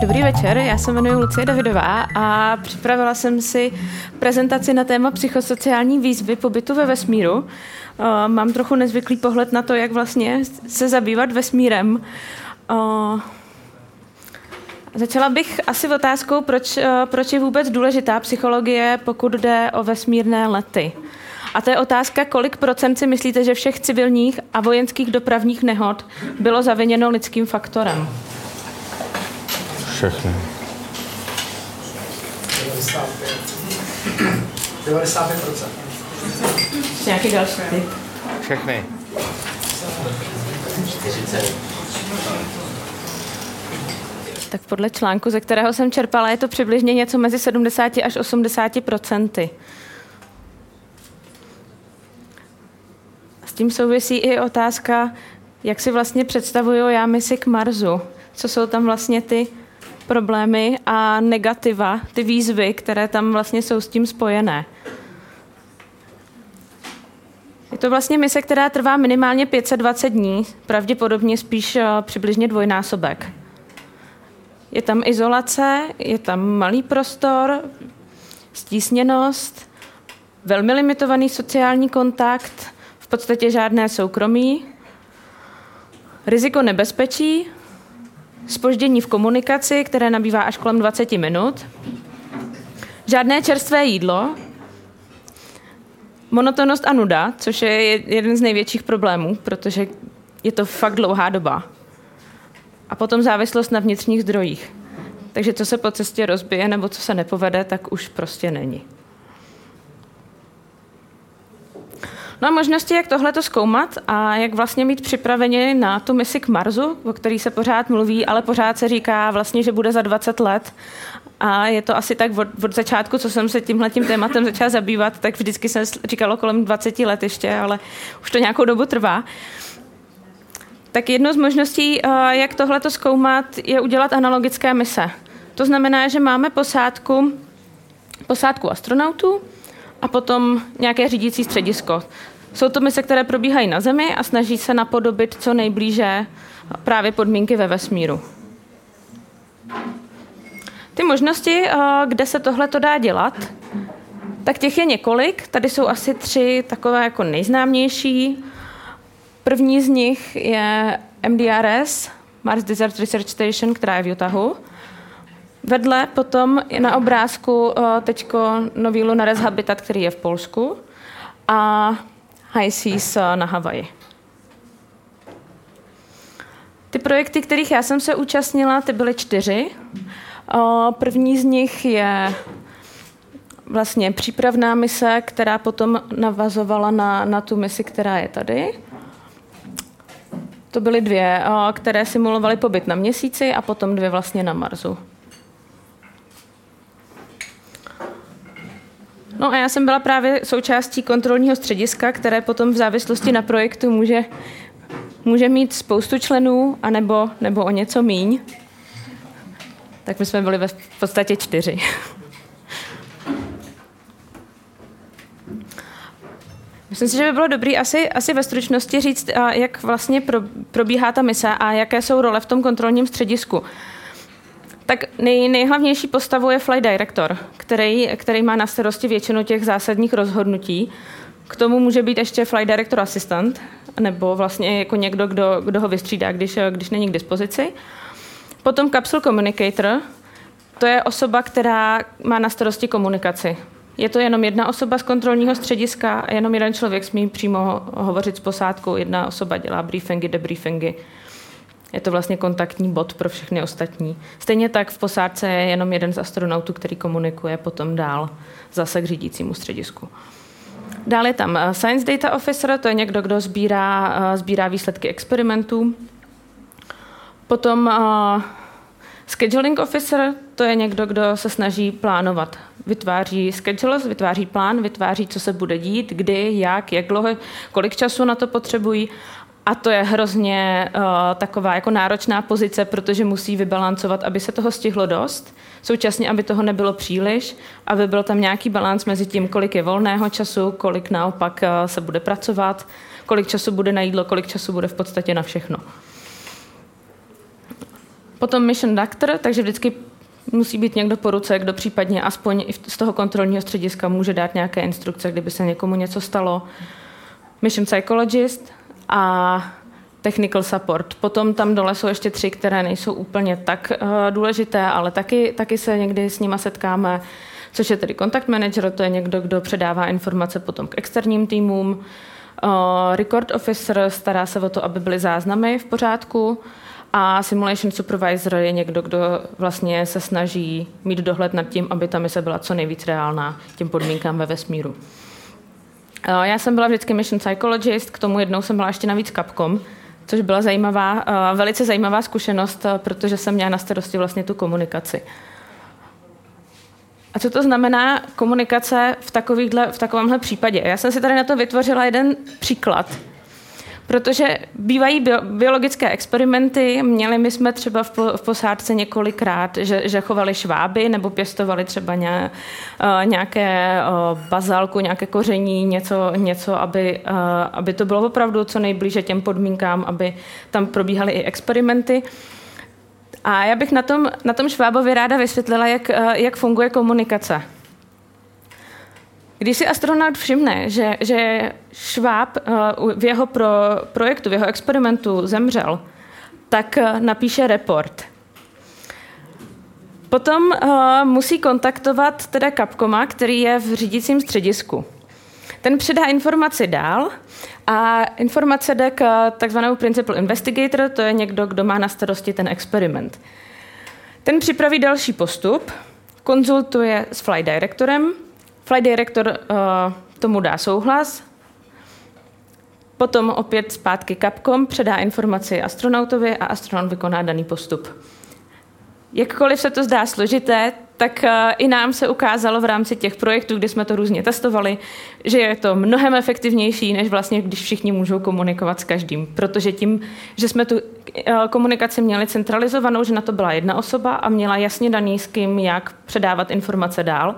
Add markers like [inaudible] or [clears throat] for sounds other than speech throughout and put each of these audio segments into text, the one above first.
Dobrý večer, já se jmenuji Lucie Davidová a připravila jsem si prezentaci na téma psychosociální výzvy pobytu ve vesmíru. Eh, mám trochu nezvyklý pohled na to, jak vlastně se zabývat vesmírem. Eh, začala bych asi otázkou, proč, eh, proč je vůbec důležitá psychologie, pokud jde o vesmírné lety. A to je otázka, kolik procent si myslíte, že všech civilních a vojenských dopravních nehod bylo zaviněno lidským faktorem? Všechny. 95%. Nějaký další typ? Všechny. 40. Tak podle článku, ze kterého jsem čerpala, je to přibližně něco mezi 70 až 80 procenty. S tím souvisí i otázka, jak si vlastně představuju já misi k Marsu. Co jsou tam vlastně ty problémy a negativa, ty výzvy, které tam vlastně jsou s tím spojené. Je to vlastně mise, která trvá minimálně 520 dní, pravděpodobně spíš eh, přibližně dvojnásobek. Je tam izolace, je tam malý prostor, stísněnost, velmi limitovaný sociální kontakt, v podstatě žádné soukromí, riziko nebezpečí, spoždění v komunikaci, které nabývá až kolem 20 minut, žádné čerstvé jídlo, monotonnost a nuda, což je jeden z největších problémů, protože je to fakt dlouhá doba. A potom závislost na vnitřních zdrojích. Takže co se po cestě rozbije nebo co se nepovede, tak už prostě není. No a možnosti, jak tohle to zkoumat a jak vlastně mít připraveně na tu misi k Marsu, o který se pořád mluví, ale pořád se říká vlastně, že bude za 20 let. A je to asi tak od, od začátku, co jsem se tímhle tím tématem začala zabývat, tak vždycky se říkalo kolem 20 let ještě, ale už to nějakou dobu trvá. Tak jedno z možností, eh, jak tohle to zkoumat, je udělat analogické mise. To znamená, že máme posádku, posádku astronautů, a potom nějaké řídící středisko. Jsou to mise, které probíhají na Zemi a snaží se napodobit co nejblíže právě podmínky ve vesmíru. Ty možnosti, eh, kde se tohle to dá dělat, tak těch je několik. Tady jsou asi tři takové jako nejznámější. První z nich je MDRS, Mars Desert Research Station, která je v Utahu. Vedle potom je na obrázku eh, teď nový Lunares Habitat, který je v Polsku a High eh, na Havaji. Ty projekty, kterých já jsem se účastnila, ty byly čtyři. Eh, první z nich je vlastně přípravná mise, která potom navazovala na, na tu misi, která je tady. To byly dvě, které simulovaly pobyt na měsíci a potom dvě vlastně na Marsu. No a já jsem byla právě součástí kontrolního střediska, které potom v závislosti na projektu může, může mít spoustu členů, anebo, nebo o něco míň. Tak my jsme byli ve v podstatě čtyři. Myslím si, že by bylo dobré asi, asi ve stručnosti říct, jak vlastně probíhá ta mise a jaké jsou role v tom kontrolním středisku. Tak nej, nejhlavnější postavou je flight director, který, který má na starosti většinu těch zásadních rozhodnutí. K tomu může být ještě flight director assistant, nebo vlastně jako někdo, kdo, kdo ho vystřídá, když, když není k dispozici. Potom capsule communicator, to je osoba, která má na starosti komunikaci. Je to jenom jedna osoba z kontrolního střediska a jenom jeden člověk smí přímo hovořit s posádkou. Jedna osoba dělá briefingy, debriefingy. Je to vlastně kontaktní bod pro všechny ostatní. Stejně tak v posádce je jenom jeden z astronautů, který komunikuje potom dál zase k řídícímu středisku. Dále je tam eh, Science Data Officer, to je někdo, kdo sbírá, eh, sbírá výsledky experimentů. Potom uh, Scheduling Officer, to je někdo, kdo se snaží plánovat. Vytváří schedules, vytváří plán, vytváří, co se bude dít, kdy, jak, jak dlouho, kolik času na to potřebují a to je hrozně uh, taková jako náročná pozice, protože musí vybalancovat, aby se toho stihlo dost, současně, aby toho nebylo příliš, aby byl tam nějaký balans mezi tím, kolik je volného času, kolik naopak uh, se bude pracovat, kolik času bude na jídlo, kolik času bude v podstatě na všechno. Potom mission doctor, takže vždycky musí být někdo po ruce, kdo případně aspoň z toho kontrolního střediska může dát nějaké instrukce, kdyby se někomu něco stalo. Mission psychologist, a technical support. Potom tam dole jsou ještě tři, které nejsou úplně tak uh, důležité, ale taky, taky se někdy s nima setkáme, což je tedy contact manager, to je někdo, kdo předává informace potom k externím týmům. Uh, record officer stará se o to, aby byly záznamy v pořádku. A simulation supervisor je někdo, kdo vlastně se snaží mít dohled nad tím, aby ta mise byla co nejvíc reálná těm podmínkám ve vesmíru. Eh, já jsem byla vždycky mission psychologist, k tomu jednou jsem byla ještě navíc Capcom, což byla zajímavá, eh, velice zajímavá zkušenost, eh, protože jsem měla na starosti vlastně tu komunikaci. A co to znamená komunikace v, v takovémhle případě? Já jsem si tady na to vytvořila jeden příklad. Protože bývají biologické experimenty, měli my jsme třeba v, posádce několikrát, že, že chovali šváby nebo pěstovali třeba ně, uh, nějaké uh, bazálku, nějaké koření, něco, něco aby, uh, aby to bylo opravdu co nejblíže těm podmínkám, aby tam probíhaly i experimenty. A já bych na tom, na tom švábovi ráda vysvětlila, jak, jak funguje komunikace. Když si astronaut všimne, že, že Šváb eh, v jeho pro, projektu, v jeho experimentu zemřel, tak eh, napíše report. Potom uh, musí kontaktovat teda Capcoma, který je v řídícím středisku. Ten předá informaci dál a informace jde k takzvanému principal investigator, to je někdo, kdo má na starosti ten experiment. Ten připraví další postup, konzultuje s flight directorem, Flight director uh, tomu dá souhlas, potom opět zpátky Capcom předá informaci astronautovi a astronaut vykoná daný postup. Jakkoliv se to zdá složité, tak uh, i nám se ukázalo v rámci těch projektů, kdy jsme to různě testovali, že je to mnohem efektivnější, než vlastně, když všichni můžou komunikovat s každým. Protože tím, že jsme tu uh, komunikaci měli centralizovanou, že na to byla jedna osoba a měla jasně daný, s kým jak předávat informace dál,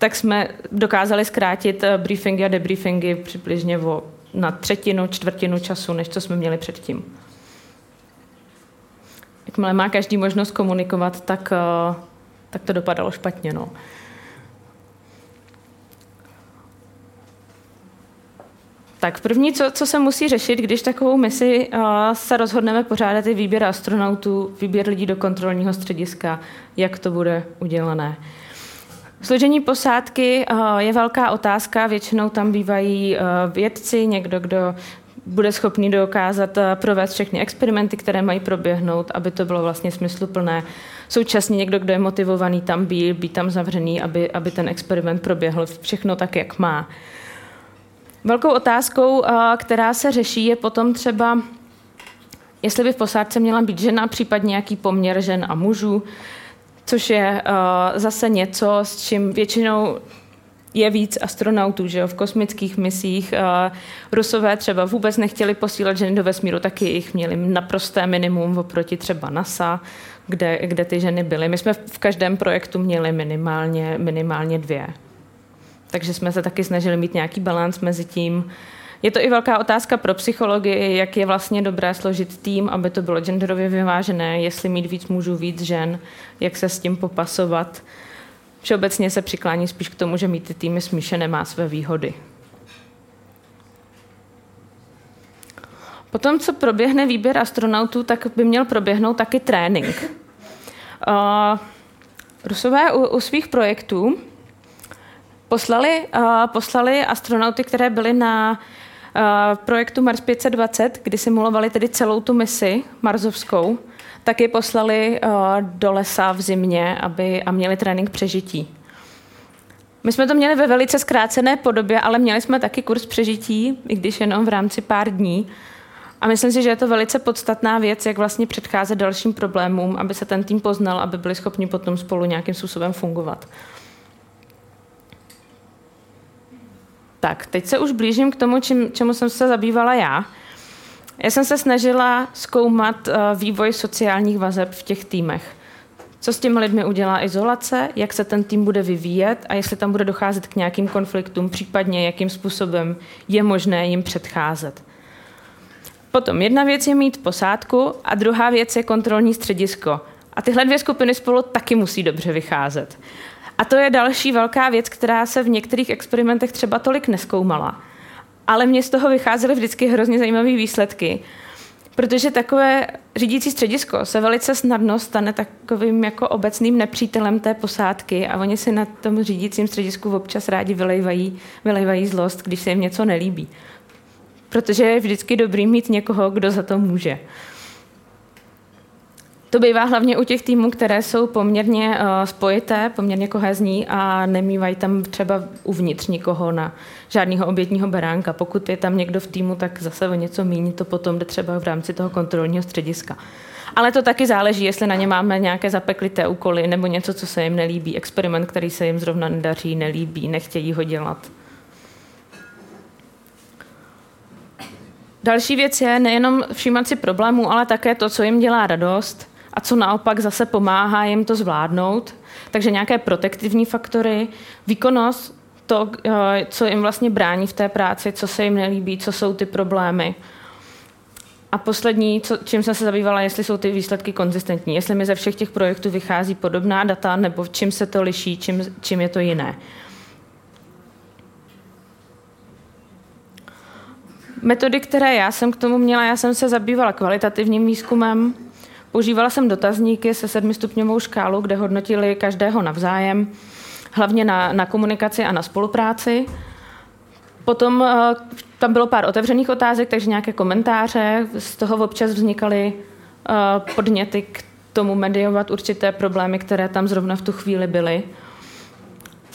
tak jsme dokázali zkrátit eh, briefingy a debriefingy přibližně o, na třetinu, čtvrtinu času, než co jsme měli předtím. Jakmile má každý možnost komunikovat, tak, eh, tak to dopadalo špatně. No. Tak první, co, co se musí řešit, když takovou misi uh, se rozhodneme pořádat, je výběr astronautů, výběr lidí do kontrolního střediska, jak to bude udělané. Složení posádky eh, je velká otázka, většinou tam bývají eh, vědci, někdo, kdo bude schopný dokázat eh, provést všechny experimenty, které mají proběhnout, aby to bylo vlastně smysluplné. Současně někdo, kdo je motivovaný tam být, být tam zavřený, aby, aby ten experiment proběhl všechno tak, jak má. Velkou otázkou, která se řeší, je potom třeba, jestli by v posádce měla být žena, případně nějaký poměr žen a mužů, což je uh, zase něco, s čím většinou je víc astronautů, že jo, v kosmických misích. Uh, Rusové třeba vůbec nechtěli posílat ženy do vesmíru, taky jich měli naprosté minimum oproti třeba NASA, kde, kde ty ženy byly. My jsme v každém projektu měli minimálně, minimálně dvě. Takže jsme se taky snažili mít nějaký balans mezi tím, je to i velká otázka pro psychologii, jak je vlastně dobré složit tým, aby to bylo genderově vyvážené, jestli mít víc mužů, víc žen, jak se s tím popasovat. Všeobecně se přiklání spíš k tomu, že mít ty týmy smíšené má své výhody. Potom, co proběhne výběr astronautů, tak by měl proběhnout taky trénink. Uh, Rusové u, u svých projektů poslali, uh, poslali astronauty, které byly na projektu Mars 520, kdy simulovali tedy celou tu misi marzovskou, tak je poslali uh, do lesa v zimě aby, a měli trénink přežití. My jsme to měli ve velice zkrácené podobě, ale měli jsme taky kurz přežití, i když jenom v rámci pár dní. A myslím si, že je to velice podstatná věc, jak vlastně předcházet dalším problémům, aby se ten tým poznal, aby byli schopni potom spolu nějakým způsobem fungovat. Tak, teď se už blížím k tomu, čím, čemu jsem se zabývala já. Já jsem se snažila zkoumat uh, vývoj sociálních vazeb v těch týmech. Co s těmi lidmi udělá izolace, jak se ten tým bude vyvíjet a jestli tam bude docházet k nějakým konfliktům, případně jakým způsobem je možné jim předcházet. Potom jedna věc je mít posádku a druhá věc je kontrolní středisko. A tyhle dvě skupiny spolu taky musí dobře vycházet. A to je další velká věc, která se v některých experimentech třeba tolik neskoumala. Ale mě z toho vycházely vždycky hrozně zajímavé výsledky. Protože takové řídící středisko se velice snadno stane takovým jako obecným nepřítelem té posádky a oni si na tom řídícím středisku občas rádi vylejvají, vylejvají zlost, když se jim něco nelíbí. Protože je vždycky dobrý mít někoho, kdo za to může. To bývá hlavně u těch týmů, které jsou poměrně uh, spojité, poměrně kohezní a nemývají tam třeba uvnitř nikoho na žádného obětního beránka. Pokud je tam někdo v týmu, tak zase o něco míní, to potom jde třeba v rámci toho kontrolního střediska. Ale to taky záleží, jestli na ně máme nějaké zapeklité úkoly nebo něco, co se jim nelíbí, experiment, který se jim zrovna nedaří, nelíbí, nechtějí ho dělat. Další věc je nejenom všímat si problémů, ale také to, co jim dělá radost a co naopak zase pomáhá jim to zvládnout. Takže nějaké protektivní faktory, výkonnost, to, eh, co jim vlastně brání v té práci, co se jim nelíbí, co jsou ty problémy. A poslední, co, čím jsem se zabývala, jestli jsou ty výsledky konzistentní, jestli mi ze všech těch projektů vychází podobná data, nebo čím se to liší, čím, čím je to jiné. Metody, které já jsem k tomu měla, já jsem se zabývala kvalitativním výzkumem, používala jsem dotazníky se sedmistupňovou škálu, kde hodnotili každého navzájem, hlavně na, na komunikaci a na spolupráci. Potom uh, tam bylo pár otevřených otázek, takže nějaké komentáře, z toho občas vznikaly uh, podněty k tomu mediovat určité problémy, které tam zrovna v tu chvíli byly.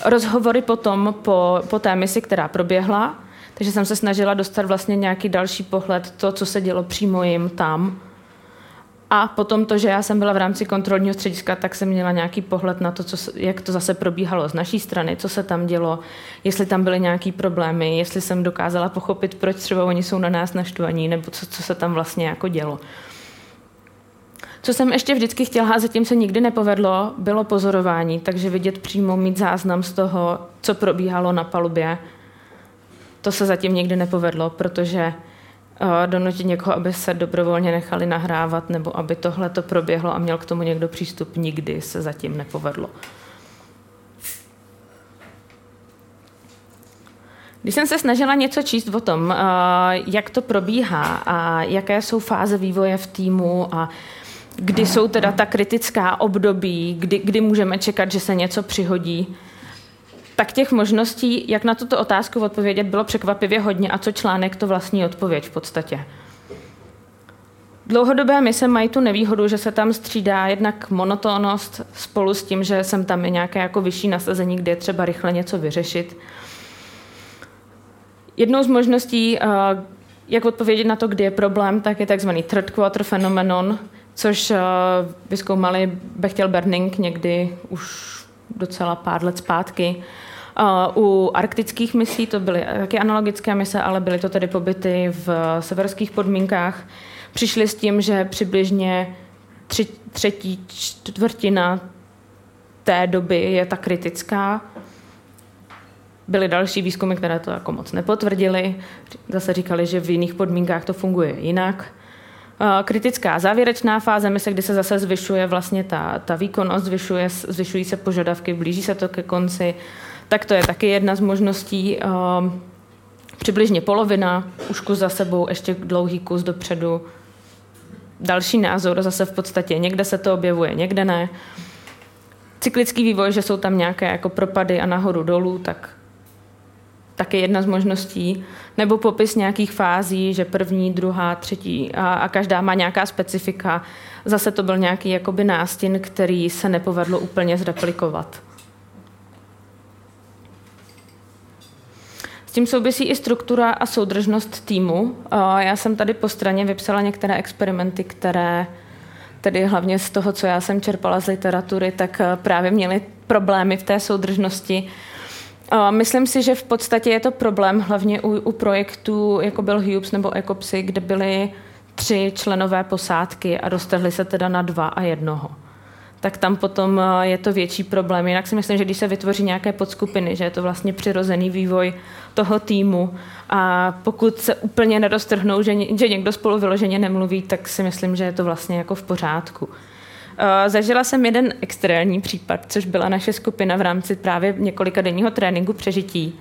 Rozhovory potom po, po té misi, která proběhla, takže jsem se snažila dostat vlastně nějaký další pohled, to, co se dělo přímo jim tam. A potom to, že já jsem byla v rámci kontrolního střediska, tak jsem měla nějaký pohled na to, co, jak to zase probíhalo z naší strany, co se tam dělo, jestli tam byly nějaké problémy, jestli jsem dokázala pochopit, proč třeba oni jsou na nás naštvaní, nebo co, co se tam vlastně jako dělo. Co jsem ještě vždycky chtěla a zatím se nikdy nepovedlo, bylo pozorování, takže vidět přímo, mít záznam z toho, co probíhalo na palubě, to se zatím nikdy nepovedlo, protože donutit někoho, aby se dobrovolně nechali nahrávat nebo aby tohle to proběhlo a měl k tomu někdo přístup, nikdy se zatím nepovedlo. Když jsem se snažila něco číst o tom, jak to probíhá a jaké jsou fáze vývoje v týmu a kdy jsou teda ta kritická období, kdy, kdy můžeme čekat, že se něco přihodí, tak těch možností, jak na tuto otázku odpovědět, bylo překvapivě hodně a co článek to vlastní odpověď v podstatě. Dlouhodobé mise mají tu nevýhodu, že se tam střídá jednak monotónnost spolu s tím, že jsem tam je nějaké jako vyšší nasazení, kde je třeba rychle něco vyřešit. Jednou z možností, eh, jak odpovědět na to, kdy je problém, tak je takzvaný third quarter phenomenon, což eh, vyskoumali Bechtel Berning někdy už docela pár let zpátky. U arktických misí to byly taky analogické mise, ale byly to tedy pobyty v severských podmínkách. Přišli s tím, že přibližně tři, třetí čtvrtina té doby je ta kritická. Byly další výzkumy, které to jako moc nepotvrdily. Zase říkali, že v jiných podmínkách to funguje jinak. Kritická závěrečná fáze mise, kdy se zase zvyšuje vlastně ta, ta výkonnost, zvyšuje, zvyšují se požadavky, blíží se to ke konci tak to je taky jedna z možností. Ehm, přibližně polovina, už kus za sebou, ještě dlouhý kus dopředu. Další názor zase v podstatě, někde se to objevuje, někde ne. cyklický vývoj, že jsou tam nějaké jako propady a nahoru dolů, tak taky jedna z možností, nebo popis nějakých fází, že první, druhá, třetí a, a každá má nějaká specifika. Zase to byl nějaký jakoby nástin, který se nepovedlo úplně zreplikovat. Tím souvisí i struktura a soudržnost týmu. Já jsem tady po straně vypsala některé experimenty, které tedy hlavně z toho, co já jsem čerpala z literatury, tak právě měly problémy v té soudržnosti Myslím si, že v podstatě je to problém hlavně u, u projektů, jako byl Hubes nebo Ecopsy, kde byly tři členové posádky a dostali se teda na dva a jednoho. Tak tam potom eh, je to větší problém. Jinak si myslím, že když se vytvoří nějaké podskupiny, že je to vlastně přirozený vývoj toho týmu a pokud se úplně nedoztrhnou, že, že někdo spolu vyloženě nemluví, tak si myslím, že je to vlastně jako v pořádku. Eh, zažila jsem jeden extrémní případ, což byla naše skupina v rámci právě několika denního tréninku přežití,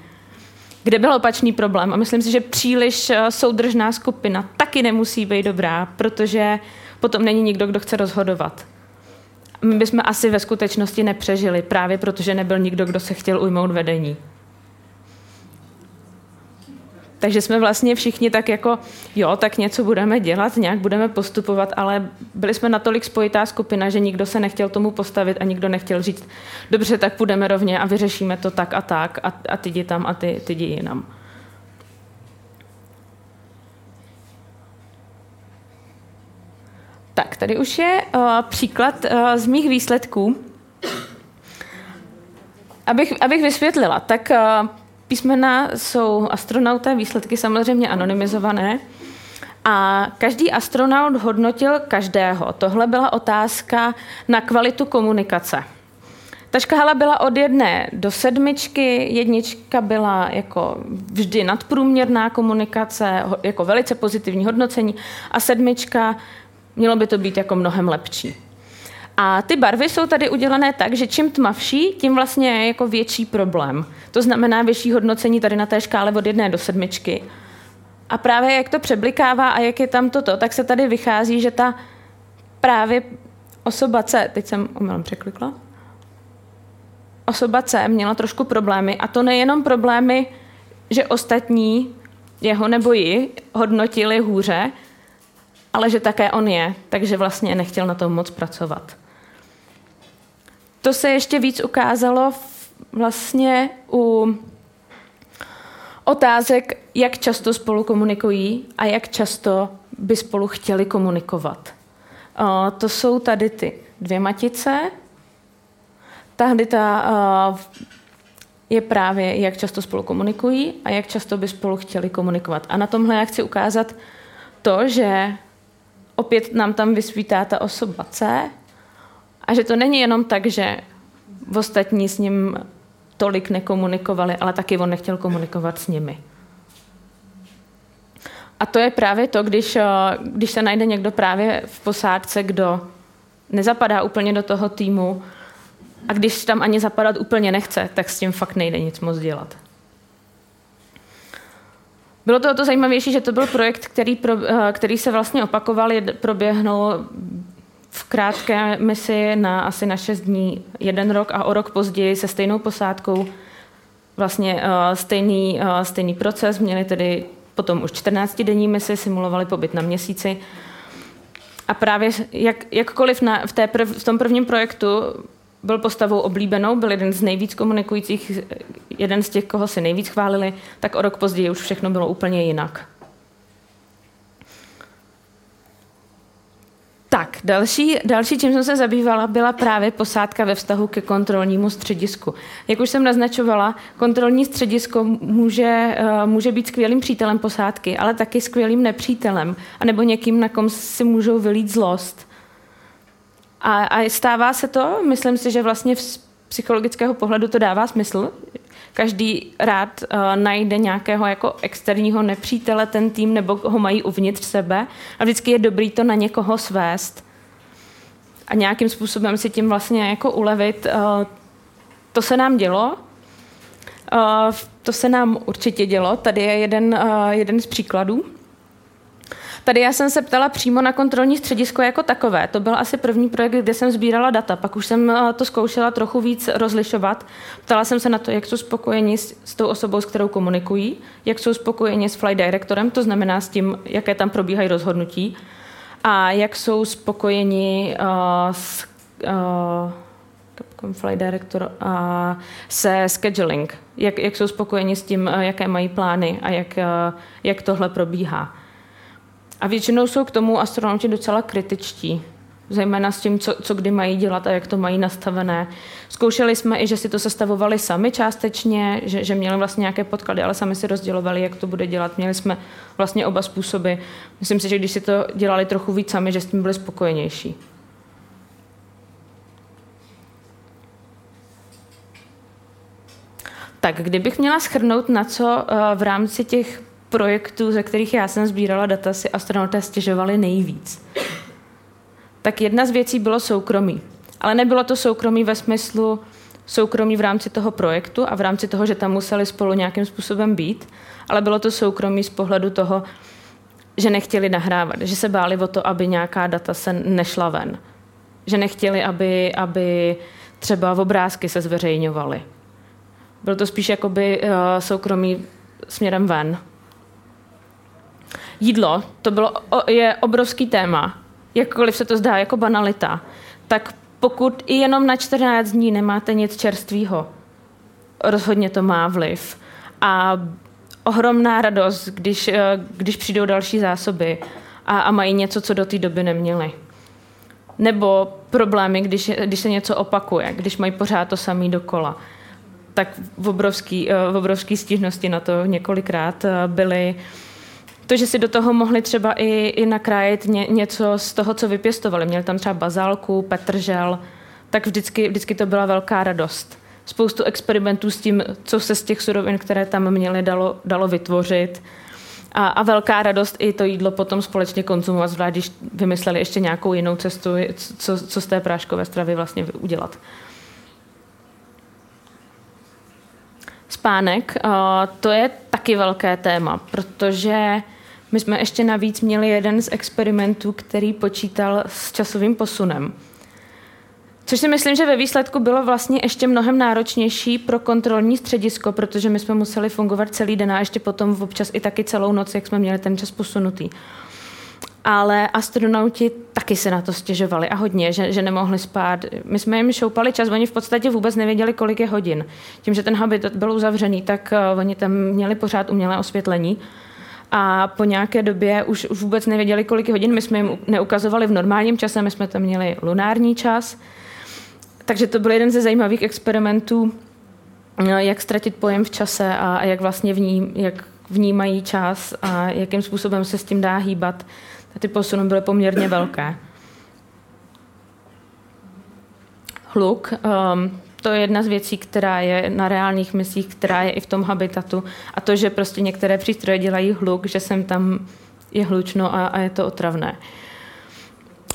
kde byl opačný problém. A myslím si, že příliš eh, soudržná skupina taky nemusí být dobrá, protože potom není nikdo, kdo chce rozhodovat. My bychom asi ve skutečnosti nepřežili, právě protože nebyl nikdo, kdo se chtěl ujmout vedení. Takže jsme vlastně všichni tak jako, jo, tak něco budeme dělat, nějak budeme postupovat, ale byli jsme natolik spojitá skupina, že nikdo se nechtěl tomu postavit a nikdo nechtěl říct, dobře, tak půjdeme rovně a vyřešíme to tak a tak a, a ty jdi tam a ty, ty jdi jinam. Tak, tady už je uh, příklad uh, z mých výsledků. Abych, abych vysvětlila, tak uh, Písmena jsou astronauté, výsledky samozřejmě anonymizované. A každý astronaut hodnotil každého. Tohle byla otázka na kvalitu komunikace. Ta škála byla od jedné do sedmičky, jednička byla jako vždy nadprůměrná komunikace, jako velice pozitivní hodnocení a sedmička mělo by to být jako mnohem lepší. A ty barvy jsou tady udělané tak, že čím tmavší, tím vlastně je jako větší problém. To znamená větší hodnocení tady na té škále od jedné do sedmičky. A právě jak to přeblikává a jak je tam toto, tak se tady vychází, že ta právě osoba C, teď jsem umělem překlikla, osoba C měla trošku problémy a to nejenom problémy, že ostatní jeho nebo ji hodnotili hůře, ale že také on je, takže vlastně nechtěl na tom moc pracovat. To se ještě víc ukázalo vlastně u otázek, jak často spolu komunikují a jak často by spolu chtěli komunikovat. To jsou tady ty dvě matice. Tady ta je právě, jak často spolu komunikují a jak často by spolu chtěli komunikovat. A na tomhle já chci ukázat to, že opět nám tam vysvítá ta osoba C, a že to není jenom tak, že ostatní s ním tolik nekomunikovali, ale taky on nechtěl komunikovat s nimi. A to je právě to, když, eh, když se najde někdo právě v posádce, kdo nezapadá úplně do toho týmu a když tam ani zapadat úplně nechce, tak s tím fakt nejde nic moc dělat. Bylo to o to zajímavější, že to byl projekt, který, pro, eh, který se vlastně opakoval, proběhnul v krátké misi na asi na 6 dní, jeden rok a o rok později se stejnou posádkou vlastně uh, stejný, uh, stejný proces. Měli tedy potom už 14-denní misi, simulovali pobyt na měsíci. A právě jak, jakkoliv na, v, té prv, v tom prvním projektu byl postavou oblíbenou, byl jeden z nejvíc komunikujících, jeden z těch, koho si nejvíc chválili, tak o rok později už všechno bylo úplně jinak. Tak, další, další, čím jsem se zabývala, byla právě posádka ve vztahu ke kontrolnímu středisku. Jak už jsem naznačovala, kontrolní středisko může, uh, může být skvělým přítelem posádky, ale taky skvělým nepřítelem, anebo někým, na kom si můžou vylít zlost. A, a stává se to, myslím si, že vlastně z psychologického pohledu to dává smysl, každý rád uh, najde nějakého jako externího nepřítele, ten tým, nebo ho mají uvnitř sebe. A vždycky je dobrý to na někoho svést a nějakým způsobem si tím vlastně jako ulevit. Uh, to se nám dělo. Uh, to se nám určitě dělo. Tady je jeden, uh, jeden z příkladů. Tady já jsem se ptala přímo na kontrolní středisko jako takové. To byl asi první projekt, kde jsem sbírala data. Pak už jsem eh, to zkoušela trochu víc rozlišovat. Ptala jsem se na to, jak jsou spokojeni s, s tou osobou, s kterou komunikují, jak jsou spokojeni s flight directorem, to znamená s tím, jaké tam probíhají rozhodnutí, a jak jsou spokojeni uh, s uh, Flight Director a se scheduling, jak, jak jsou spokojeni s tím, jaké mají plány a jak, jak tohle probíhá. A většinou jsou k tomu astronauti docela kritičtí, zejména s tím, co, co kdy mají dělat a jak to mají nastavené. Zkoušeli jsme i, že si to sestavovali sami částečně, že, že měli vlastně nějaké podklady, ale sami si rozdělovali, jak to bude dělat. Měli jsme vlastně oba způsoby. Myslím si, že když si to dělali trochu víc sami, že s tím byli spokojenější. Tak, kdybych měla schrnout, na co eh, v rámci těch projektů, ze kterých já jsem sbírala data, si astronauté stěžovali nejvíc. Tak jedna z věcí bylo soukromí. Ale nebylo to soukromí ve smyslu soukromí v rámci toho projektu a v rámci toho, že tam museli spolu nějakým způsobem být, ale bylo to soukromí z pohledu toho, že nechtěli nahrávat, že se báli o to, aby nějaká data se nešla ven. Že nechtěli, aby, aby třeba obrázky se zveřejňovaly. Bylo to spíš jakoby uh, soukromí směrem ven. Jídlo, to bylo, je obrovský téma. Jakkoliv se to zdá jako banalita, tak pokud i jenom na 14 dní nemáte nic čerstvého, rozhodně to má vliv. A ohromná radost, když, eh, když přijdou další zásoby a, a mají něco, co do té doby neměli. Nebo problémy, když, když se něco opakuje, když mají pořád to samý dokola. Tak v obrovský, eh, v obrovský stížnosti na to několikrát eh, byly to, že si do toho mohli třeba i, i nakrájet ně, něco z toho, co vypěstovali. Měli tam třeba bazálku, petržel, tak vždycky, vždycky to byla velká radost. Spoustu experimentů s tím, co se z těch surovin, které tam měli, dalo, dalo vytvořit. A, a velká radost i to jídlo potom společně konzumovat, zvlášť když vymysleli ještě nějakou jinou cestu, co, co z té práškové stravy vlastně udělat. Spánek, to je taky velké téma, protože my jsme ještě navíc měli jeden z experimentů, který počítal s časovým posunem. Což si myslím, že ve výsledku bylo vlastně ještě mnohem náročnější pro kontrolní středisko, protože my jsme museli fungovat celý den a ještě potom občas i taky celou noc, jak jsme měli ten čas posunutý. Ale astronauti taky se na to stěžovali a hodně, že, že nemohli spát. My jsme jim šoupali čas, oni v podstatě vůbec nevěděli, kolik je hodin. Tím, že ten habitat byl uzavřený, tak uh, oni tam měli pořád umělé osvětlení a po nějaké době už, už vůbec nevěděli, kolik hodin. My jsme jim neukazovali v normálním čase, my jsme tam měli lunární čas. Takže to byl jeden ze zajímavých experimentů, no, jak ztratit pojem v čase a, a jak vlastně vním, jak vnímají čas a jakým způsobem se s tím dá hýbat. Ty posuny byly poměrně velké. Hluk. Um, to je jedna z věcí, která je na reálných misích, která je i v tom habitatu. A to, že prostě některé přístroje dělají hluk, že sem tam je hlučno a, a je to otravné.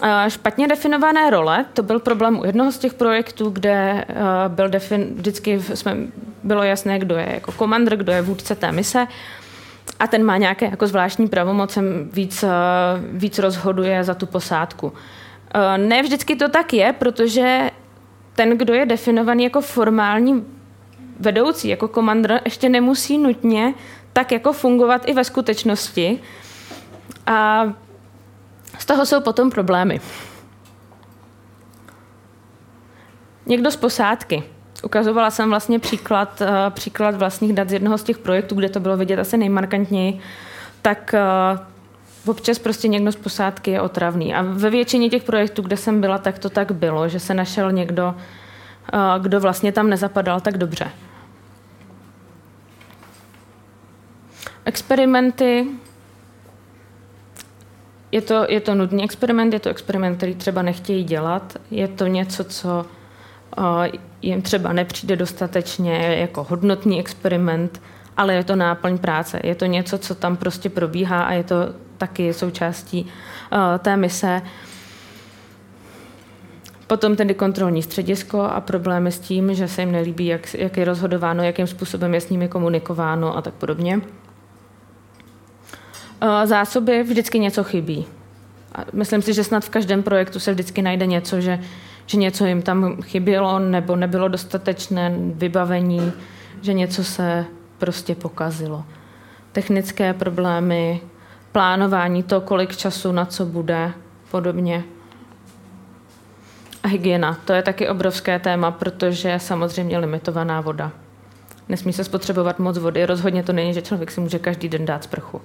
A špatně definované role, to byl problém u jednoho z těch projektů, kde uh, byl defin, vždycky jsme, bylo jasné, kdo je jako komandr, kdo je vůdce té mise a ten má nějaké jako zvláštní pravomocem, víc, uh, víc rozhoduje za tu posádku. Uh, ne vždycky to tak je, protože ten, kdo je definovaný jako formální vedoucí, jako komandr, ještě nemusí nutně tak jako fungovat i ve skutečnosti. A z toho jsou potom problémy. Někdo z posádky. Ukazovala jsem vlastně příklad, eh, příklad vlastních dat z jednoho z těch projektů, kde to bylo vidět asi nejmarkantněji. Tak eh, občas prostě někdo z posádky je otravný. A ve většině těch projektů, kde jsem byla, tak to tak bylo, že se našel někdo, eh, kdo vlastně tam nezapadal tak dobře. Experimenty. Je to, je to nudný experiment, je to experiment, který třeba nechtějí dělat. Je to něco, co uh, jim třeba nepřijde dostatečně jako hodnotný experiment, ale je to náplň práce. Je to něco, co tam prostě probíhá a je to taky součástí uh, té mise. Potom tedy kontrolní středisko a problémy s tím, že se jim nelíbí, jak, jak je rozhodováno, jakým způsobem je s nimi komunikováno a tak podobně. Zásoby vždycky něco chybí. A myslím si, že snad v každém projektu se vždycky najde něco, že, že něco jim tam chybělo nebo nebylo dostatečné vybavení, že něco se prostě pokazilo. Technické problémy, plánování to, kolik času na co bude, podobně. A hygiena, to je taky obrovské téma, protože samozřejmě limitovaná voda. Nesmí se spotřebovat moc vody. Rozhodně to není, že člověk si může každý den dát sprchu.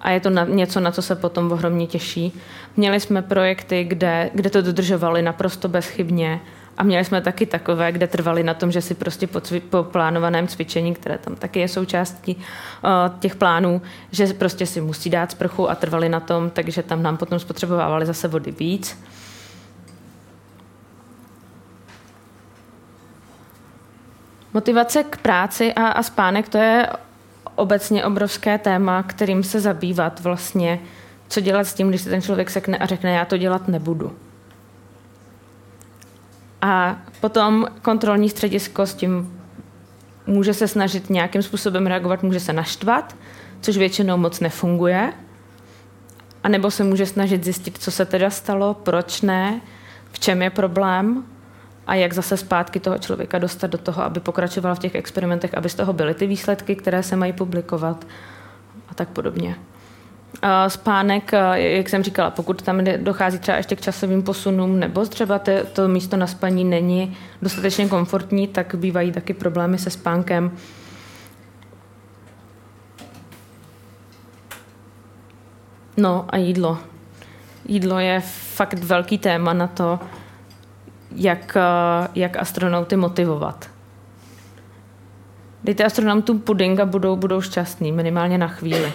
A je to na, něco, na co se potom ohromně těší. Měli jsme projekty, kde, kde to dodržovali naprosto bezchybně a měli jsme taky takové, kde trvali na tom, že si prostě po, cvi, po plánovaném cvičení, které tam taky je součástí uh, těch plánů, že prostě si musí dát sprchu a trvali na tom, takže tam nám potom spotřebovávali zase vody víc. Motivace k práci a, a spánek, to je obecně obrovské téma, kterým se zabývat vlastně, co dělat s tím, když se ten člověk sekne a řekne, já to dělat nebudu. A potom kontrolní středisko s tím může se snažit nějakým způsobem reagovat, může se naštvat, což většinou moc nefunguje. A nebo se může snažit zjistit, co se teda stalo, proč ne, v čem je problém a jak zase zpátky toho člověka dostat do toho, aby pokračoval v těch experimentech, aby z toho byly ty výsledky, které se mají publikovat a tak podobně. Spánek, jak jsem říkala, pokud tam dochází třeba ještě k časovým posunům, nebo třeba to, to místo na spaní není dostatečně komfortní, tak bývají taky problémy se spánkem. No a jídlo. Jídlo je fakt velký téma na to, jak, jak astronauty motivovat. Dejte astronautům puding a budou, budou šťastní, minimálně na chvíli.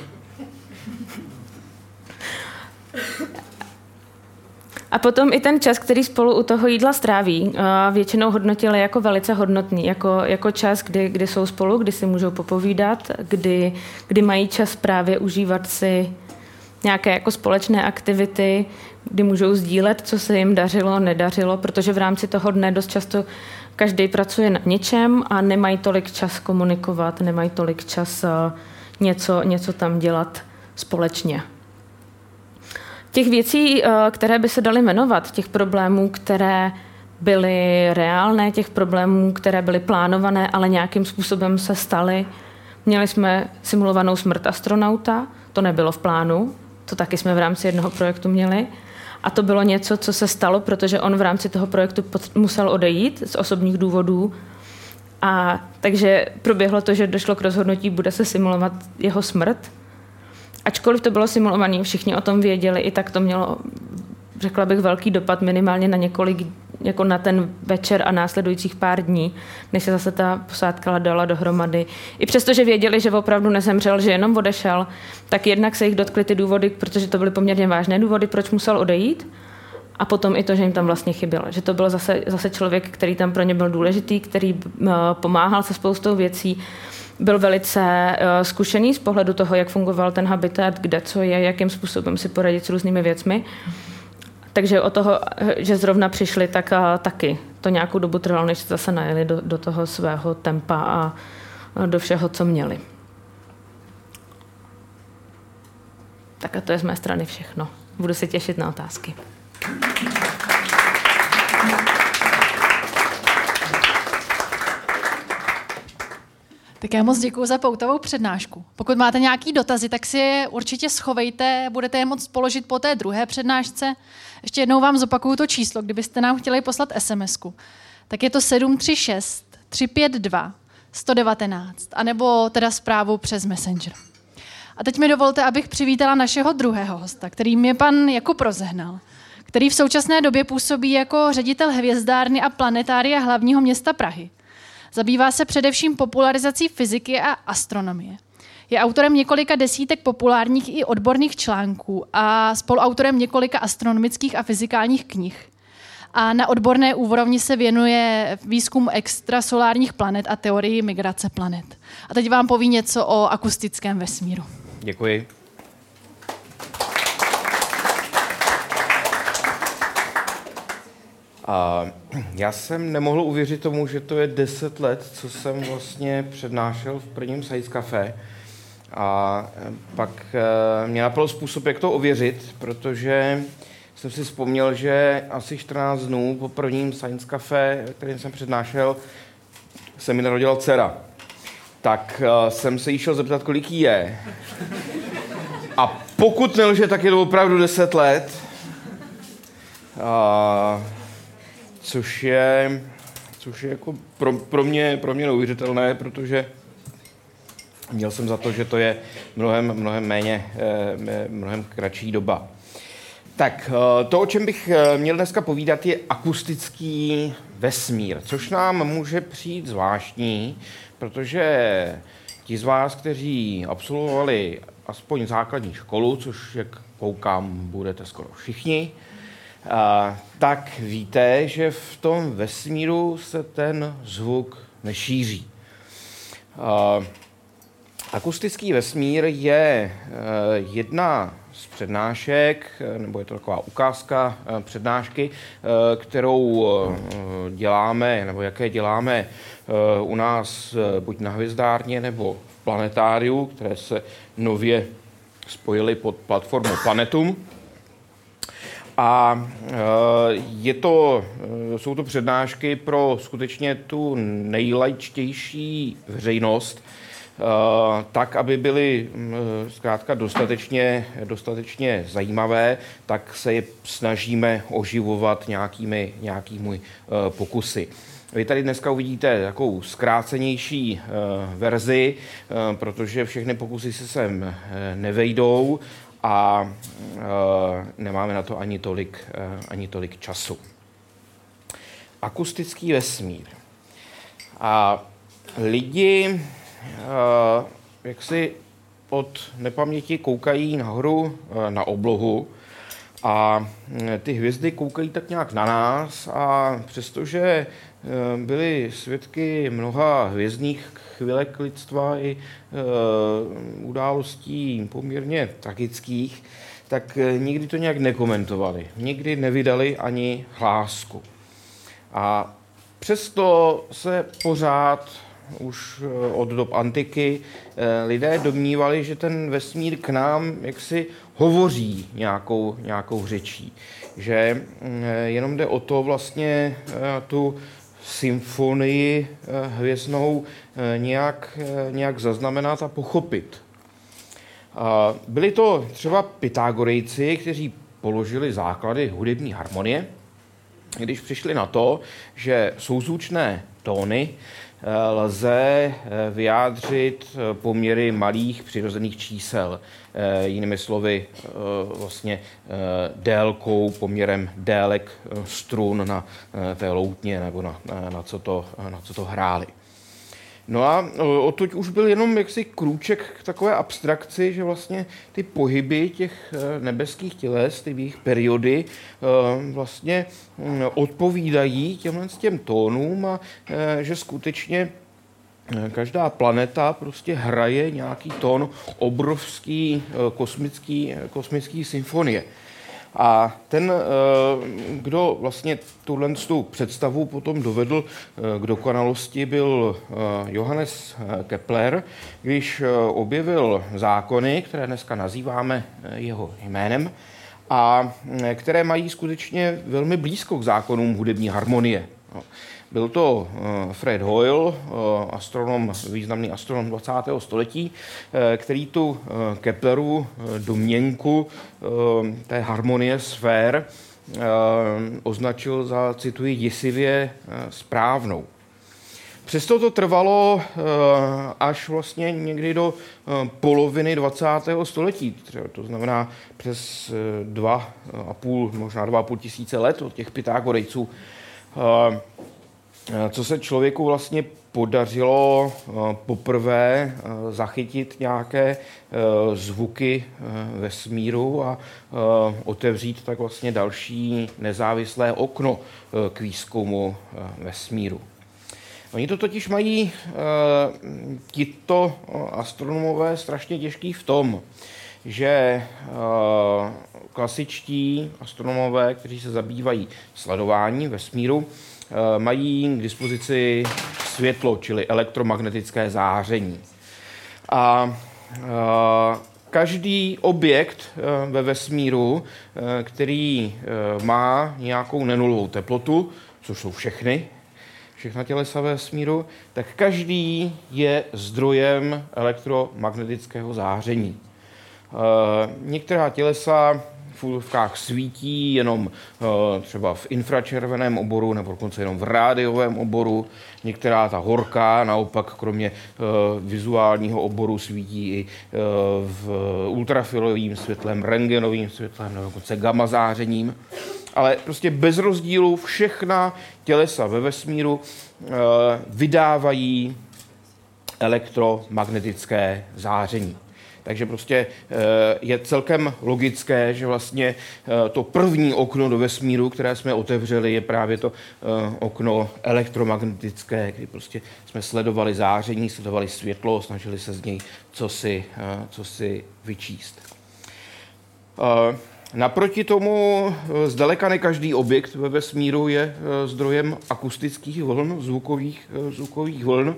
A potom i ten čas, který spolu u toho jídla stráví, většinou hodnotili jako velice hodnotný, jako, jako čas, kdy, kdy jsou spolu, kdy si můžou popovídat, kdy, kdy mají čas právě užívat si nějaké jako společné aktivity, kdy můžou sdílet, co se jim dařilo, nedařilo, protože v rámci toho dne dost často každý pracuje na něčem a nemají tolik čas komunikovat, nemají tolik čas něco, něco tam dělat společně. Těch věcí, eh, které by se daly jmenovat, těch problémů, které byly reálné, těch problémů, které byly plánované, ale nějakým způsobem se staly. Měli jsme simulovanou smrt astronauta, to nebylo v plánu, to taky jsme v rámci jednoho projektu měli. A to bylo něco, co se stalo, protože on v rámci toho projektu musel odejít z osobních důvodů. A takže proběhlo to, že došlo k rozhodnutí, bude se simulovat jeho smrt ačkoliv to bylo simulované, všichni o tom věděli, i tak to mělo, řekla bych, velký dopad minimálně na několik, jako na ten večer a následujících pár dní, než se zase ta posádka dala dohromady. I přesto, že věděli, že opravdu nezemřel, že jenom odešel, tak jednak se jich dotkly ty důvody, protože to byly poměrně vážné důvody, proč musel odejít. A potom i to, že jim tam vlastně chybělo. Že to byl zase, zase člověk, který tam pro ně byl důležitý, který uh, pomáhal se spoustou věcí byl velice uh, zkušený z pohledu toho, jak fungoval ten habitat, kde co je, jakým způsobem si poradit s různými věcmi. Takže o toho, že zrovna přišli, tak uh, taky to nějakou dobu trvalo, než se zase najeli do, do toho svého tempa a uh, do všeho, co měli. Tak a to je z mé strany všechno. Budu se těšit na otázky. Tak já moc děkuji za poutovou přednášku. Pokud máte nějaký dotazy, tak si je určitě schovejte, budete je moct položit po té druhé přednášce. Ještě jednou vám zopakuju to číslo, kdybyste nám chtěli poslat sms -ku. Tak je to 736 352 119, anebo teda zprávu přes Messenger. A teď mi dovolte, abych přivítala našeho druhého hosta, kterým je pan Jakub Rozehnal, který v současné době působí jako ředitel hvězdárny a planetária hlavního města Prahy – Zabývá se především popularizací fyziky a astronomie. Je autorem několika desítek populárních i odborných článků a spoluautorem několika astronomických a fyzikálních knih. A na odborné úrovni se věnuje výzkumu extrasolárních planet a teorii migrace planet. A teď vám poví něco o akustickém vesmíru. Děkuji. A já jsem nemohl uvěřit tomu, že to je 10 let, co jsem vlastně přednášel v prvním Science Café. A pak mě napadl způsob, jak to ověřit, protože jsem si vzpomněl, že asi 14 dnů po prvním Science Cafe, kterým jsem přednášel, se mi narodila dcera. Tak uh, jsem se jí šel zeptat, kolik jí je. A pokud nelže, tak je to opravdu 10 let. Uh, což je, což je jako pro, pro, mě, pro mě neuvěřitelné, protože měl jsem za to, že to je mnohem, mnohem méně, eh, mnohem kratší doba. Tak eh, to, o čem bych eh, měl dneska povídat, je akustický vesmír, což nám může přijít zvláštní, protože ti z vás, kteří absolvovali aspoň základní školu, což jak koukám, budete skoro všichni, tak víte, že v tom vesmíru se ten zvuk nešíří. Akustický vesmír je jedna z přednášek, nebo je to taková ukázka eh, přednášky, eh, kterou eh, děláme, nebo jaké děláme u nás buď na Hvězdárně, nebo v Planetáriu, které se nově spojily pod platformu Planetum. A je to, jsou to přednášky pro skutečně tu nejlajčtější veřejnost, Eh, tak, aby byly mm, zkrátka dostatečně, dostatečně zajímavé, tak se je snažíme oživovat nějakými, nějakými eh, pokusy. Vy tady dneska uvidíte takovou zkrácenější eh, verzi, protože všechny pokusy se sem nevejdou a nemáme na to ani tolik, ani tolik času. Akustický vesmír. A lidi Eh, jak si od nepaměti koukají nahoru eh, na oblohu a eh, ty hvězdy koukají tak nějak na nás a přestože byli svědky mnoha hvězdných chvilek lidstva i událostí poměrně tragických, tak nikdy to nějak nekomentovali. Nikdy nevydali ani hlásku. A přesto se pořád už eh, od dob antiky eh, lidé domnívali, že ten vesmír k nám jaksi hovoří nějakou, nějakou řečí. Že mm, eh, jenom jde o to vlastně tu symfonii hvězdnou nějak, nějak zaznamenat a pochopit. Byli to třeba Pythagorejci, kteří položili základy hudební harmonie, když přišli na to, že souzvučné tóny lze eh, vyjádřit eh, poměry malých přirozených čísel. Eh, jinými slovy, vlastně délkou, poměrem délek strun na té loutně nebo na, na, co, to, na co to hráli. No a odtud už byl jenom jaksi krůček k takové abstrakci, že vlastně ty pohyby těch e, nebeských těles, ty jejich periody e, vlastně mm, odpovídají těmhle těm tónům a e, že skutečně každá planeta prostě hraje nějaký tón obrovský kosmický, kosmický symfonie. A ten, eh, kdo vlastně tuhle tu představu potom dovedl eh, k dokonalosti, byl eh, Johannes Kepler, když objevil zákony, které dneska nazýváme jeho jménem, a které mají skutečně velmi blízko k zákonům hudební harmonie. Byl to eh, Fred Hoyle, eh, astronom, významný astronom 20. století, eh, který tu Kepleru domněnku té harmonie sfér označil za, cituji, děsivě správnou. Přesto to trvalo až vlastně někdy do poloviny 20. století, to znamená přes dva a půl, možná dva a půl tisíce let od těch Pythagorejců co se člověku vlastně podařilo eh, poprvé eh, zachytit nějaké zvuky vesmíru a otevřít tak vlastně další nezávislé okno k výzkumu vesmíru. Oni to totiž mají tito astronomové strašně těžký v tom, že klasičtí astronomové, kteří se zabývají sledováním vesmíru, Eh, mají k dispozici světlo, čili elektromagnetické záření. A každý objekt ve vesmíru, který má nějakou nenulovou teplotu, což jsou všechny, všechna tělesa ve vesmíru, tak každý je zdrojem elektromagnetického záření. Některá tělesa v úlovkách svítí jenom eh, třeba v infračerveném oboru nebo dokonce jenom v rádiovém oboru. Některá ta horká naopak kromě eh, vizuálního oboru svítí i eh, v ultrafilovým světlem, rengenovým světlem nebo dokonce gamma zářením. Ale prostě bez rozdílu všechna tělesa ve vesmíru vydávají elektromagnetické záření. Takže prostě eh, je celkem logické, že vlastně eh, to první okno do vesmíru, které jsme otevřeli, je právě to eh, okno elektromagnetické, kdy prostě jsme sledovali záření, sledovali světlo, snažili se z něj co si, co si vyčíst. Naproti tomu zdaleka ne každý objekt ve vesmíru je zdrojem akustických vln, zvukových, zvukových vln.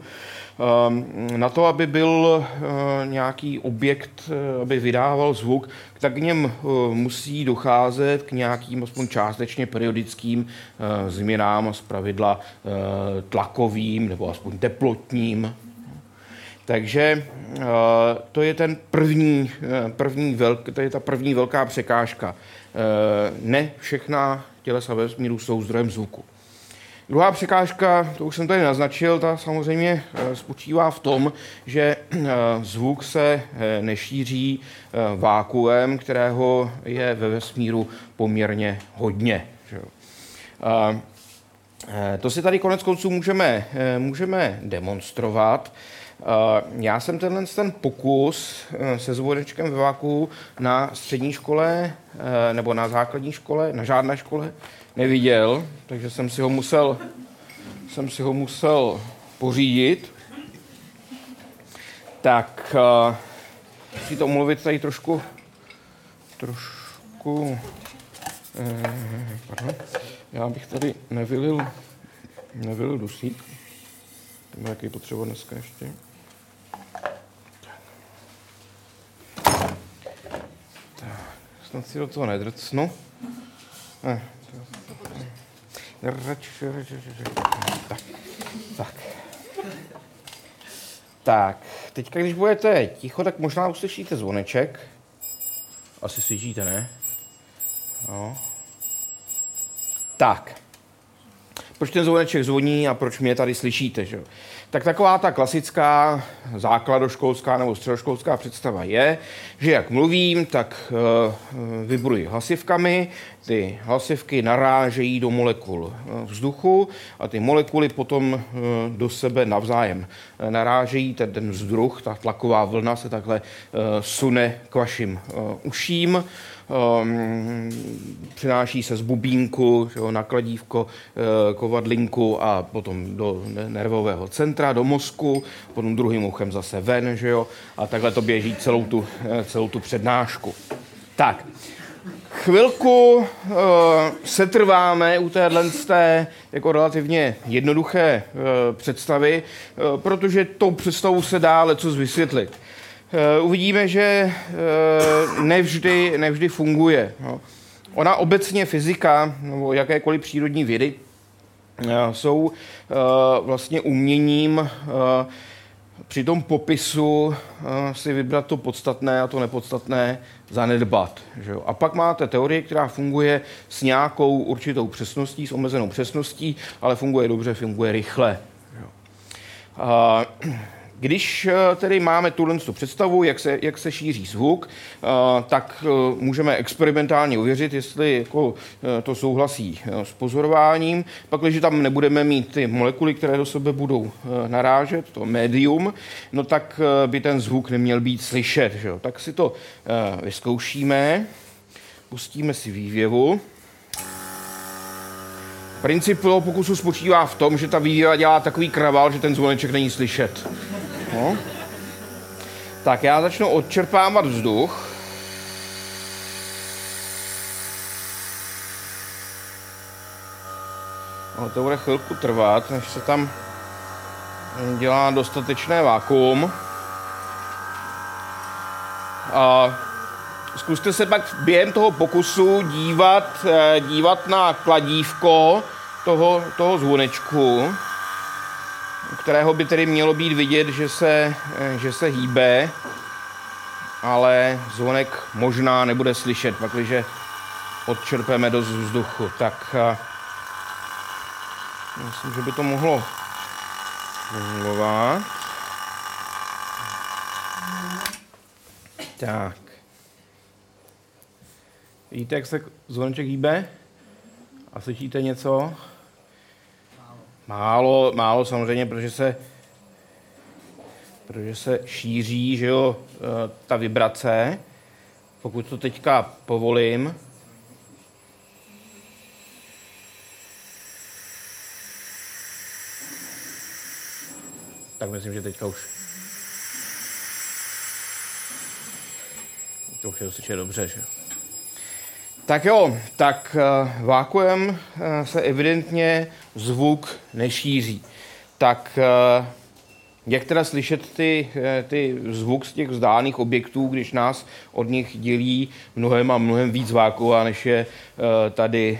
Ehm, na to, aby byl eh, nějaký objekt, eh, aby vydával zvuk, tak k něm eh, musí docházet k nějakým aspoň částečně periodickým změnám, z pravidla tlakovým nebo aspoň teplotním. Takže to je ten první, první velk, to je ta první velká překážka. Ne všechna tělesa vesmíru jsou zdrojem zvuku. Druhá překážka, to už jsem tady naznačil, ta samozřejmě eh, spočívá v tom, že eh, zvuk se eh, nešíří vákuem, kterého je ve vesmíru poměrně hodně. To si tady konec konců můžeme, můžeme demonstrovat. Já jsem tenhle ten pokus se zvonečkem ve váku na střední škole nebo na základní škole, na žádné škole neviděl, takže jsem si ho musel, jsem si ho musel pořídit. Tak uh, si to mluvit tady trošku, trošku, eh, pardon, já bych tady nevylil, nevylil dusík. To jaký potřeba dneska ještě. Tak, snad si do toho nedrcnu. Eh, tak, tak. Tak, teďka, když budete ticho, tak možná uslyšíte zvoneček. Asi slyšíte, ne? No. Tak. Proč ten zvoneček zvoní a proč mě tady slyšíte, že? Tak taková ta klasická základoškolská nebo středoškolská představa je, že jak mluvím, tak uh, vybruji hlasivkami, ty hlasivky narážejí do molekul eh, vzduchu a ty molekuly potom do sebe navzájem narážejí, ten, vzduch, ta tlaková vlna se takhle sune k vašim uším přináší se z bubínku jo, na kladívko, uh, kovadlinku a potom do nervového centra, do mozku, potom druhým uchem zase ven, že jo, a takhle to běží celou tu, eh, celou tu přednášku. Tak, chvilku uh, se trváme u téhle té jako relativně jednoduché uh, představy, uh, protože tou představou se dá leco vysvětlit. Eh, uvidíme, že eh, nevždy, nevždy funguje. No. Ona obecně fyzika nebo jakékoliv přírodní vědy eh, jsou vlastně uměním při tom popisu si vybrat to podstatné a to nepodstatné zanedbat. Že jo? A pak máte teorii, která funguje s nějakou určitou přesností, s omezenou přesností, ale funguje dobře, funguje rychle. A, když eh, tedy máme tuhle představu, jak se, jak se šíří zvuk, eh, tak eh, můžeme experimentálně uvěřit, jestli jako to souhlasí s pozorováním. Pak, když tam nebudeme mít ty molekuly, které do sebe budou narážet, to médium, no tak by ten zvuk neměl být slyšet. Že jo? Tak si to vyzkoušíme, pustíme si vývěvu. Princip toho pokusu spočívá v tom, že ta vývěva dělá takový kraval, že ten zvoneček není slyšet. No. Tak já začnu odčerpávat vzduch. Ale to bude chvilku trvat, než se tam dělá dostatečné vákuum. A zkuste se pak během toho pokusu dívat, eh, dívat na kladívko toho, toho zvonečku, kterého by tedy mělo být vidět, že se, eh, že se hýbe, ale zvonek možná nebude slyšet, pakliže odčerpeme do vzduchu. Tak eh, myslím, že by to mohlo fungovat. Tak. Vidíte, jak se zvoneček hýbe? A slyšíte něco? Málo, málo samozřejmě, protože se, protože se šíří, že jo, eh, ta vibrace. Pokud to teďka povolím, tak myslím, že teďka už to už je dostatečně dobře, že tak jo, tak uh, vákuem uh, se evidentně zvuk nešíří. Tak uh, jak teda slyšet ty, ty zvuk z těch vzdálených objektů, když nás od nich dělí mnohem a mnohem víc vákua, než je tady,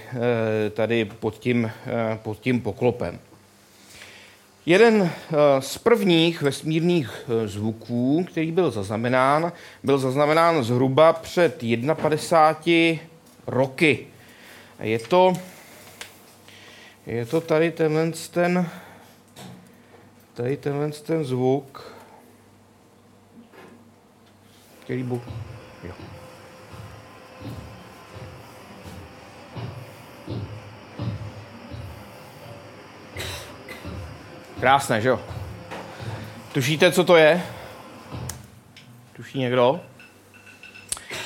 tady pod, tím, pod tím poklopem. Jeden z prvních vesmírných zvuků, který byl zaznamenán, byl zaznamenán zhruba před 51 roky. Je to, je to tady tenhle ten, tady tenhle ten zvuk, který bu... Jo. Krásné, že jo? Tušíte, co to je? Tuší někdo?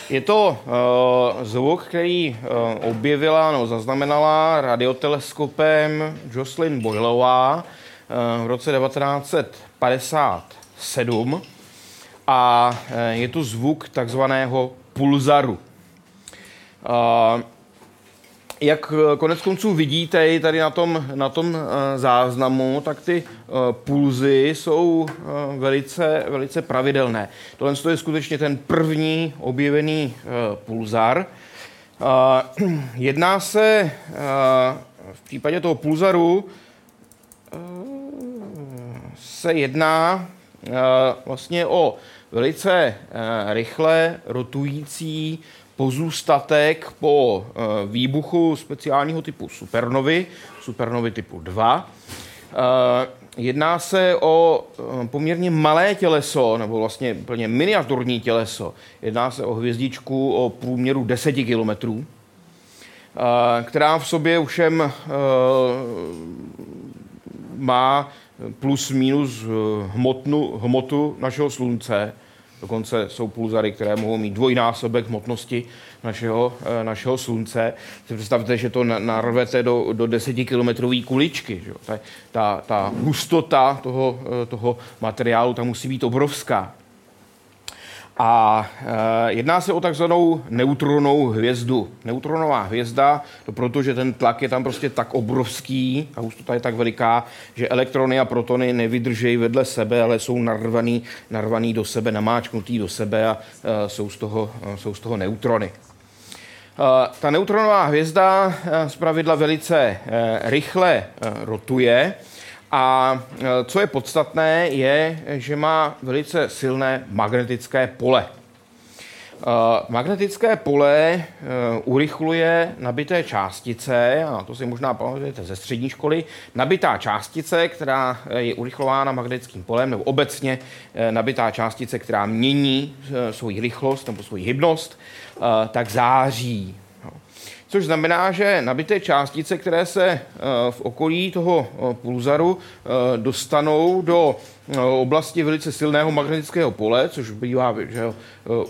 Je to uh, zvuk, který uh, objevila no, zaznamenala radioteleskopem Jocelyn Boylová uh, v roce 1957 a uh, je to zvuk takzvaného pulzaru. Uh, jak eh, konec konců vidíte tady na tom, na tom eh, záznamu, tak ty eh, pulzy jsou velice, velice pravidelné. Tohle je skutečně ten první objevený pulzar. [clears throat] Jedná se v případě toho pulzaru se jedná vlastně o velice rychle rotující pozůstatek po eh, výbuchu speciálního typu supernovy, supernovy typu 2. Eh, jedná se o eh, poměrně malé těleso, nebo vlastně plně miniaturní těleso. Jedná se o hvězdičku o průměru 10 kilometrů, která v sobě všem má plus minus hmotnu, hmotu našeho slunce Dokonce jsou pulzary, které mohou mít dvojnásobek hmotnosti našeho, eh, našeho slunce. Si představte, že to narvete do, do desetikilometrové kuličky. Že? Ta, ta, ta hustota toho, eh, toho materiálu tam musí být obrovská. A e, jedná se o takzvanou neutronovou hvězdu. Neutronová hvězda, to proto, že ten tlak je tam prostě tak obrovský, a hustota je tak veliká, že elektrony a protony nevydržejí vedle sebe, ale jsou narvaný, narvaný do sebe, namáčknutý do sebe a e, jsou, z toho, e, jsou z toho neutrony. Ta neutronová hvězda zpravidla velice rychle rotuje, a e, co je podstatné, je, že má velice silné magnetické pole. E, magnetické pole e, urychluje nabité částice, a to si možná pamatujete ze střední školy, nabitá částice, která je urychlována magnetickým polem, nebo obecně nabitá částice, která mění svoji rychlost nebo svoji hybnost, tak září což znamená, že nabité částice, které se eh, v okolí toho eh, pulzaru eh, dostanou do oblasti velice silného magnetického pole, což bývá že,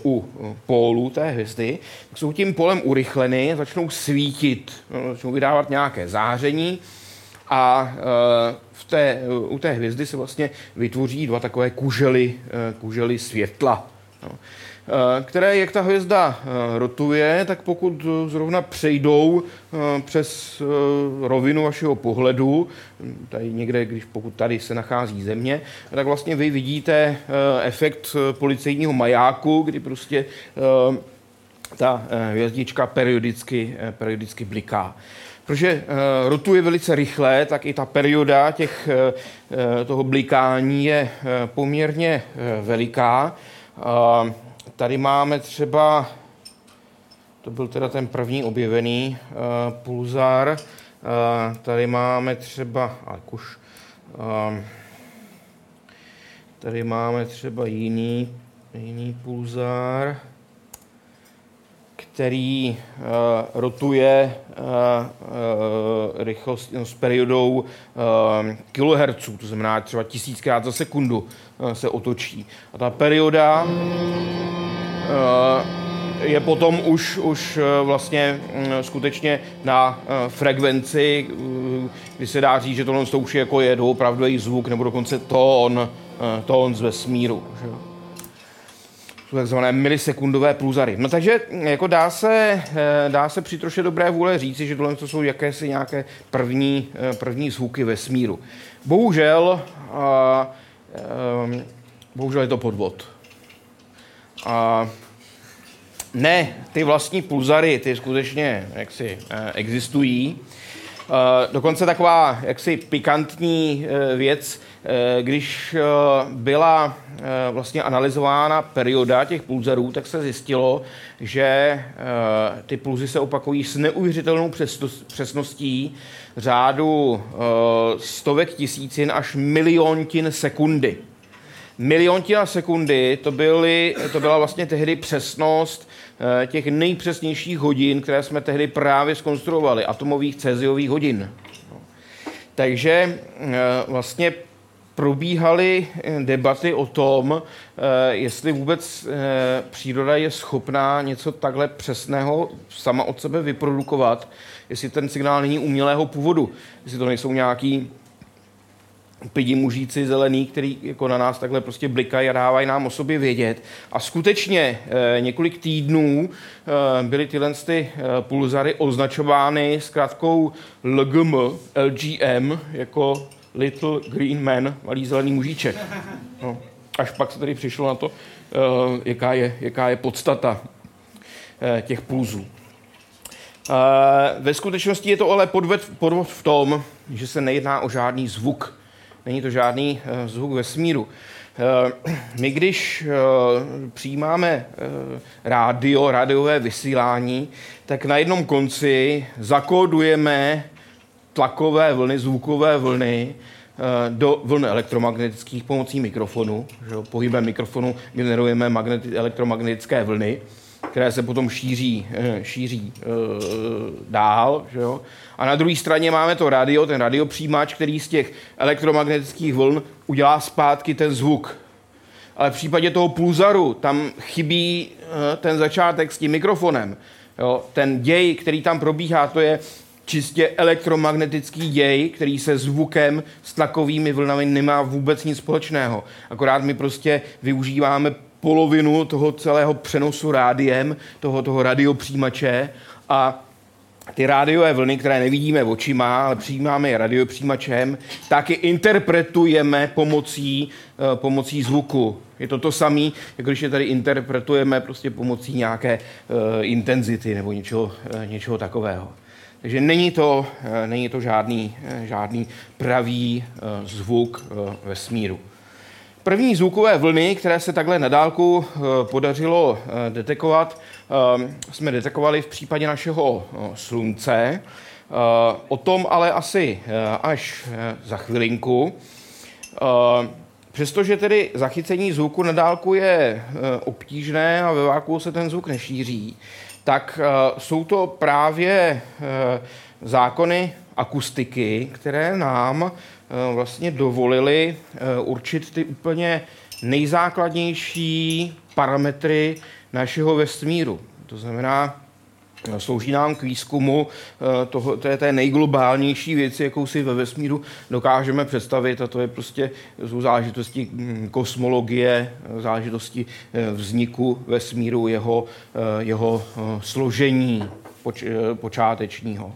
u pólu té hvězdy, tak jsou tím polem urychleny, začnou svítit, začnou vydávat nějaké záření a v té, u té hvězdy se vlastně vytvoří dva takové kužely, kužely světla. No. Které, jak ta hvězda rotuje, tak pokud zrovna přejdou přes rovinu vašeho pohledu, tady někde, když pokud tady se nachází země, tak vlastně vy vidíte efekt policejního majáku, kdy prostě ta hvězdička periodicky, periodicky bliká protože rotuje velice rychle, tak i ta perioda těch, toho blikání je poměrně veliká. Tady máme třeba, to byl teda ten první objevený uh, pulzár, uh, tady máme třeba, ale kuž, uh, tady máme třeba jiný, jiný pulzár, který uh, rotuje uh, uh, rychlost no, s periodou kilohertzů, to znamená třeba tisíckrát za sekundu se otočí. A ta perioda je potom už, už vlastně uh, skutečně na frekvenci, kdy se dá říct, že tohle už je jako je doopravdový zvuk, nebo dokonce tón, tón z vesmíru. Že? Takzvané milisekundové pulzary. No takže jako dá se, eh, dá se při troše dobré vůle říci, že tohle jsou jakési nějaké první, eh, první zvuky vesmíru. Bohužel, a, ehm, bohužel je to podvod. A, ne, ty vlastní pulzary, ty skutečně jaksi eh, existují. Dokonce taková jaksi pikantní věc, když byla vlastně analyzována perioda těch pulzarů, tak se zjistilo, že ty pulzy se opakují s neuvěřitelnou přesností řádu stovek tisícin až miliontin sekundy. Miliontina sekundy to, byly, to byla vlastně tehdy přesnost těch nejpřesnějších hodin, které jsme tehdy právě skonstruovali, atomových ceziových hodin. Takže vlastně probíhaly eh, debaty o tom, eh, jestli vůbec eh, příroda je schopná něco takhle přesného sama od sebe vyprodukovat, jestli ten signál není umělého původu, jestli to nejsou nějaký pidi mužíci zelený, který jako na nás takhle prostě blikají a dávají nám o sobě vědět. A skutečně několik týdnů byly tyhle ty pulzary označovány zkrátkou LGM, LGM, jako Little Green Man, malý zelený mužíček. No, až pak se tady přišlo na to, uh, jaká, je, jaká je podstata uh, těch pulzů. Uh, ve skutečnosti je to ale podvod, podvod v tom, že se nejedná o žádný zvuk. Není to žádný zvuk vesmíru. My, když přijímáme rádio, rádiové vysílání, tak na jednom konci zakódujeme tlakové vlny, zvukové vlny eh, do vln elektromagnetických pomocí mikrofonu. Že? Pohybem mikrofonu generujeme magneti- elektromagnetické vlny, které se potom šíří, eh, šíří e, dál. Že jo? A na druhé straně máme to radio, ten radiopřijímač, který z těch elektromagnetických vln udělá zpátky ten zvuk. Ale v případě toho pulzaru tam chybí ten začátek s tím mikrofonem. Jo? Ten děj, který tam probíhá, to je čistě elektromagnetický děj, který se zvukem s tlakovými vlnami nemá vůbec nic společného. Akorát my prostě využíváme polovinu toho celého přenosu rádiem, toho, toho radiopřijímače a ty rádiové vlny, které nevidíme očima, ale přijímáme je radiopřijímačem, taky interpretujeme pomocí, uh, pomocí zvuku. Je to to samé, jako když je tady interpretujeme prostě pomocí nějaké uh, intenzity nebo něčeho, uh, něčeho takového. Takže není to, eh, není to žádný, eh, žádný pravý eh, zvuk vesmíru. První zvukové vlny, které se takhle na dálku podařilo detekovat, jsme detekovali v případě našeho slunce. O tom ale asi až za chvilinku. Přestože tedy zachycení zvuku na dálku je obtížné a ve váku se ten zvuk nešíří, tak eh, jsou to právě eh, zákony akustiky, které nám eh, vlastně dovolily určit ty úplně nejzákladnější parametry našeho vesmíru. To znamená, Slouží nám k výzkumu eh, toho, té, té nejglobálnější věci, jakou si ve vesmíru dokážeme představit, a to je prostě jsou záležitosti hm, kosmologie, záležitosti eh, vzniku vesmíru, jeho, eh, jeho složení poč, počátečního.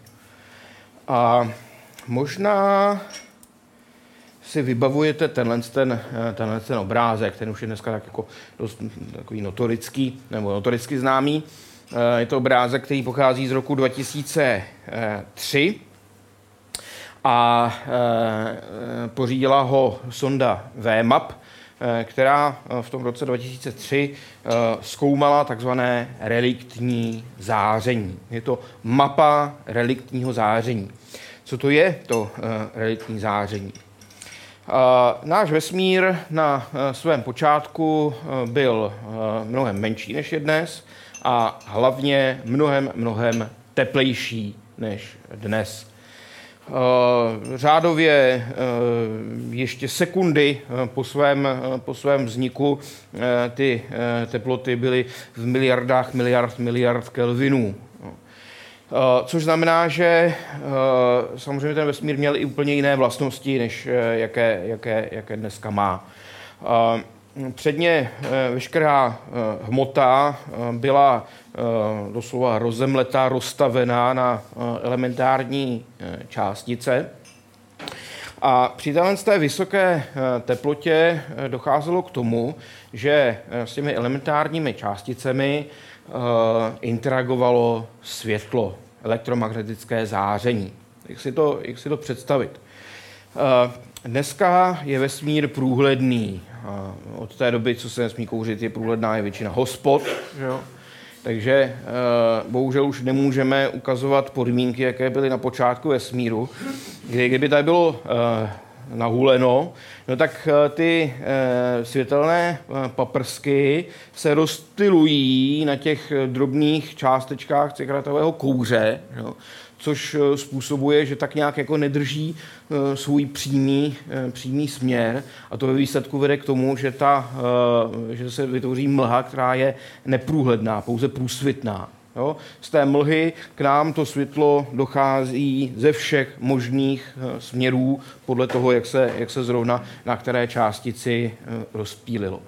A možná si vybavujete tenhle ten, tenhle ten obrázek, ten už je dneska tak jako dost takový notorický, nebo notoricky známý. Eh, je to obrázek, který pochází z roku 2003 a eh, pořídila ho sonda VMAP, eh, která v tom roce 2003 zkoumala takzvané reliktní záření. Je to mapa reliktního záření. Co to je to reliktní záření? Náš vesmír na svém počátku byl mnohem menší než je dnes a hlavně mnohem, mnohem teplejší než dnes. Eh, řádově eh, ještě sekundy eh, po svém, po svém vzniku ty teploty byly v miliardách miliard miliard kelvinů. Což znamená, že samozřejmě ten vesmír měl i úplně jiné vlastnosti, než jaké, jaké, jaké dneska má. Předně eh, veškerá eh, hmota eh, byla doslova rozemletá, rozstavená na elementární částice. A při té vysoké teplotě docházelo k tomu, že s těmi elementárními částicemi interagovalo světlo, elektromagnetické záření. Jak si to, jak si to představit? Dneska je vesmír průhledný. Od té doby, co se nesmí kouřit, je průhledná je většina hospod. Jo? Takže eh, bohužel už nemůžeme ukazovat podmínky, jaké byly na počátku vesmíru, kdy kdyby tady bylo eh, nahuleno, no tak eh, ty světelné paprsky se rozstylují na těch drobných částečkách cigaretového kouře. Jo? Což eh, způsobuje, že tak nějak jako nedrží eh, svůj přímý, eh, přímý směr a to ve výsledku vede k tomu, že, ta, že se vytvoří mlha, která je neprůhledná, pouze průsvitná. Jo? Z té mlhy k nám to světlo dochází ze všech možných směrů podle toho, jak se, jak se zrovna na které částici rozpílilo.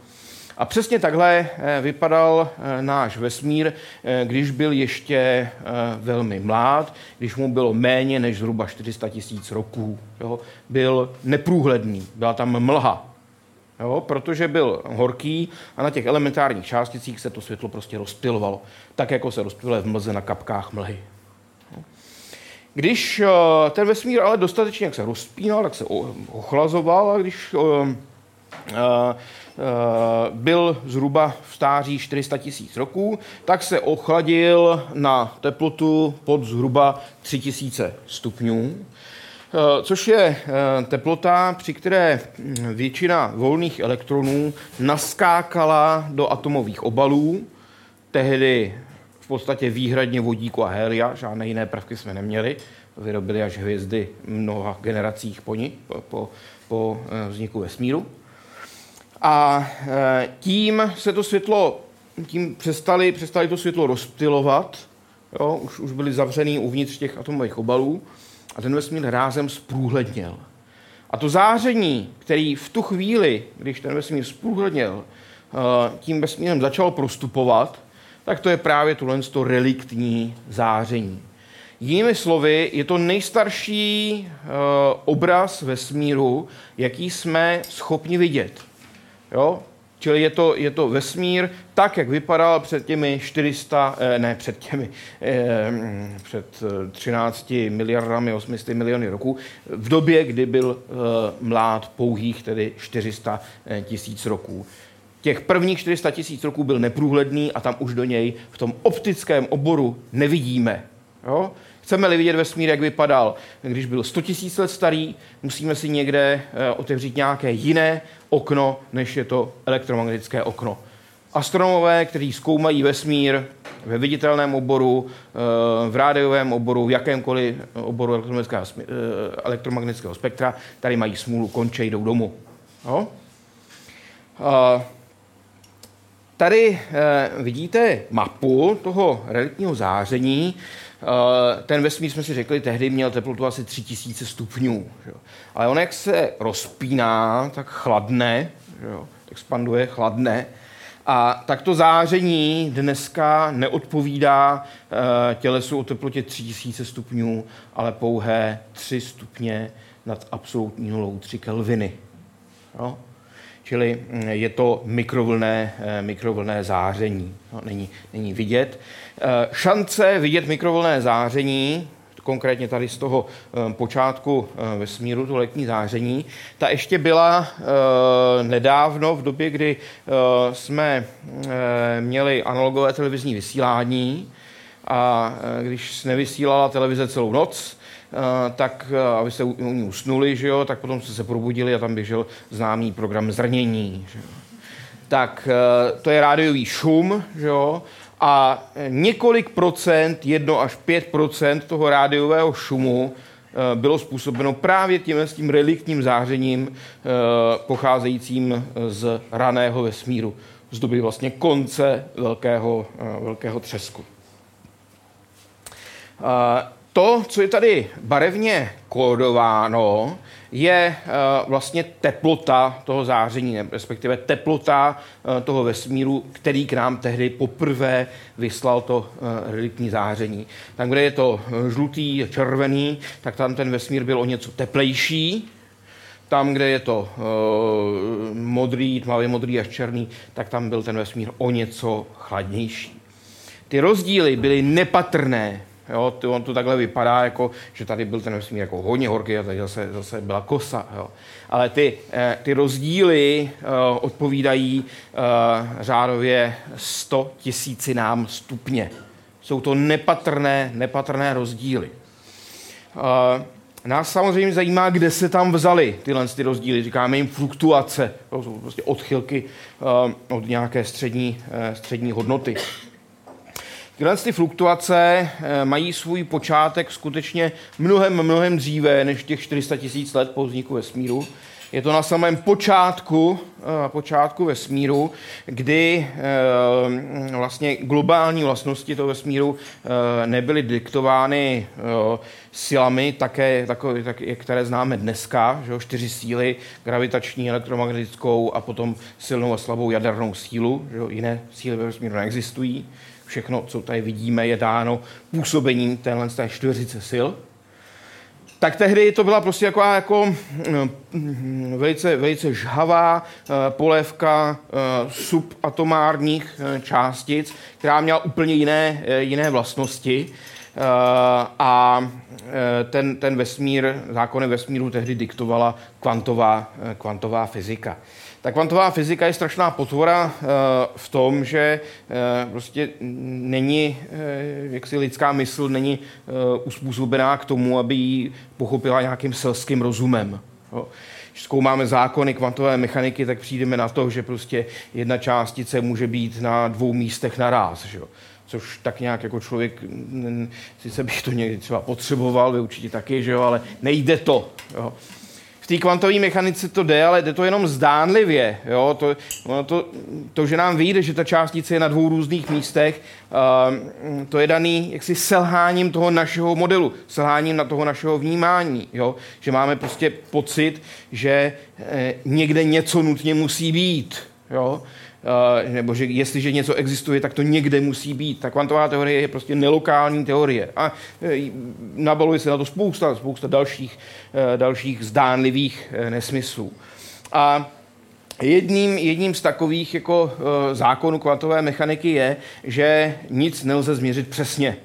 A přesně takhle eh, vypadal eh, náš vesmír, eh, když byl ještě velmi mlád, když mu bylo méně než zhruba 400 tisíc roků. Jo. Byl neprůhledný, byla tam mlha, jo, protože byl horký a na těch elementárních částicích se to světlo prostě rozptilovalo, tak jako se rozptiluje v mlze na kapkách mlhy. Když ten vesmír ale dostatečně jak se rozpínal, tak se ochlazoval a když byl zhruba v stáří 400 tisíc roků, tak se ochladil na teplotu pod zhruba 3000 stupňů, eh, což je eh, teplota, při které většina volných elektronů naskákala do atomových obalů, tehdy v podstatě výhradně vodíku a helia, žádné jiné prvky jsme neměli, vyrobili až hvězdy mnoha generacích po, ní, po, po, po vzniku vesmíru. A e, tím se to světlo, tím přestali, přestali to světlo rozptilovat, jo, už, už byly zavřený uvnitř těch atomových obalů a ten vesmír rázem zprůhledněl. A to záření, který v tu chvíli, když ten vesmír zprůhledněl, e, tím vesmírem začal prostupovat, tak to je právě tohle to reliktní záření. Jinými slovy, je to nejstarší uh, obraz vesmíru, jaký jsme schopni vidět. Jo? Čili je to, je to vesmír tak, jak vypadal před těmi 400, eh, ne před těmi, eh, před 13 miliardami, 800 miliony roků, v době, kdy byl eh, mlád pouhých, tedy 400 tisíc roků. Těch prvních 400 tisíc roků byl neprůhledný a tam už do něj v tom optickém oboru nevidíme. Jo? Chceme-li vidět vesmír, jak vypadal, když byl 100 000 let starý, musíme si někde eh, otevřít nějaké jiné okno, než je to elektromagnetické okno. Astronomové, kteří zkoumají vesmír ve viditelném oboru, eh, v rádiovém oboru, v jakémkoliv oboru elektromagnetického, eh, elektromagnetického spektra, tady mají smůlu, končej, jdou domů. Jo? tady vidíte mapu toho reliktního záření. Ten vesmír, jsme si řekli, tehdy měl teplotu asi 3000 stupňů. Ale on, jak se rozpíná, tak chladne, expanduje, chladne. A takto záření dneska neodpovídá e, tělesu o teplotě 3000 stupňů, ale pouhé 3 stupně nad absolutní nulou, 3 kelviny. Jo? Čili mm, je to mikrovlné, e, mikrovlné záření. No, není, není vidět. E, šance vidět mikrovlné záření konkrétně tady z toho eh, počátku eh, vesmíru, to letní záření, ta ještě byla eh, nedávno v době, kdy jsme měli analogové televizní vysílání a když nevysílala televize celou noc, tak abyste u ní usnuli, že jo, tak potom jste se probudili a tam běžel známý program zrnění. Že jo. Tak to je rádiový šum, že jo, a několik procent, jedno až pět procent toho rádiového šumu eh, bylo způsobeno právě tím, s tím reliktním zářením eh, pocházejícím z raného vesmíru, z doby vlastně konce velkého, eh, velkého třesku. To, co je tady barevně kódováno, je eh, vlastně teplota toho záření, respektive teplota eh, toho vesmíru, který k nám tehdy poprvé vyslal to eh, reliktní záření. Tam, kde je to žlutý, červený, tak tam ten vesmír byl o něco teplejší, tam, kde je to modrý, tmavě modrý až černý, tak tam byl ten vesmír o něco chladnější. Ty rozdíly byly nepatrné Jo, on to takhle vypadá, jako, že tady byl ten vesmír jako hodně horký a tady zase, zase byla kosa. Jo. Ale ty, eh, ty rozdíly eh, odpovídají eh, řádově 100 tisícinám stupně. Jsou to nepatrné, nepatrné rozdíly. Nás samozřejmě zajímá, kde se tam vzali tyhle ty rozdíly. Říkáme jim fluktuace. To jsou prostě odchylky od nějaké střední, střední hodnoty. Tyhle ty fluktuace eh, mají svůj počátek skutečně mnohem, mnohem dříve než těch 400 tisíc let po vzniku vesmíru. Je to na samém počátku, eh, počátku vesmíru, kdy eh, vlastně globální vlastnosti toho vesmíru nebyly diktovány silami, také, takové, tak, které známe dneska, že jo, čtyři síly, gravitační, elektromagnetickou a potom silnou a slabou jadernou sílu. Že jo, jiné síly ve vesmíru neexistují. Všechno, co tady vidíme, je dáno působením téhle té čtyřice sil. Tak tehdy to byla prostě jako, jako velice, velice žhavá eh, polévka eh, subatomárních částic, která měla úplně jiné, jiné vlastnosti. A ten, ten vesmír, zákony vesmíru tehdy diktovala kvantová, kvantová fyzika. Ta kvantová fyzika je strašná potvora eh, v tom, že eh, prostě není, eh, jak si lidská mysl není uspůsobená k tomu, aby ji pochopila nějakým selským rozumem. Když zkoumáme zákony kvantové mechaniky, tak přijdeme na to, že prostě jedna částice může být na dvou místech naraz. Že? což tak nějak jako člověk, sice bych to někdy třeba potřeboval, vy určitě taky, že jo, ale nejde to. Jo v té kvantové mechanice to jde, ale jde to jenom zdánlivě. Jo? To, to, to, že nám vyjde, že ta částice je na dvou různých místech, uh, to je daný jaksi selháním toho našeho modelu, selháním na toho našeho vnímání. Jo? Že máme prostě pocit, že eh, někde něco nutně musí být. Jo? Eh, nebo že jestliže něco existuje, tak to někde musí být. Ta kvantová teorie je prostě nelokální teorie. A eh, nabaluje se na to spousta, spousta dalších, eh, dalších zdánlivých nesmyslů. A Jedním, jedním z takových jako zákonů kvantové mechaniky je, že nic nelze změřit přesně.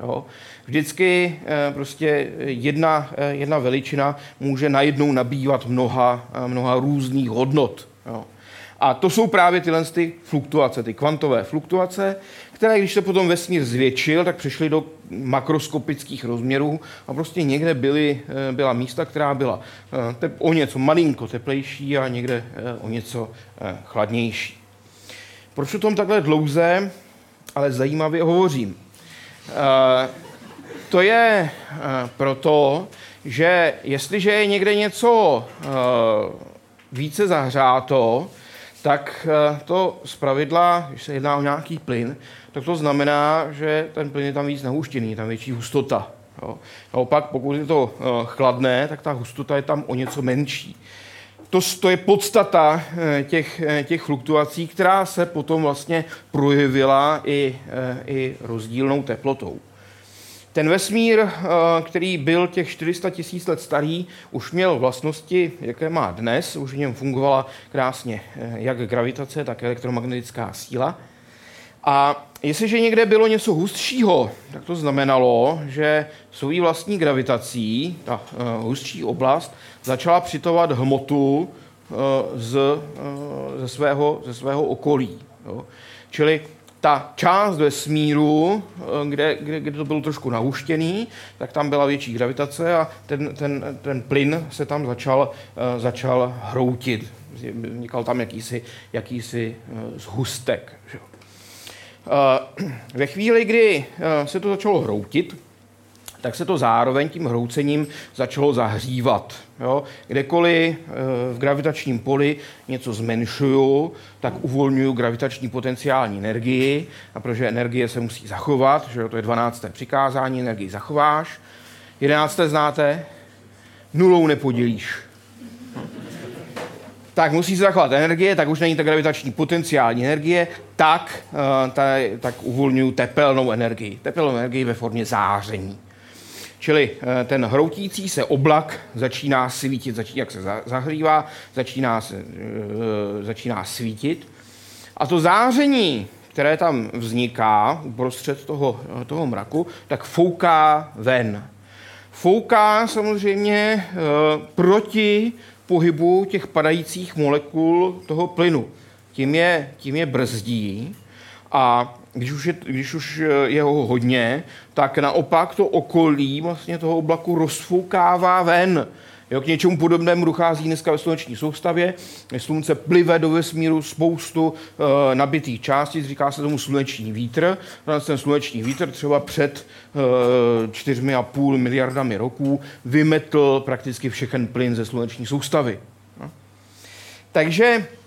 Jo? Vždycky prostě jedna, jedna veličina může najednou nabývat mnoha, mnoha různých hodnot. Jo? A to jsou právě tyhle ty fluktuace, ty kvantové fluktuace, které, když se potom vesmír zvětšil, tak přešly do makroskopických rozměrů a prostě někde byly, eh, byla místa, která byla eh, tep, o něco malinko teplejší a někde eh, o něco chladnější. Proč o tom takhle dlouze, ale zajímavě hovořím? To je proto, že jestliže je někde něco více zahřáto, tak eh, to z pravidla, když se jedná o nějaký plyn, tak to znamená, že ten plyn je tam víc nahuštěný, tam větší hustota. Jo. Naopak, pokud je to eh, chladné, tak ta hustota je tam o něco menší. To, to je podstata eh, těch, těch fluktuací, která se potom vlastně projevila i, i rozdílnou teplotou. Ten vesmír, eh, který byl těch 400 tisíc let starý, už měl vlastnosti, jaké má dnes. Už v něm fungovala krásně eh, jak gravitace, tak elektromagnetická síla. A jestliže někde bylo něco hustšího, tak to znamenalo, že svou vlastní gravitací ta eh, hustší oblast začala přitovat hmotu z, ze, svého, ze svého okolí. Jo. Čili ta část vesmíru, eh, kde, kde, kde to bylo trošku nahuštěný, tak tam byla větší gravitace a ten, ten, ten plyn se tam začal, uh, začal hroutit. Vznikal tam jakýsi, jakýsi zhustek. Že? Uh, [clears throat] ve chvíli, kdy se to začalo hroutit, tak se to zároveň tím hroucením začalo zahřívat. Jo? Kdekoliv eh, v gravitačním poli něco zmenšuju, tak uvolňuju gravitační potenciální energii, a protože energie se musí zachovat, že jo? to je 12. přikázání, energii zachováš. 11. znáte? Nulou nepodělíš. Tak musí se zachovat energie, tak už není ta gravitační potenciální energie, tak, uh, ta, tak uvolňuju tepelnou energii. Tepelnou energii ve formě záření. Čili eh, ten hroutící se oblak začíná svítit, začíná, jak se zahřívá, začíná, eh, začíná svítit. A to záření, které tam vzniká uprostřed toho, eh, toho mraku, tak fouká ven. Fouká samozřejmě proti pohybu těch padajících molekul toho plynu. Tím je, tím je brzdí a když už, je, když už je ho hodně, tak naopak to okolí vlastně toho oblaku rozfoukává ven. Jo, k něčemu podobnému dochází dneska ve sluneční soustavě. Slunce plive do vesmíru spoustu e, nabitých částic, říká se tomu sluneční vítr. Ten sluneční vítr třeba před e, čtyřmi a půl miliardami roků vymetl prakticky všechen plyn ze sluneční soustavy. No. Takže Eh,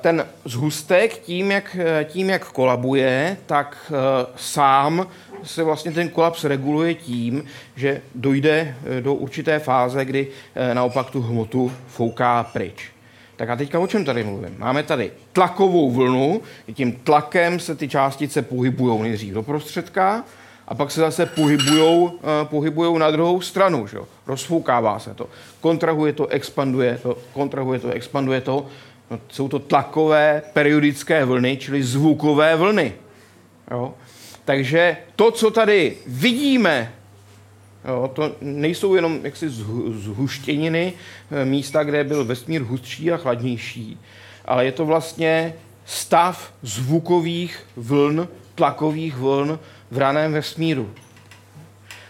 ten zhustek tím jak, eh, tím, jak kolabuje, tak eh, sám se vlastně ten kolaps reguluje tím, že dojde do určité fáze, kdy naopak tu hmotu fouká pryč. Tak a teďka o čem tady mluvím? Máme tady tlakovou vlnu, tím tlakem se ty částice pohybují nejdřív do prostředka, a pak se zase pohybujou, pohybujou na druhou stranu. Že? Rozfoukává se to. Kontrahuje to, expanduje to, kontrahuje to, expanduje to. No, jsou to tlakové periodické vlny, čili zvukové vlny. Jo? Takže to, co tady vidíme, jo, to nejsou jenom jaksi zhuštěniny, eh, místa, kde byl vesmír hustší a chladnější, ale je to vlastně stav zvukových vln, tlakových vln v raném vesmíru.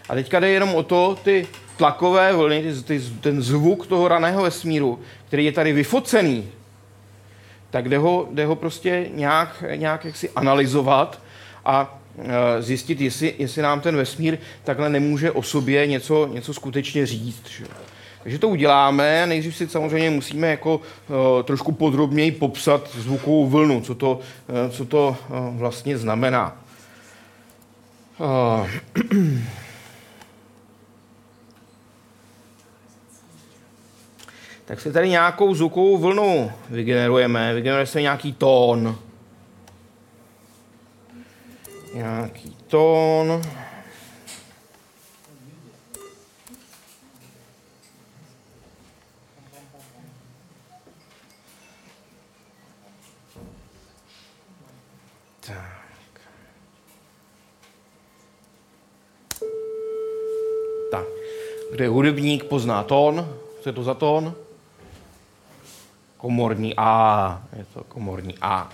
A teďka jde jenom o to, ty tlakové vlny, ty, ty, ten zvuk toho raného vesmíru, který je tady vyfocený, tak jde ho, jde ho prostě nějak, nějak jaksi analyzovat a e, zjistit, jestli, jestli nám ten vesmír takhle nemůže o sobě něco, něco skutečně říct. Že? Takže to uděláme. Nejdřív si samozřejmě musíme jako uh, trošku podrobněji popsat zvukovou vlnu, co to, uh, co to uh, vlastně znamená. Uh, tak si tady nějakou zvukovou vlnu vygenerujeme. Vygeneruje se nějaký tón. Nějaký tón. Tak. Tak. Kde hudebník pozná tón? Co je to za tón? Komorní A. Je to komorní A.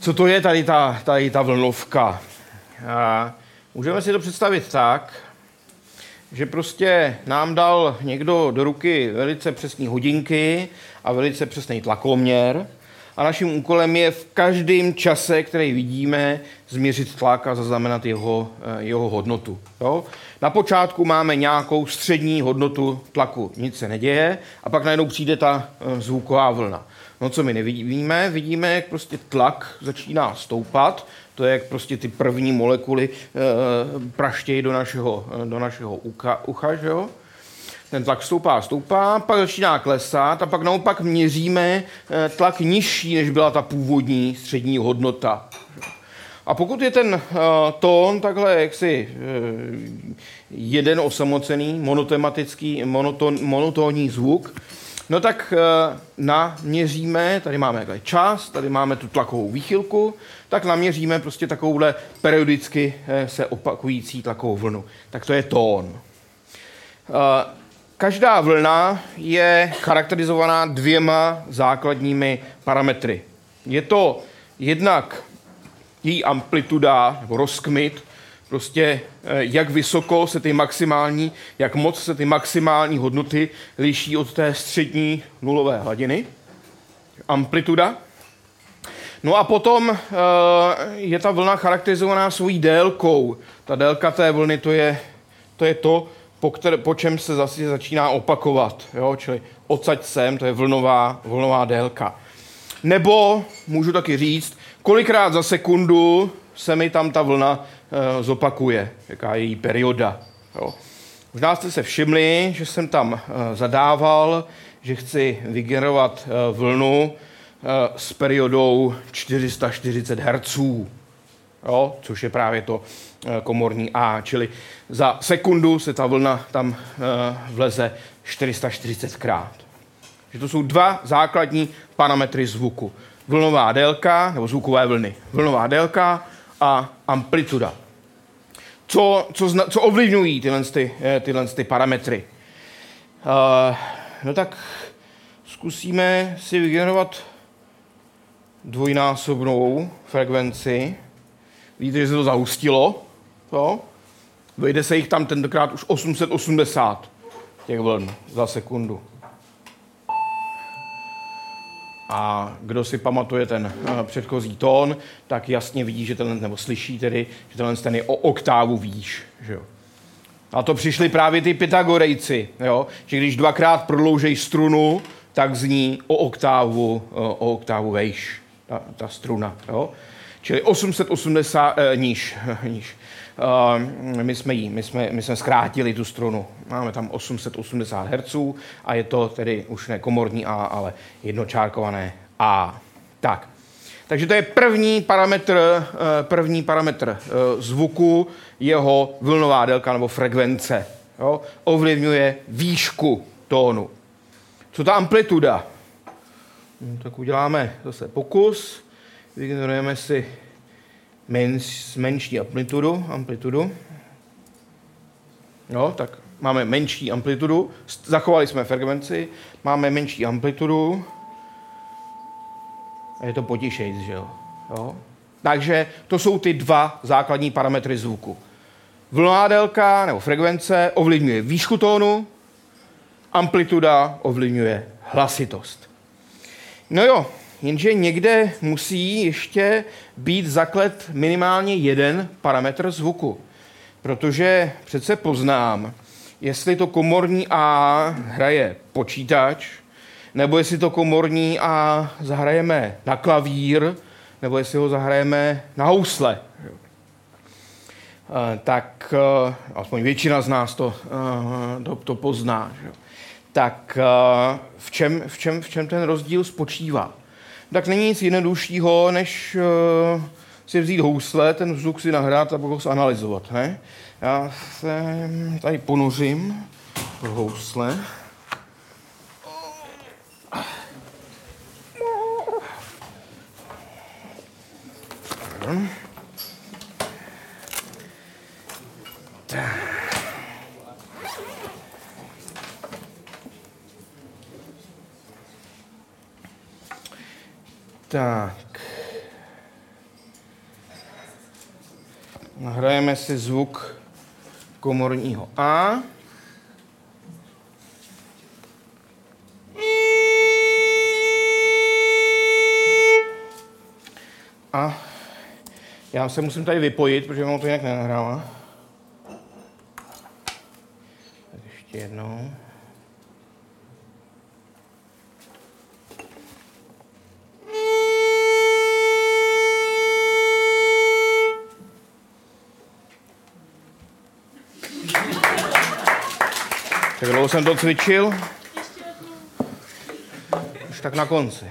Co to je tady ta, tady ta vlnovka? A můžeme si to představit tak, že prostě nám dal někdo do ruky velice přesné hodinky a velice přesný tlakoměr a naším úkolem je v každém čase, který vidíme, změřit tlak a zaznamenat jeho, eh, jeho hodnotu. Jo? Na počátku máme nějakou střední hodnotu tlaku, nic se neděje a pak najednou přijde ta eh, zvuková vlna. No co my nevidíme? Vidíme, jak prostě tlak začíná stoupat, to je jak prostě ty první molekuly e, praštějí do našeho, do našeho ucha, ucha že jo? Ten tlak stoupá, stoupá, pak začíná klesat a pak naopak měříme eh, tlak nižší, než byla ta původní střední hodnota. A pokud je ten uh, tón takhle jaksi uh, jeden osamocený, monotematický, monoton, monotónní zvuk, no tak uh, naměříme, tady máme takhle čas, tady máme tu tlakovou výchylku, tak naměříme prostě takovouhle periodicky uh, se opakující tlakovou vlnu. Tak to je tón. Uh, Každá vlna je charakterizovaná dvěma základními parametry. Je to jednak její amplituda nebo rozkmit, prostě eh, jak vysoko se ty maximální, jak moc se ty maximální hodnoty liší od té střední nulové hladiny. Amplituda. No a potom eh, je ta vlna charakterizovaná svojí délkou. Ta délka té vlny to je to, je to po, které, po čem se zase začíná opakovat. Jo? Čili odsaď sem, to je vlnová, vlnová délka. Nebo můžu taky říct, kolikrát za sekundu se mi tam ta vlna e, zopakuje, jaká je její perioda. Jo? Možná jste se všimli, že jsem tam e, zadával, že chci vygenerovat e, vlnu s periodou 440 Hz, jo? což je právě to komorní A, čili za sekundu se ta vlna tam eh, vleze 440 krát. Že to jsou dva základní parametry zvuku. Vlnová délka, nebo zvukové vlny. Vlnová délka a amplituda. Co, co, zna, co ovlivňují tyhle, ty, eh, tyhle ty parametry? Uh, no tak zkusíme si vygenerovat dvojnásobnou frekvenci. Víte, že se to zahustilo. Jo? Vejde se jich tam tentokrát už 880 těch vln za sekundu. A kdo si pamatuje ten uh, předchozí tón, tak jasně vidí, že ten, nebo slyší tedy, že tenhle ten je o oktávu výš. Že jo? A to přišli právě ty Pythagorejci, jo? že když dvakrát prodloužejí strunu, tak zní o oktávu, uh, o oktávu vejš, ta, ta struna. Jo? Čili 880 eh, níž, [laughs] níž. Uh, my, jsme jí, my, jsme, my jsme zkrátili tu strunu. Máme tam 880 Hz a je to tedy už ne komorní A, ale jednočárkované A. Tak. Takže to je první parametr, uh, první parametr uh, zvuku, jeho vlnová délka nebo frekvence. Jo? Ovlivňuje výšku tónu. Co ta amplituda? No, tak uděláme zase pokus. Vygenerujeme si menš, menší amplitudu, amplitudu. No, tak máme menší amplitudu, zachovali jsme frekvenci, máme menší amplitudu a je to potišejc, že jo? jo? Takže to jsou ty dva základní parametry zvuku. Vlnová délka nebo frekvence ovlivňuje výšku tónu, amplituda ovlivňuje hlasitost. No jo, jenže někde musí ještě být zaklet minimálně jeden parametr zvuku. Protože přece poznám, jestli to komorní A hraje počítač, nebo jestli to komorní A zahrajeme na klavír, nebo jestli ho zahrajeme na housle. Eh, tak eh, aspoň většina z nás to, eh, to, to pozná. Tak v čem, v, čem, v čem ten rozdíl spočívá? Tak není nic jednoduššího, než uh, si vzít housle, ten zvuk si nahrát a pak ho zanalizovat. Ne? Já se tady ponořím do housle. Tak. Tak. Nahrajeme si zvuk komorního A. A já se musím tady vypojit, protože mám to jinak nenahrává. Tak ještě jednou. Tak dlouho jsem to cvičil. Už tak na konci.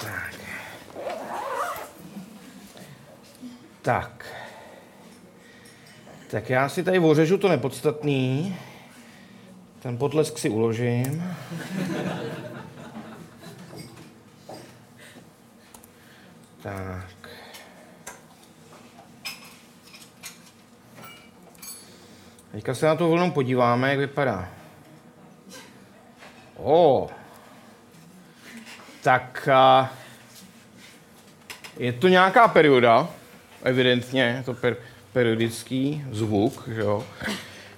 Tak. Tak. Tak já si tady ořežu to nepodstatný. Ten potlesk si uložím. Tak. Teďka se na tu vlnu podíváme, jak vypadá. O, tak a, je to nějaká perioda, evidentně, je to per, periodický zvuk, že jo.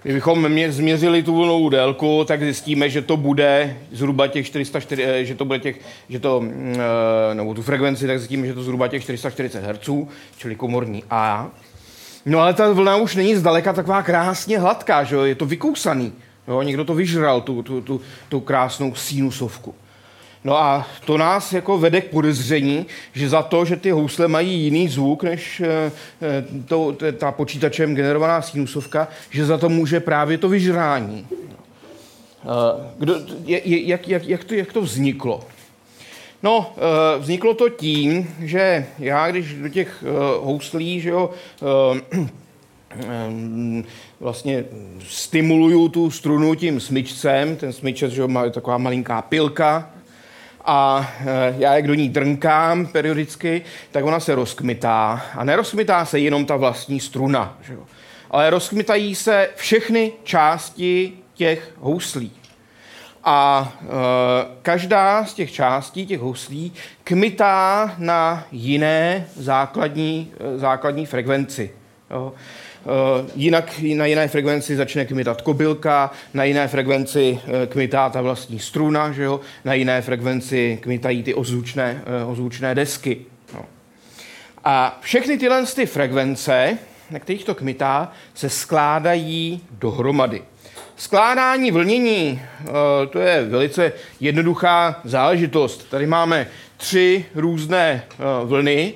Kdybychom mě změřili tu vlnovou délku, tak zjistíme, že to bude zhruba těch 440, eh, že to bude těch, že to, mm, eh, nebo tu frekvenci, tak zjistíme, že to zhruba těch 440 Hz, čili komorní A. No ale ta vlna už není zdaleka taková krásně hladká, že jo? je to vykousaný. Jo? Někdo to vyžral, tu, tu, tu, tu krásnou sinusovku. No a to nás jako vede k podezření, že za to, že ty housle mají jiný zvuk než eh, eh, to, ta počítačem generovaná sinusovka, že za to může právě to vyžrání. Eh, kdo, jak, jak, jak, to, jak to vzniklo? No, vzniklo to tím, že já, když do těch houslí, že jo, vlastně stimuluju tu strunu tím smyčcem, ten smyčec, že jo, má taková malinká pilka, a já jak do ní drnkám periodicky, tak ona se rozkmitá. A nerozkmitá se jenom ta vlastní struna, že jo? ale rozkmitají se všechny části těch houslí a e, každá z těch částí, těch huslí, kmitá na jiné základní, e, základní frekvenci. Jo. E, jinak na jiné frekvenci začne kmitat kobylka, na jiné frekvenci e, kmitá ta vlastní struna, že jo? na jiné frekvenci kmitají ty ozvučné, e, ozvučné desky. Jo. A všechny tyhle ty frekvence, na kterých to kmitá, se skládají dohromady. Skládání vlnění, eh, to je velice jednoduchá záležitost. Tady máme tři různé eh, vlny,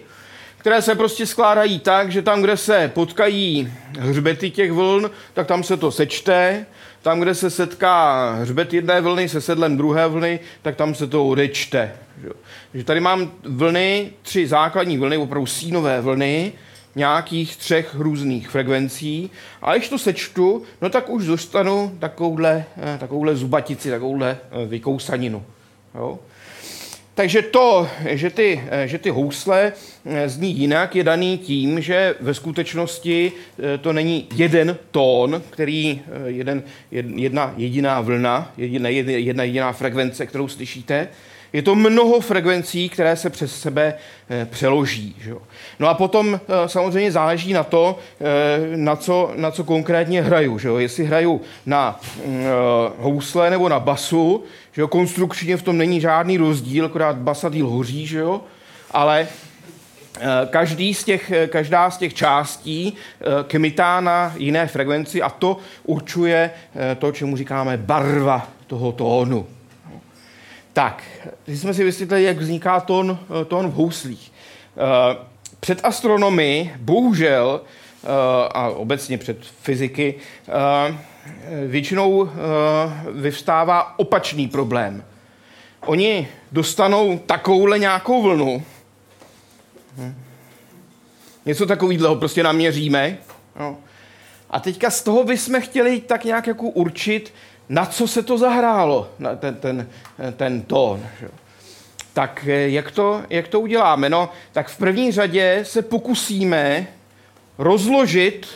které se prostě skládají tak, že tam, kde se potkají hřbety těch vln, tak tam se to sečte. Tam, kde se setká hřbet jedné vlny se sedlem druhé vlny, tak tam se to odečte. Takže tady mám vlny, tři základní vlny, opravdu sínové vlny, nějakých třech různých frekvencí. A když to sečtu, no tak už dostanu takovouhle, eh, takovouhle zubatici, takovouhle eh, vykousaninu. Jo? Takže to, že ty, eh, že ty housle zní jinak, je daný tím, že ve skutečnosti to není jeden tón, který, jeden, jedna jediná vlna, jedna, jedna jediná frekvence, kterou slyšíte, je to mnoho frekvencí, které se přes sebe přeloží. Že jo? No a potom eh, samozřejmě záleží na to, eh, na co, na co konkrétně hraju. Že jo? Jestli hraju na mm, housle nebo na basu, že jo? konstrukčně v tom není žádný rozdíl, akorát basa díl hoří, že jo? ale Každý z těch, každá z těch částí kmitá na jiné frekvenci a to určuje to, čemu říkáme barva toho tónu. Tak, teď jsme si vysvětlili, jak vzniká tón, tón v houslích. Eh, před astronomy, bohužel, eh, a obecně před fyziky, eh, většinou vyvstává opačný problém. Oni dostanou takovouhle nějakou vlnu, něco takového prostě naměříme, a teďka z toho bychom chtěli tak nějak jako určit, na co se to zahrálo, ten, ten, ten tón. Že? Tak eh, jak to, jak to uděláme? No, tak v první řadě se pokusíme rozložit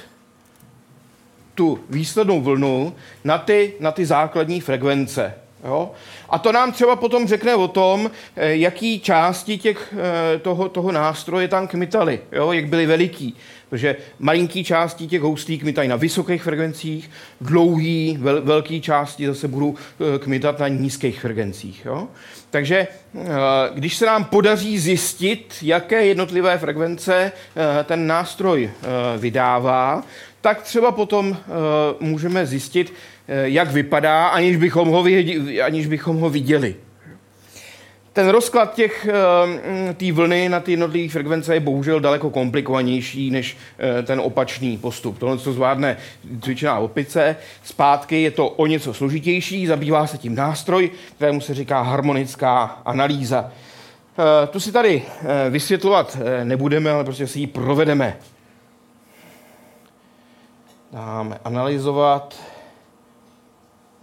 tu výslednou vlnu na ty, na ty základní frekvence. Jo? A to nám třeba potom řekne o tom, eh, jaký části těch, eh, toho, toho nástroje tam kmitaly, jo? jak byly veliký. Protože malinký části těch houslí kmitají na vysokých frekvencích, dlouhý, vel, velký části zase budou kmitat na nízkých frekvencích. Jo? Takže když se nám podaří zjistit, jaké jednotlivé frekvence ten nástroj vydává, tak třeba potom můžeme zjistit, Eh, jak vypadá, aniž bychom ho, aniž bychom ho viděli. Ten rozklad těch eh, té vlny na ty jednotlivé frekvence je bohužel daleko komplikovanější než eh, ten opačný postup. Tohle, co zvládne cvičená opice, zpátky je to o něco složitější, zabývá se tím nástroj, kterému se říká harmonická analýza. Tu si tady vysvětlovat nebudeme, ale prostě si ji provedeme. Dáme analyzovat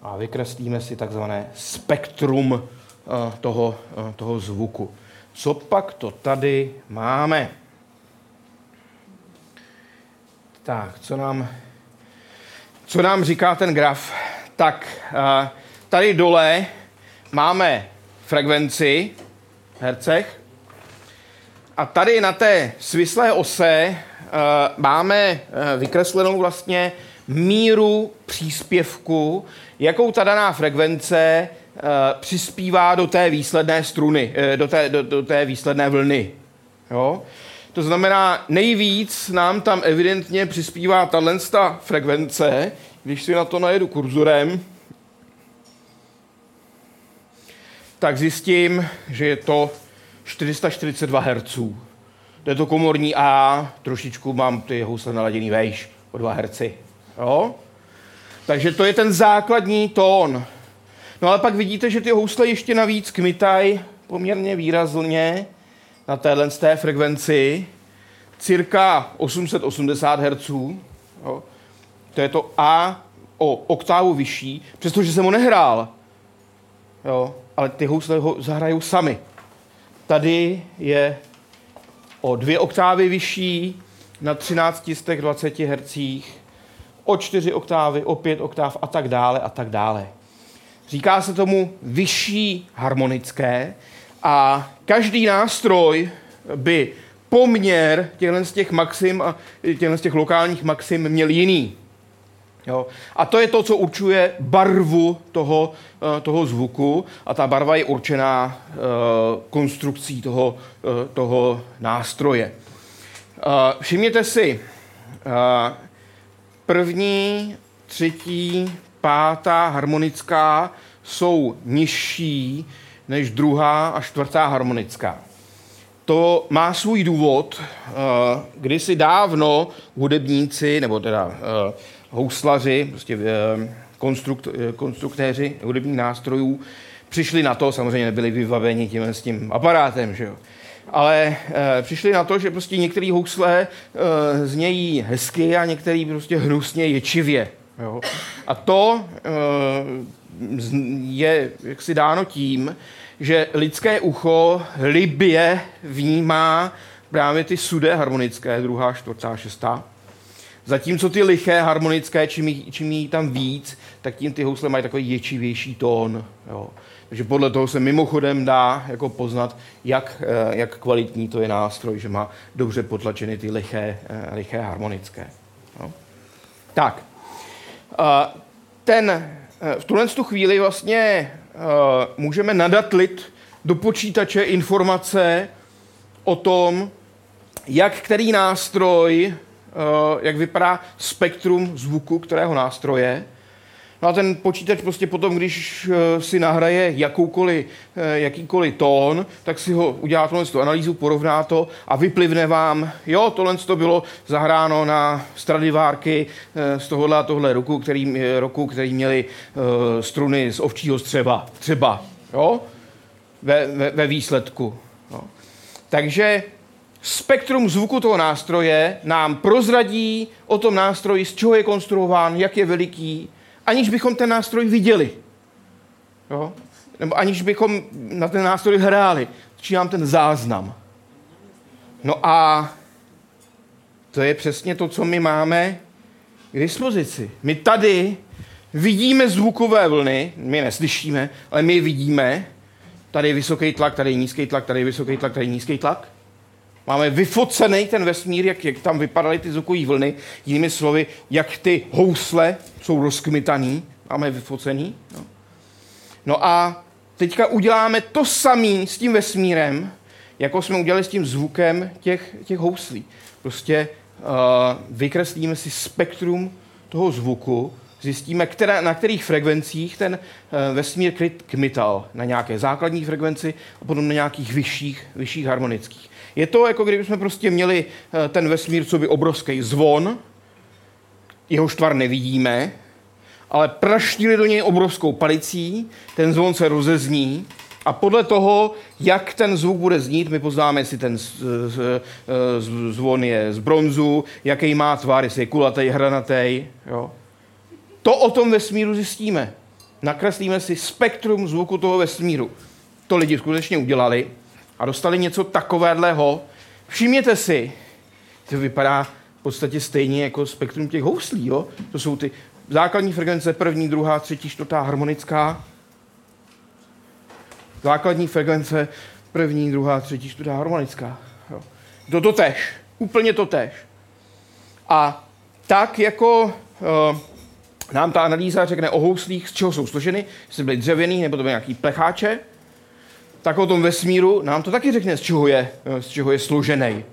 a vykreslíme si takzvané spektrum eh, toho, eh, toho zvuku. Co pak to tady máme? Tak, co nám, co nám říká ten graf? Tak, eh, tady dole máme frekvenci v hercech a tady na té svislé ose máme vykreslenou vlastně míru příspěvku, jakou ta daná frekvence přispívá do té výsledné struny, uh, do, té, do, do té výsledné vlny. Jo? To znamená, nejvíc nám tam evidentně přispívá tahle frekvence, když si na to najedu kurzorem, tak zjistím, že je to 442 Hz. To je to komorní A, trošičku mám ty housle naladěný vejš o 2 Hz. Jo? Takže to je ten základní tón. No ale pak vidíte, že ty housle ještě navíc kmitají poměrně výrazně na téhle té frekvenci, cirka 880 Hz. Jo? To je to A o oktávu vyšší, přestože jsem ho nehrál. Jo? Ale ty housle ho zahrajou sami. Tady je o dvě oktávy vyšší na 1320 Hz o čtyři oktávy, o pět oktáv a tak dále a tak dále. Říká se tomu vyšší harmonické a každý nástroj by poměr těchto z těch maxim a těchto z těch lokálních maxim měl jiný. Jo. A to je to, co určuje barvu toho, eh, toho zvuku a ta barva je určená uh, konstrukcí toho, uh, toho nástroje. Všimněte si, první, třetí, pátá harmonická jsou nižší než druhá a čtvrtá harmonická. To má svůj důvod, eh, kdy si dávno hudebníci, nebo teda eh, houslaři, prostě eh, konstrukt, konstruktéři hudebních nástrojů, přišli na to, samozřejmě nebyli vybaveni tím s tím aparátem, že jo ale přišli na to, že prostě některé housle znějí hezky a některé prostě hnusně ječivě. Jo? A to e, je jaksi dáno tím, že lidské ucho libě vnímá právě ty sudé harmonické, druhá, čtvrtá, šestá. Zatímco ty liché harmonické, čím jí, čím jí tam víc, tak tím ty housle mají takový ječivější tón. Jo. Takže podle toho se mimochodem dá jako poznat, jak, eh, jak kvalitní to je nástroj, že má dobře potlačeny ty liché, eh, liché harmonické. No. Tak. Ten, eh, v tuhle tu chvíli vlastně můžeme nadatlit do počítače informace o tom, jak který nástroj, jak vypadá spektrum zvuku kterého nástroje, No a ten počítač prostě potom, když eh, si nahraje eh, jakýkoliv tón, tak si ho udělá tohle tu analýzu, porovná to a vyplivne vám, jo, tohle to bylo zahráno na Stradivárky eh, z tohohle a tohle roku, který, roku, který měli struny z ovčího střeba, třeba, jo, ve, ve, ve výsledku. Jo. Takže spektrum zvuku toho nástroje nám prozradí o tom nástroji, z čeho je konstruován, jak je veliký, aniž bychom ten nástroj viděli. Jo? Nebo aniž bychom na ten nástroj hráli. Začínám ten záznam. No a to je přesně to, co my máme k dispozici. My tady vidíme zvukové vlny, my neslyšíme, ale my vidíme. Tady je vysoký tlak, tady je nízký tlak, tady je vysoký tlak, tady je nízký tlak. Máme vyfocený ten vesmír, jak, jak tam vypadaly ty zvukové vlny. Jinými slovy, jak ty housle jsou rozkmitaný. Máme vyfocený. No. no a teďka uděláme to samé s tím vesmírem, jako jsme udělali s tím zvukem těch, těch houslí. Prostě uh, vykreslíme si spektrum toho zvuku, zjistíme, která, na kterých frekvencích ten uh, vesmír kmital. Na nějaké základní frekvenci a potom na nějakých vyšších, vyšších harmonických. Je to jako kdybychom prostě měli uh, ten vesmír, co by obrovský zvon, jeho štvar nevidíme, ale praštili do něj obrovskou palicí, ten zvon se rozezní a podle toho, jak ten zvuk bude znít, my poznáme, jestli ten zvon je z bronzu, jaký má tvar, jestli je kulatý, hranatý. Jo. To o tom vesmíru zjistíme. Nakreslíme si spektrum zvuku toho vesmíru. To lidi skutečně udělali a dostali něco takového. Všimněte si, to vypadá v podstatě stejně jako spektrum těch houslí. Jo? To jsou ty základní frekvence, první, druhá, třetí, čtvrtá, harmonická. Základní frekvence, první, druhá, třetí, čtvrtá, harmonická. Jo. To to tež. Úplně to tež. A tak jako uh, nám ta analýza řekne o houslích, z čeho jsou složeny, jestli byly dřevěný nebo to byly nějaký plecháče, tak o tom vesmíru nám to taky řekne, z čeho je, z čeho je složený.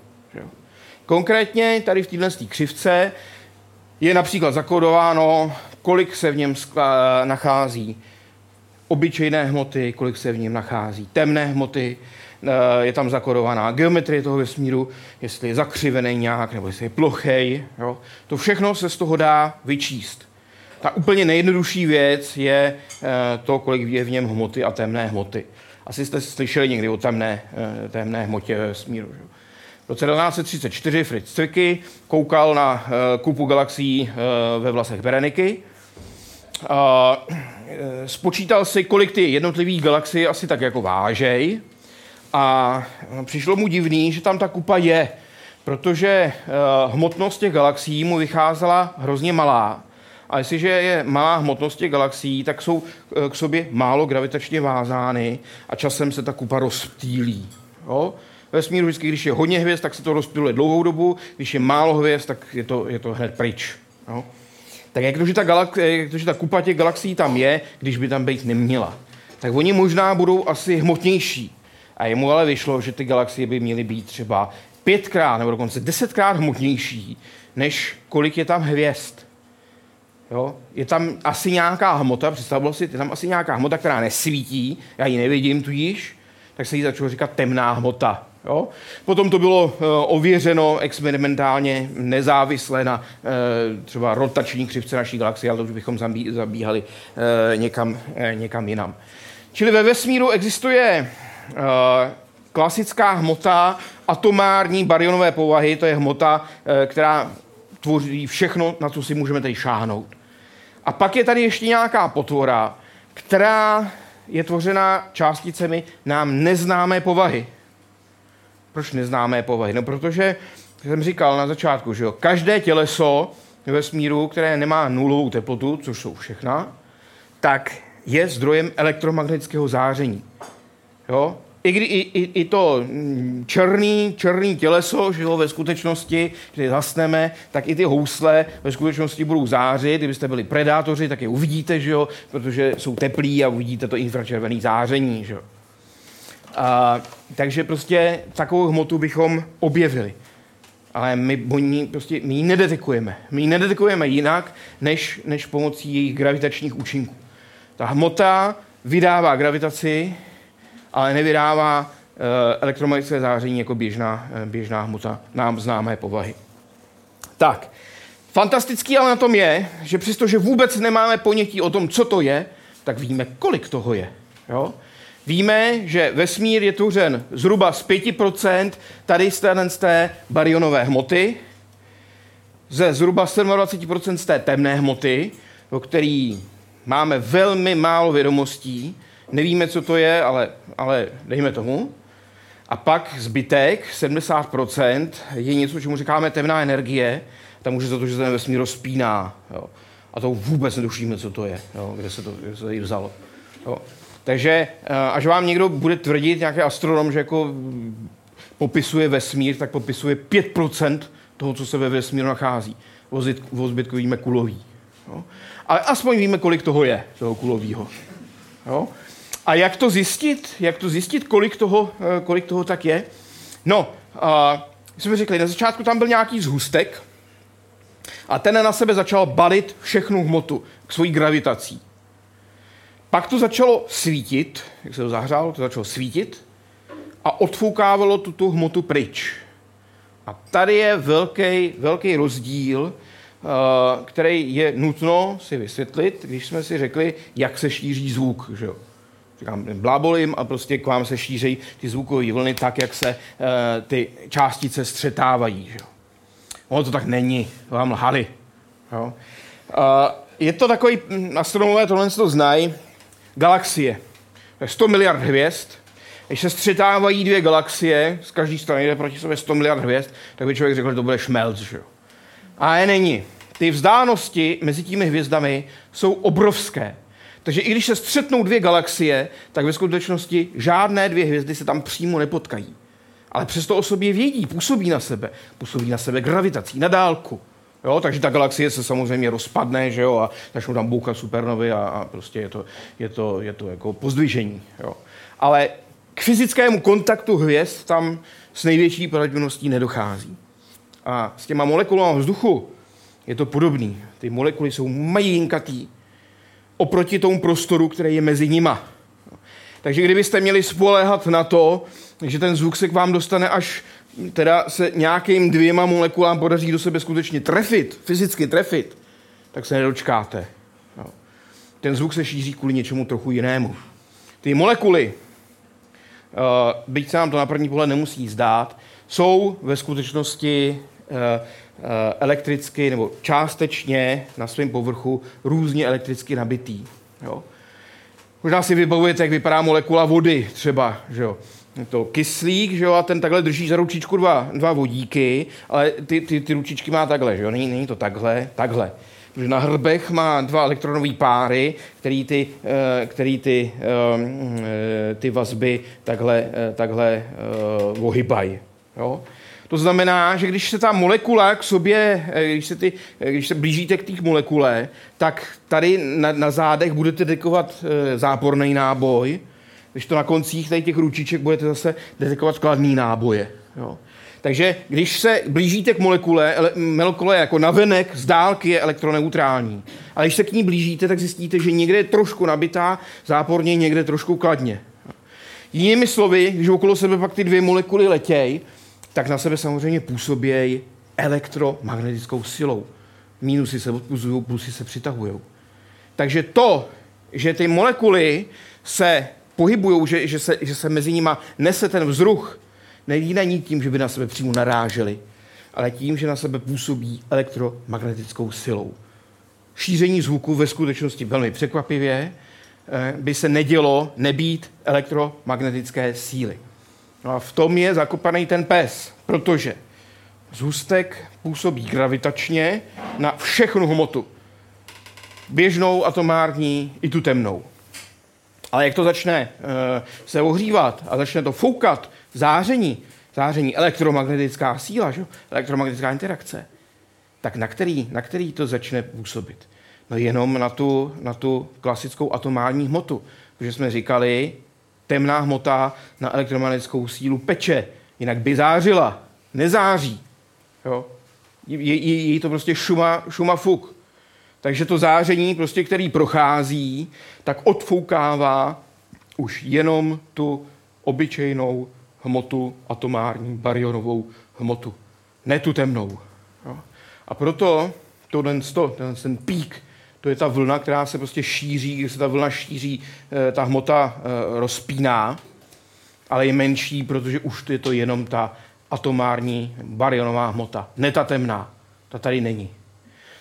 Konkrétně tady v této křivce je například zakodováno, kolik se v něm nachází obyčejné hmoty, kolik se v něm nachází temné hmoty, eh, je tam zakodovaná geometrie toho vesmíru, jestli je zakřivený nějak, nebo jestli je plochej. Jo. To všechno se z toho dá vyčíst. Ta úplně nejjednodušší věc je eh, to, kolik je v něm hmoty a temné hmoty. Asi jste slyšeli někdy o temné, eh, temné hmotě vesmíru. Že? V roce 1934 Fritz Zwicky koukal na kupu galaxií ve vlasech Bereniky a spočítal si, kolik ty jednotlivé galaxie asi tak jako vážej a přišlo mu divný, že tam ta kupa je, protože hmotnost těch galaxií mu vycházela hrozně malá. A jestliže je malá hmotnost těch galaxií, tak jsou k sobě málo gravitačně vázány a časem se ta kupa rozptýlí. Jo? Ve smíru vždycky, když je hodně hvězd, tak se to rozptýluje dlouhou dobu, když je málo hvězd, tak je to, je to hned pryč. Jo? tak jak to, že ta, galax, jak to, že ta kupa těch galaxií tam je, když by tam být neměla. Tak oni možná budou asi hmotnější. A jemu ale vyšlo, že ty galaxie by měly být třeba pětkrát nebo dokonce desetkrát hmotnější, než kolik je tam hvězd. Jo? Je tam asi nějaká hmota, představilo si, je tam asi nějaká hmota, která nesvítí, já ji nevidím tudíž, tak se jí začalo říkat temná hmota. Jo? Potom to bylo uh, ověřeno experimentálně, nezávisle na uh, třeba rotační křivce naší galaxie, ale to už bychom zabí, zabíhali uh, někam, uh, někam jinam. Čili ve vesmíru existuje uh, klasická hmota atomární barionové povahy, to je hmota, uh, která tvoří všechno, na co si můžeme tady šáhnout. A pak je tady ještě nějaká potvora, která je tvořena částicemi nám neznámé povahy. Proč neznámé povahy? No protože, jsem říkal na začátku, že jo, každé těleso ve smíru, které nemá nulovou teplotu, což jsou všechna, tak je zdrojem elektromagnetického záření. Jo? I, kdy, i, i, i to mm, černý, černý těleso, že jo, ve skutečnosti, když zasneme, tak i ty housle ve skutečnosti budou zářit. Kdybyste byli predátoři, tak je uvidíte, že jo, protože jsou teplí a uvidíte to infračervené záření. Že jo. A, takže prostě takovou hmotu bychom objevili. Ale my, my, prostě, my ji nedetekujeme. My ji nedetekujeme jinak, než, než pomocí jejich gravitačních účinků. Ta hmota vydává gravitaci, ale nevydává uh, elektromagnetické záření jako běžná, uh, běžná hmota nám známé povahy. Tak, fantastický ale na tom je, že přestože vůbec nemáme ponětí o tom, co to je, tak víme, kolik toho je. Jo? Víme, že vesmír je tvořen zhruba z 5% tady z té, z té barionové hmoty, ze zhruba 27% z té temné hmoty, o který máme velmi málo vědomostí, nevíme, co to je, ale, ale dejme tomu. A pak zbytek, 70%, je něco, čemu říkáme temná energie, tam může za to, že se ten vesmír rozpíná. Jo. A to vůbec nedušíme, co to je, jo, kde se to, kde se jí vzalo. Jo. Takže eh, až vám někdo bude tvrdit, nějaký astronom, že jako popisuje vesmír, tak popisuje 5% toho, co se ve vesmíru nachází. O zbytku víme kulový. Jo. Ale aspoň víme, kolik toho je, toho kulového. Jo. A jak to zjistit? Jak to zjistit, kolik toho, eh, kolik toho tak je? No, a, jsme řekli, na začátku tam byl nějaký zhustek a ten na sebe začal balit všechnu hmotu k svojí gravitací. Pak to začalo svítit, jak se to zahřálo, to začalo svítit a odfoukávalo tuto hmotu pryč. A tady je velký, velký rozdíl, eh, který je nutno si vysvětlit, když jsme si řekli, jak se šíří zvuk. Že jo? Říkám, blábolím a prostě k vám se šíří ty zvukové vlny tak, jak se uh, ty částice střetávají. Že? Ono to tak není, vám lhali. Jo? Uh, je to takový, hm, astronomové tohle to znají, galaxie. 100 miliard hvězd. Když se střetávají dvě galaxie, z každé strany jde proti sobě 100 miliard hvězd, tak by člověk řekl, že to bude šmelc. Že? A je není. Ty vzdálenosti mezi těmi hvězdami jsou obrovské. Takže i když se střetnou dvě galaxie, tak ve skutečnosti žádné dvě hvězdy se tam přímo nepotkají. Ale přesto o sobě vědí, působí na sebe. Působí na sebe gravitací, na dálku. Jo, takže ta galaxie se samozřejmě rozpadne, že jo, a začnou tam boukat supernovy a, a prostě je to, je to, je to jako pozdvižení. Jo. Ale k fyzickému kontaktu hvězd tam s největší pravděpodobností nedochází. A s těma molekulami vzduchu je to podobný. Ty molekuly jsou majinkatý, oproti tomu prostoru, který je mezi nima. Takže kdybyste měli spoléhat na to, že ten zvuk se k vám dostane až teda se nějakým dvěma molekulám podaří do sebe skutečně trefit, fyzicky trefit, tak se nedočkáte. No. Ten zvuk se šíří kvůli něčemu trochu jinému. Ty molekuly, uh, byť se nám to na první pohled nemusí zdát, jsou ve skutečnosti Eh, elektricky nebo částečně na svém povrchu různě elektricky nabitý. Jo. Možná si vybavujete, jak vypadá molekula vody třeba. Že jo. Je to kyslík, že jo, a ten takhle drží za ručičku dva, dva vodíky, ale ty, ty, ty ručičky má takhle, že jo, není, není to takhle, takhle. Protože na hrbech má dva elektronové páry, který ty, eh, který ty, eh, ty vazby takhle, takhle ohybají. Jo? To znamená, že když se ta molekula k sobě, eh, když se, ty, eh, když se blížíte k té molekule, tak tady na, na zádech budete detekovat e, záporný náboj, když to na koncích tady těch ručiček budete zase detekovat kladný náboje. Jo. Takže když se blížíte k molekule, molekule jako navenek z dálky je elektroneutrální. Ale když se k ní blížíte, tak zjistíte, že někde je trošku nabitá záporně, někde trošku kladně. Jinými slovy, když okolo sebe pak ty dvě molekuly letějí, tak na sebe samozřejmě působí elektromagnetickou silou. Mínusy se odpuzují, plusy se přitahují. Takže to, že ty molekuly se pohybují, že, že, se, že se mezi nimi nese ten vzruch, není tím, že by na sebe přímo naráželi, ale tím, že na sebe působí elektromagnetickou silou. Šíření zvuku ve skutečnosti velmi překvapivě eh, by se nedělo nebýt elektromagnetické síly. No a v tom je zakopaný ten pes, protože zůstek působí gravitačně na všechnu hmotu. Běžnou, atomární i tu temnou. Ale jak to začne e, se ohřívat a začne to foukat, záření, záření, elektromagnetická síla, že? elektromagnetická interakce, tak na který, na který to začne působit? No jenom na tu, na tu klasickou atomární hmotu. Protože jsme říkali, temná hmota na elektromagnetickou sílu peče, jinak by zářila. Nezáří. Jo? Je, je, je to prostě šuma, šuma fuk. Takže to záření, prostě, který prochází, tak odfoukává už jenom tu obyčejnou hmotu, atomární barionovou hmotu. Ne tu temnou. Jo? A proto to, ten, ten, ten pík to je ta vlna, která se prostě šíří, když se ta vlna šíří, eh, ta hmota eh, rozpíná, ale je menší, protože už je to jenom ta atomární barionová hmota, ne ta temná. Ta tady není.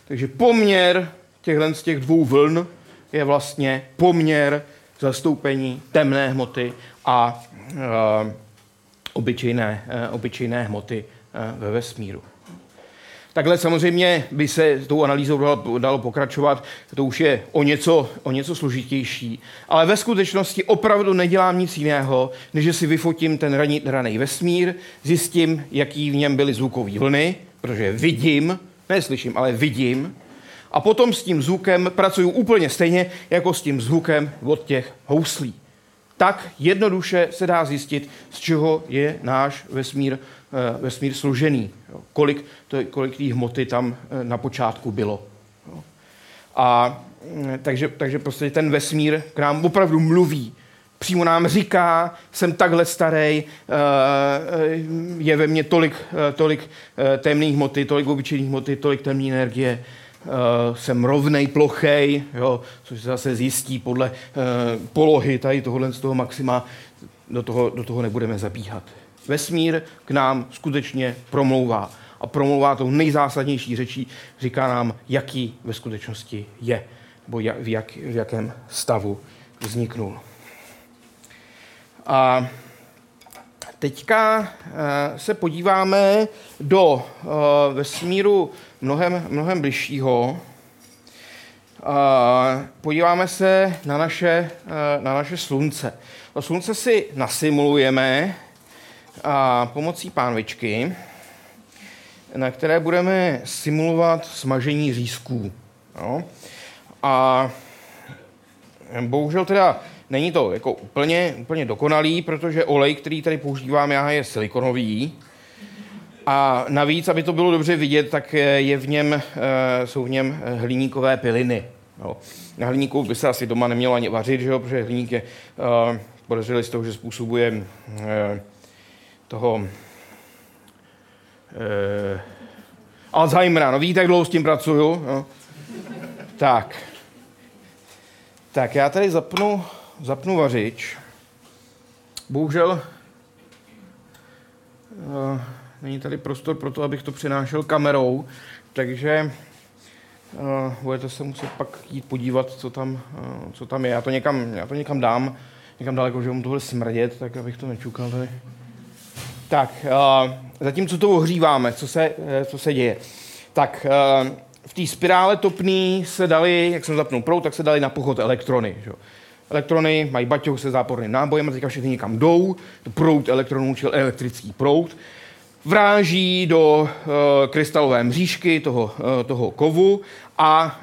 Takže poměr těchhle z těch dvou vln je vlastně poměr zastoupení temné hmoty a e, obyčejné, e, obyčejné hmoty e, ve vesmíru. Takhle samozřejmě by se tou analýzou dalo, dalo pokračovat, to už je o něco, o něco složitější. Ale ve skutečnosti opravdu nedělám nic jiného, než že si vyfotím ten raný, raný vesmír, zjistím, jaký v něm byly zvukové vlny, protože vidím, neslyším, ale vidím, a potom s tím zvukem pracuju úplně stejně, jako s tím zvukem od těch houslí. Tak jednoduše se dá zjistit, z čeho je náš vesmír, vesmír složený. Kolik, to, kolik té hmoty tam eh, na počátku bylo. A mm, takže, takže prostě ten vesmír k nám opravdu mluví. Přímo nám říká, jsem takhle starý, eh, je ve mně tolik, tolik temných hmoty, tolik obyčejných hmoty, tolik temné energie jsem rovnej, plochej, jo, což se zase zjistí podle polohy tady tohohle z toho maxima, do toho, do toho nebudeme zabíhat. Vesmír k nám skutečně promlouvá. A promlouvá tou nejzásadnější řečí, říká nám, jaký ve skutečnosti je, nebo jak, v, jak, v jakém stavu vzniknul. A teďka uh, se podíváme do uh, vesmíru mnohem, mnohem bližšího. Podíváme se na naše, na naše slunce. To slunce si nasimulujeme pomocí pánvičky, na které budeme simulovat smažení řízků. No. A bohužel teda není to jako úplně, úplně dokonalý, protože olej, který tady používám já, je silikonový, a navíc, aby to bylo dobře vidět, tak je v něm, eh, jsou v něm eh, hliníkové piliny. No. Na hliníku by se asi doma nemělo ani vařit, že jo? protože hliník je uh, podezřeli z toho, že způsobuje toho uh, Alzheimera. No víte, jak dlouho s tím pracuju? No. Tak. Tak já tady zapnu, zapnu vařič. Bohužel uh, není tady prostor pro to, abych to přinášel kamerou, takže uh, budete se muset pak jít podívat, co tam, uh, co tam je. Já to, někam, já to někam dám, někam daleko, že mu tohle smrdět, tak abych to nečukal tady. Tak, uh, zatímco to ohříváme, co se, uh, co se děje. Tak, uh, v té spirále topný se dali, jak jsem zapnul prout, tak se dali na pochod elektrony. Že? Elektrony mají baťoch se záporným nábojem a teďka všechny někam jdou. Prout elektronů, čili elektrický prout vráží do uh, krystalové mřížky toho, uh, toho kovu a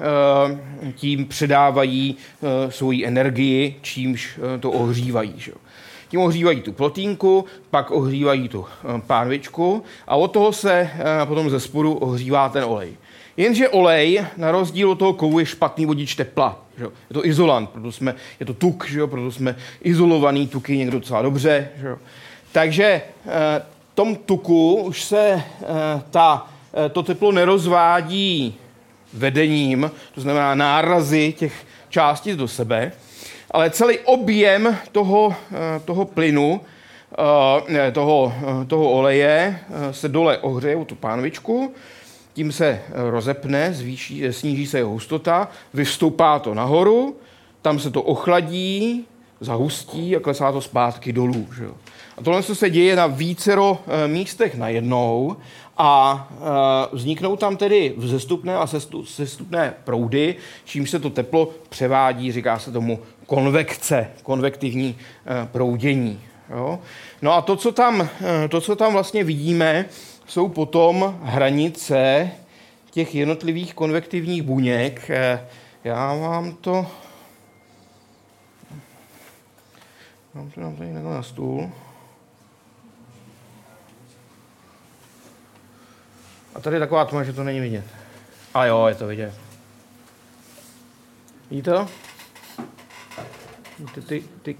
uh, tím předávají uh, svoji energii, čímž uh, to ohřívají. Že? Tím ohřívají tu plotínku, pak ohřívají tu uh, pánvičku a od toho se uh, potom ze spodu ohřívá ten olej. Jenže olej, na rozdíl od toho kovu, je špatný vodič tepla. Že? Je to izolant, proto jsme, je to tuk, že? proto jsme izolovaný tuky někdo docela dobře. Že? Takže tom tuku už se eh, ta, eh, to teplo nerozvádí vedením, to znamená nárazy těch částí do sebe, ale celý objem toho, eh, toho plynu, toho, toho oleje se dole ohřeje tu pánvičku, tím se rozepne, zvýší, sníží se jeho hustota, vystoupá to nahoru, tam se to ochladí, zahustí a klesá to zpátky dolů. Že jo. A tohle se děje na vícero eh, místech najednou a eh, vzniknou tam tedy vzestupné a sestupné proudy, čím se to teplo převádí, říká se tomu konvekce, konvektivní eh, proudění. Jo? No a to co, tam, to, co tam vlastně vidíme, jsou potom hranice těch jednotlivých konvektivních buněk. Já vám to... Mám to nám tady na stůl. A tady je taková tma, že to není vidět. A jo, je to vidět. Vidíte to? Ty, ty, ty,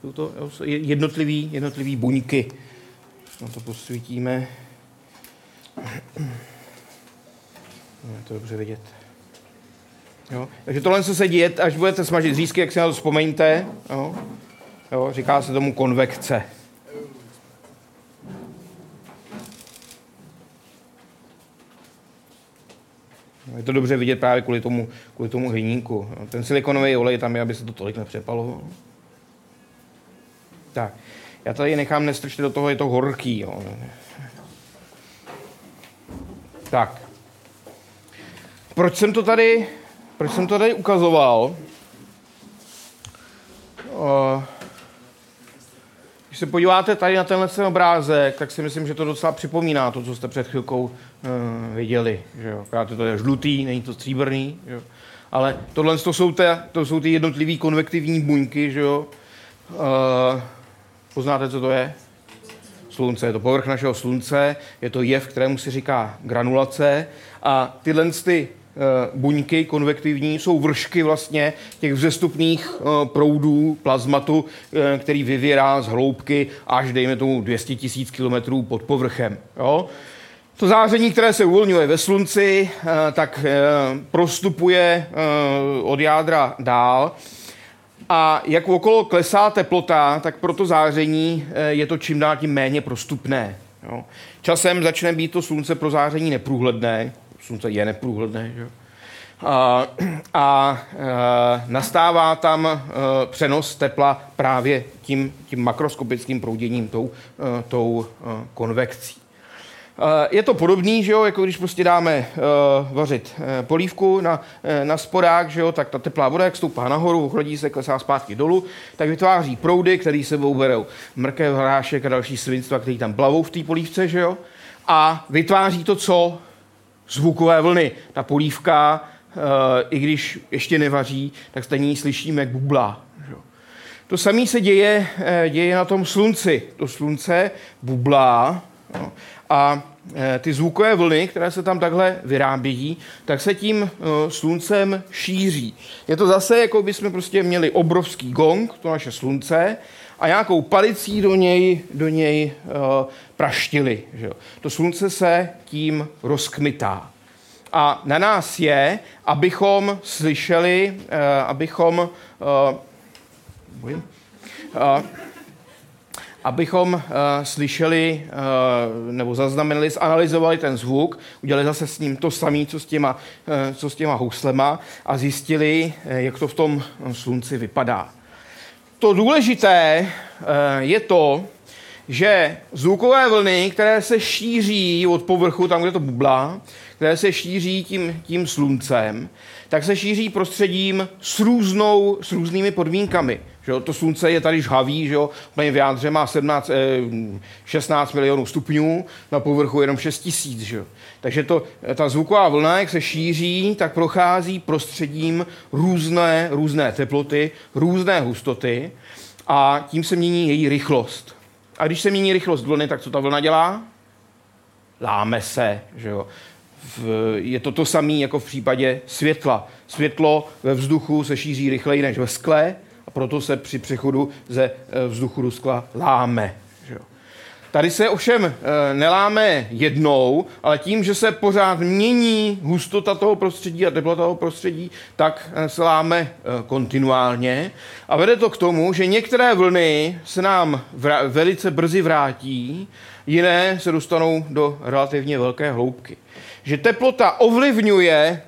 jsou to jednotlivý, jednotlivý buňky. Na to posvítíme. Je to dobře vidět. Jo? Takže tohle se děje, až budete smažit řízky, jak si na to vzpomeňte. Jo? Jo? Říká se tomu konvekce. Je to dobře vidět právě kvůli tomu, kvůli tomu hliníku. Ten silikonový olej tam je, aby se to tolik nepřepalo. Tak, já tady nechám, nestrčte do toho, je to horký. Jo. Tak, Proč jsem to tady, proč jsem to tady ukazoval? Uh, když se podíváte tady na tenhle ten obrázek, tak si myslím, že to docela připomíná to, co jste před chvilkou uh, viděli. Že jo? to je žlutý, není to stříbrný. Že jo? Ale tohle to jsou, te, to jsou ty jednotlivé konvektivní buňky. Že jo? Uh, poznáte, co to je? Slunce. Je to povrch našeho slunce, je to jev, kterému se říká granulace. A tyhle ty buňky konvektivní jsou vršky vlastně těch vzestupných eh, proudů plazmatu, eh, který vyvěrá z hloubky až, dejme tomu, 200 tisíc kilometrů pod povrchem. Jo? To záření, které se uvolňuje ve slunci, tak prostupuje od jádra dál. A jak okolo klesá teplota, tak pro to záření je to čím dál tím méně prostupné. Jo. Časem začne být to slunce pro záření neprůhledné, slunce je neprůhledné, že? A, a e, nastává tam e, přenos tepla právě tím, tím makroskopickým prouděním, tou, e, tou konvekcí. Je to podobný, že jo, jako když prostě dáme uh, vařit uh, polívku na, uh, na spodák, že jo, tak ta teplá voda, jak stoupá nahoru, chladí se, klesá zpátky dolů, tak vytváří proudy, které sebou berou mrkev, hrášek a další svinstva, které tam plavou v té polívce, že jo, a vytváří to co? Zvukové vlny. Ta polívka, eh, i když ještě nevaří, tak stejně slyšíme, jak bublá. To samé se děje, eh, děje na tom slunci. To slunce bublá a eh, ty zvukové vlny, které se tam takhle vyrábějí, tak se tím sluncem šíří. Je to zase, jako by jsme prostě měli obrovský gong, to naše slunce, a nějakou palicí do něj, do něj praštili. Že jo. To slunce se tím rozkmitá. A na nás je, abychom slyšeli, uh, abychom uh, abychom uh, slyšeli uh, nebo zaznamenali, zanalizovali ten zvuk, udělali zase s ním to samé, co s uh, co s těma houslema a zjistili, jak to v tom slunci vypadá. To důležité je to, že zvukové vlny, které se šíří od povrchu, tam, kde to bublá, které se šíří tím, tím sluncem, tak se šíří prostředím s, různou, s různými podmínkami. Že jo? To slunce je tady žhavý, že jo? v jádře má 17, eh, 16 milionů stupňů, na povrchu jenom 6 tisíc. Že jo? Takže to, ta zvuková vlna, jak se šíří, tak prochází prostředím různé, různé teploty, různé hustoty a tím se mění její rychlost. A když se mění rychlost vlny, tak co ta vlna dělá? Láme se. Že jo? V, je to to samé jako v případě světla. Světlo ve vzduchu se šíří rychleji než ve skle a proto se při přechodu ze eh, vzduchu do skla láme. Tady se ovšem eh, neláme jednou, ale tím, že se pořád mění hustota toho prostředí a teplota toho prostředí, tak eh, se láme eh, kontinuálně. A vede to k tomu, že některé vlny se nám velice brzy vrátí, jiné se dostanou do relativně velké hloubky. Že teplota ovlivňuje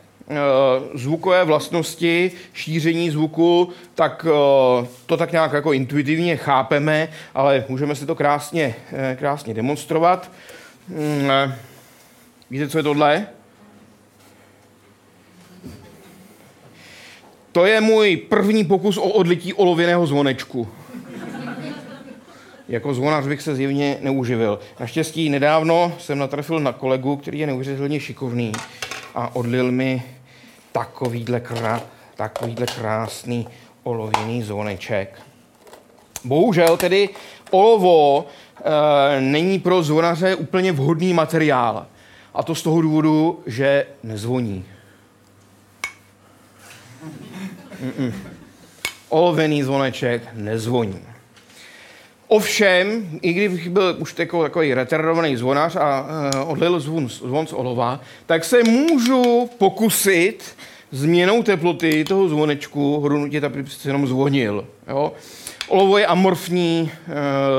zvukové vlastnosti, šíření zvuku, tak eh, to tak nějak jako intuitivně chápeme, ale můžeme si to krásně, eh, krásně demonstrovat. Mm, víte, co je tohle? To je můj první pokus o odlití olověného zvonečku. Jako zvonař bych se zjevně neuživil. Naštěstí nedávno jsem natrefil na kolegu, který je neuvěřitelně šikovný a odlil mi takovýhle, krá, takovýhle krásný olověný zvoneček. Bohužel tedy olovo e, není pro zvonaře úplně vhodný materiál. A to z toho důvodu, že nezvoní. Mm-mm. Olovený zvoneček nezvoní. Ovšem, i kdybych byl už takový, takový retardovaný zvonař a uh, odlil zvon, zvon z olova, tak se můžu pokusit změnou teploty toho zvonečku hodnotit, aby přece jenom zvonil. Jo? Olovo je amorfní e,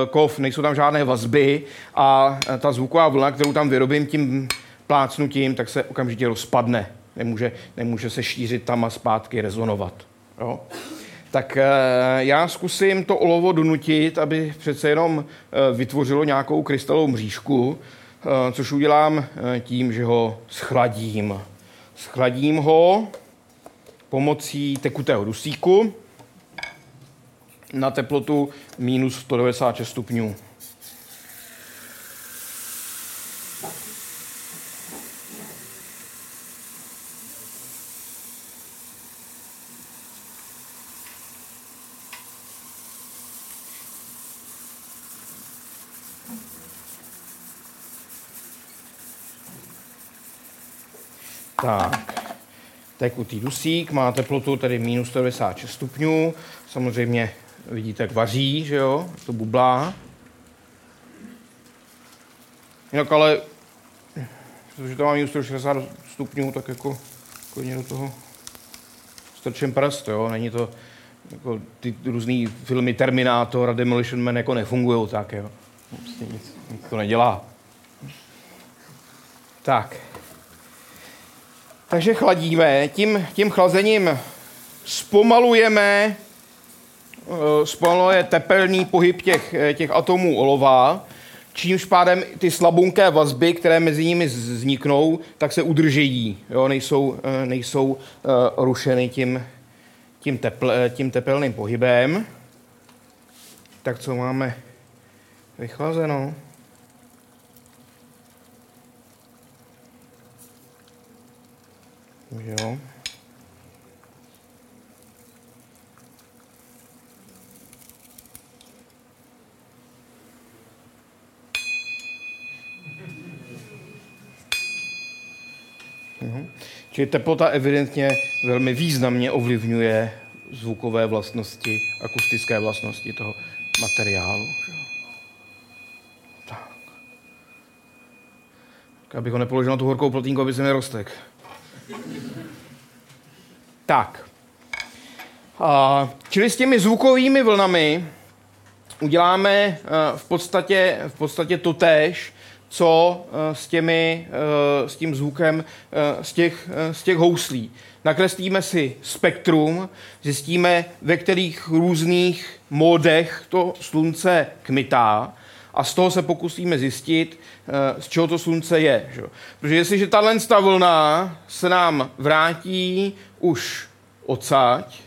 kov, nejsou tam žádné vazby a ta zvuková vlna, kterou tam vyrobím tím plácnutím, tak se okamžitě rozpadne. Nemůže, nemůže se šířit tam a zpátky rezonovat. Jo? Tak eh, já zkusím to olovo donutit, aby přece jenom eh, vytvořilo nějakou krystalovou mřížku, eh, což udělám tím, že ho schladím. schladím ho pomocí tekutého dusíku na teplotu minus 196 stupňů. Tak, tekutý dusík, má teplotu tedy minus 196 stupňů. Samozřejmě vidíte, jak vaří, že jo, to bublá. Jinak ale, protože to má minus 160 stupňů, tak jako klidně do toho strčím prst, jo, není to, jako ty různý filmy Terminator a Demolition Man jako nefungují tak, jo. Prostě nic, nic to nedělá. Tak. Takže chladíme, tím, tím chlazením zpomalujeme, eh, zpomaluje tepelný pohyb těch, eh, těch atomů olova, čímž pádem ty slabunké vazby, které mezi nimi vzniknou, tak se udržejí, jo, nejsou, eh, nejsou rušeny tím, tím, tepl, tím tepelným pohybem. Tak co máme vychlazeno? Jo. Mhm. Čili teplota evidentně velmi významně ovlivňuje zvukové vlastnosti, akustické vlastnosti toho materiálu. Tak. tak abych ho nepoložil na tu horkou plotínku, aby se nerostek. Tak. Čili s těmi zvukovými vlnami uděláme eh, v podstatě, v podstatě to též, co eh, s, těmi, eh, s tím zvukem z těch, z těch houslí. Nakreslíme si spektrum, zjistíme, ve kterých různých módech to slunce kmitá a z toho se pokusíme zjistit, eh, z čeho to slunce je. Že? Protože jestliže tahle vlna se nám vrátí už odsaď,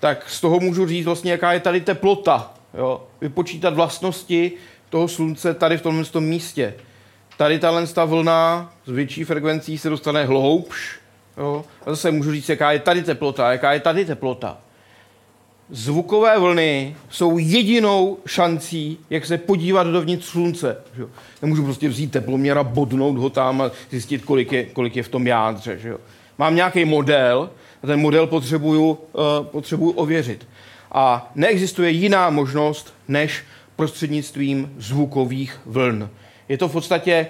tak z toho můžu říct vlastně, jaká je tady teplota. Jo? Vypočítat vlastnosti toho slunce tady v tomhle tom místě. Tady tahle vlna s větší frekvencí se dostane hloubš. Jo? A zase můžu říct, jaká je tady teplota, jaká je tady teplota zvukové vlny jsou jedinou šancí, jak se podívat dovnitř slunce. Že jo? Nemůžu prostě vzít teploměr a bodnout ho tam a zjistit, kolik je, kolik je v tom jádře. Že jo? Mám nějaký model a ten model potřebuju, uh, potřebuju ověřit. A neexistuje jiná možnost, než prostřednictvím zvukových vln. Je to v podstatě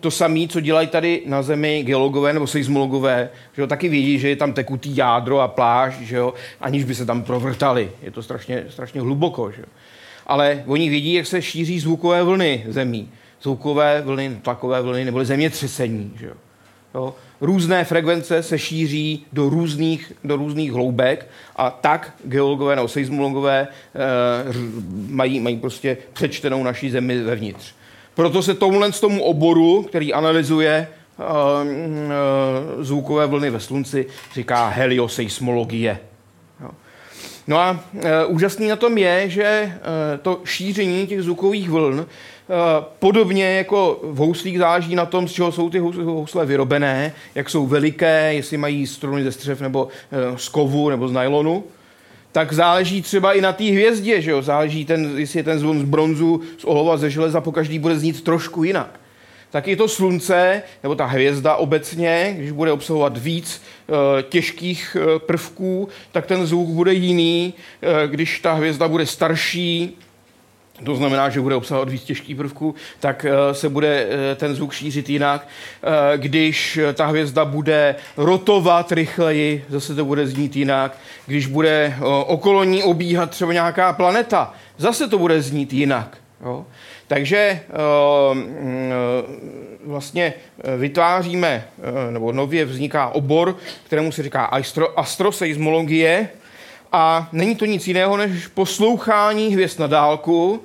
to samé, co dělají tady na Zemi geologové nebo seismologové, že jo, taky vědí, že je tam tekutý jádro a pláž, že jo, aniž by se tam provrtali. Je to strašně, strašně hluboko. Že jo. Ale oni vědí, jak se šíří zvukové vlny zemí. Zvukové vlny, tlakové vlny nebo zemětřesení. Že jo. Jo. Různé frekvence se šíří do různých, do různých hloubek a tak geologové nebo seismologové e, mají, mají prostě přečtenou naší zemi vevnitř. Proto se tomuhle z tomu oboru, který analyzuje uh, uh, zvukové vlny ve slunci, říká helioseismologie. No a uh, úžasný na tom je, že to šíření těch zvukových vln podobně jako v houslích záleží na tom, z čeho jsou ty housle vyrobené, jak jsou veliké, jestli mají struny ze střev nebo z kovu nebo z nylonu tak záleží třeba i na té hvězdě, že jo? Záleží, ten, jestli je ten zvon z bronzu, z olova, ze železa, po každý bude znít trošku jinak. Tak i to slunce, nebo ta hvězda obecně, když bude obsahovat víc e, těžkých e, prvků, tak ten zvuk bude jiný. E, když ta hvězda bude starší, to znamená, že bude obsahovat víc těžkých prvků, tak eh, se bude eh, ten zvuk šířit jinak. Eh, když ta hvězda bude rotovat rychleji, zase to bude znít jinak. Když bude okolo ní obíhat třeba nějaká planeta, zase to bude znít jinak. Jo? Takže vlastně vytváříme, nebo nově vzniká obor, kterému se říká astro, astroseismologie, a není to nic jiného než poslouchání hvězd na dálku,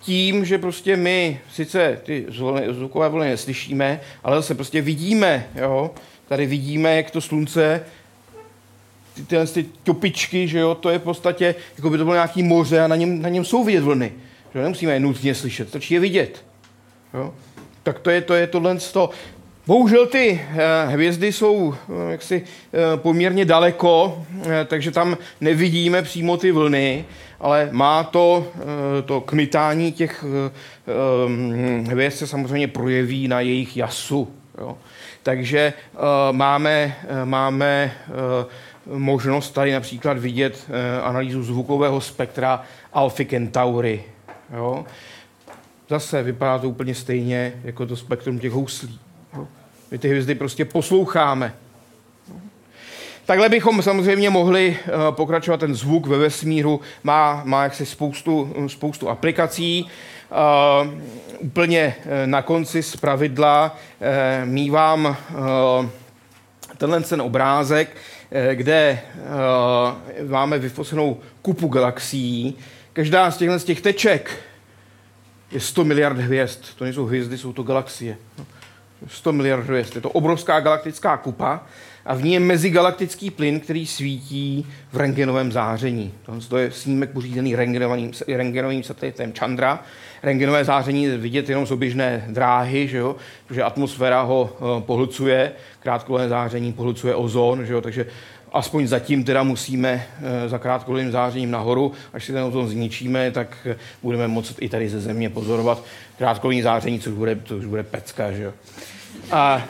tím, že prostě my sice ty zvukové vlny neslyšíme, ale zase prostě vidíme, jo, Tady vidíme, jak to slunce, ty, tyhle ty topičky, že jo, to je v podstatě, jako by to bylo nějaký moře a na něm, na něm jsou vidět vlny. Že nemusíme je nutně slyšet, stačí je vidět. Jo? Tak to je, to je tohle toho. Bohužel ty eh, hvězdy jsou eh, jaksi eh, poměrně daleko, takže tam nevidíme přímo ty vlny, ale má to, to kmitání těch hvězd se samozřejmě projeví na jejich jasu. Jo. Takže máme, máme možnost tady například vidět analýzu zvukového spektra Alpha Centauri. Jo. Zase vypadá to úplně stejně jako to spektrum těch houslí. My ty hvězdy prostě posloucháme. Takhle bychom samozřejmě mohli eh, pokračovat. Ten zvuk ve vesmíru má, má jaksi spoustu, spoustu aplikací. Uh, úplně eh, na konci z pravidla uh, mývám uh, tenhle ten obrázek, kde máme vyfocenou kupu galaxií. Každá z těchto z těch teček je 100 miliard hvězd. To nejsou hvězdy, jsou to galaxie. 100 miliard hvězd. Je to obrovská galaktická kupa a v ní je mezigalaktický plyn, který svítí v rengenovém záření. To je snímek pořízený rengenovým, rengenovým satelitem Chandra. Rengenové záření je vidět jenom z oběžné dráhy, že jo? protože atmosféra ho uh, pohlcuje, krátkodobé záření pohlcuje ozon, že jo? takže aspoň zatím teda musíme uh, za krátkodobým zářením nahoru, až si ten ozon zničíme, tak uh, budeme moct i tady ze země pozorovat krátkodobý záření, což bude, což bude pecka. Že jo? A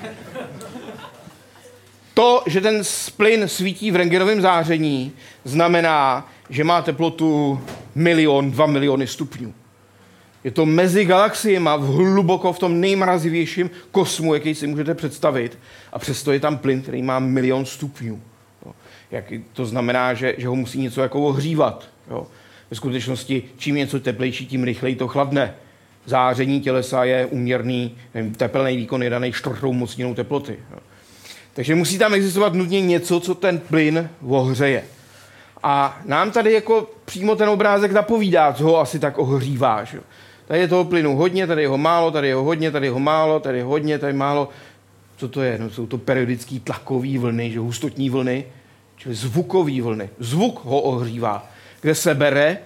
to, že ten plyn svítí v rengenovém záření, znamená, že má teplotu milion, dva miliony stupňů. Je to mezi galaxiemi, v hluboko v tom nejmrazivějším kosmu, jaký si můžete představit. A přesto je tam plyn, který má milion stupňů. Jak, to znamená, že, že ho musí něco jako ohřívat. Jo. Ve skutečnosti, čím něco teplejší, tím rychleji to chladne. Záření tělesa je uměrný, tepelný výkon je daný čtvrtou mocninou teploty. Jo. Takže musí tam existovat nutně něco, co ten plyn ohřeje. A nám tady jako přímo ten obrázek napovídá, co ho asi tak ohřívá. Že? Tady je toho plynu hodně, tady je ho málo, tady je ho hodně, tady je ho málo, tady je hodně, tady málo. Co to je? No, jsou to periodické tlakové vlny, že hustotní vlny, čili zvukové vlny. Zvuk ho ohřívá. Kde se bere?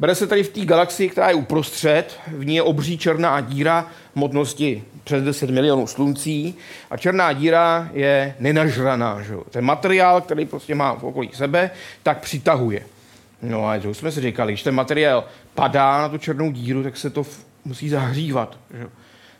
Bere se tady v té galaxii, která je uprostřed, v ní je obří černá díra hmotnosti přes 10 milionů sluncí a černá díra je nenažraná. Že? Ten materiál, který prostě má v okolí sebe, tak přitahuje. No a to jsme si říkali, když ten materiál padá na tu černou díru, tak se to v, musí zahřívat. Že?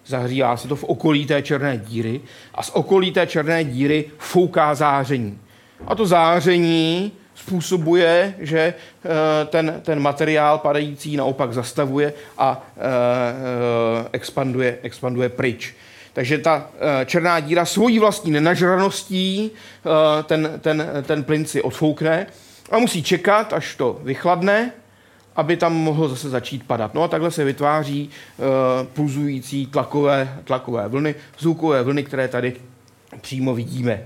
Zahřívá se to v okolí té černé díry a z okolí té černé díry fouká záření. A to záření způsobuje, že eh, ten, ten materiál padající naopak zastavuje a eh, eh, expanduje, expanduje pryč. Takže ta černá díra svojí vlastní nenažraností ten, ten, ten plyn si odfoukne a musí čekat, až to vychladne, aby tam mohlo zase začít padat. No a takhle se vytváří pulzující tlakové, tlakové vlny, zvukové vlny, které tady přímo vidíme.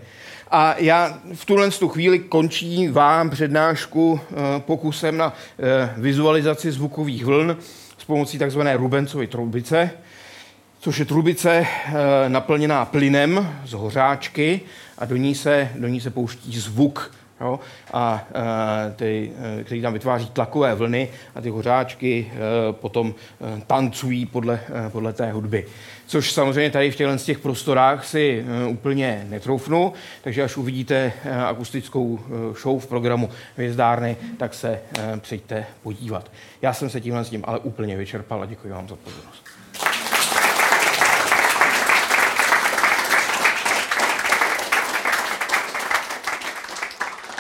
A já v tuhle tu chvíli končí vám přednášku eh, pokusem na eh, vizualizaci zvukových vln s pomocí tzv. Rubencovy trubice, což je trubice eh, naplněná plynem z hořáčky a do ní se, do ní se pouští zvuk jo, a, ty, který tam vytváří tlakové vlny a ty hořáčky potom tancují podle, podle té hudby což samozřejmě tady v těchto těch prostorách si eh, úplně netroufnu, takže až uvidíte eh, akustickou eh, show v programu Hvězdárny, tak se přijďte podívat. Já jsem se tímhle s tím ale úplně vyčerpal a děkuji vám za pozornost.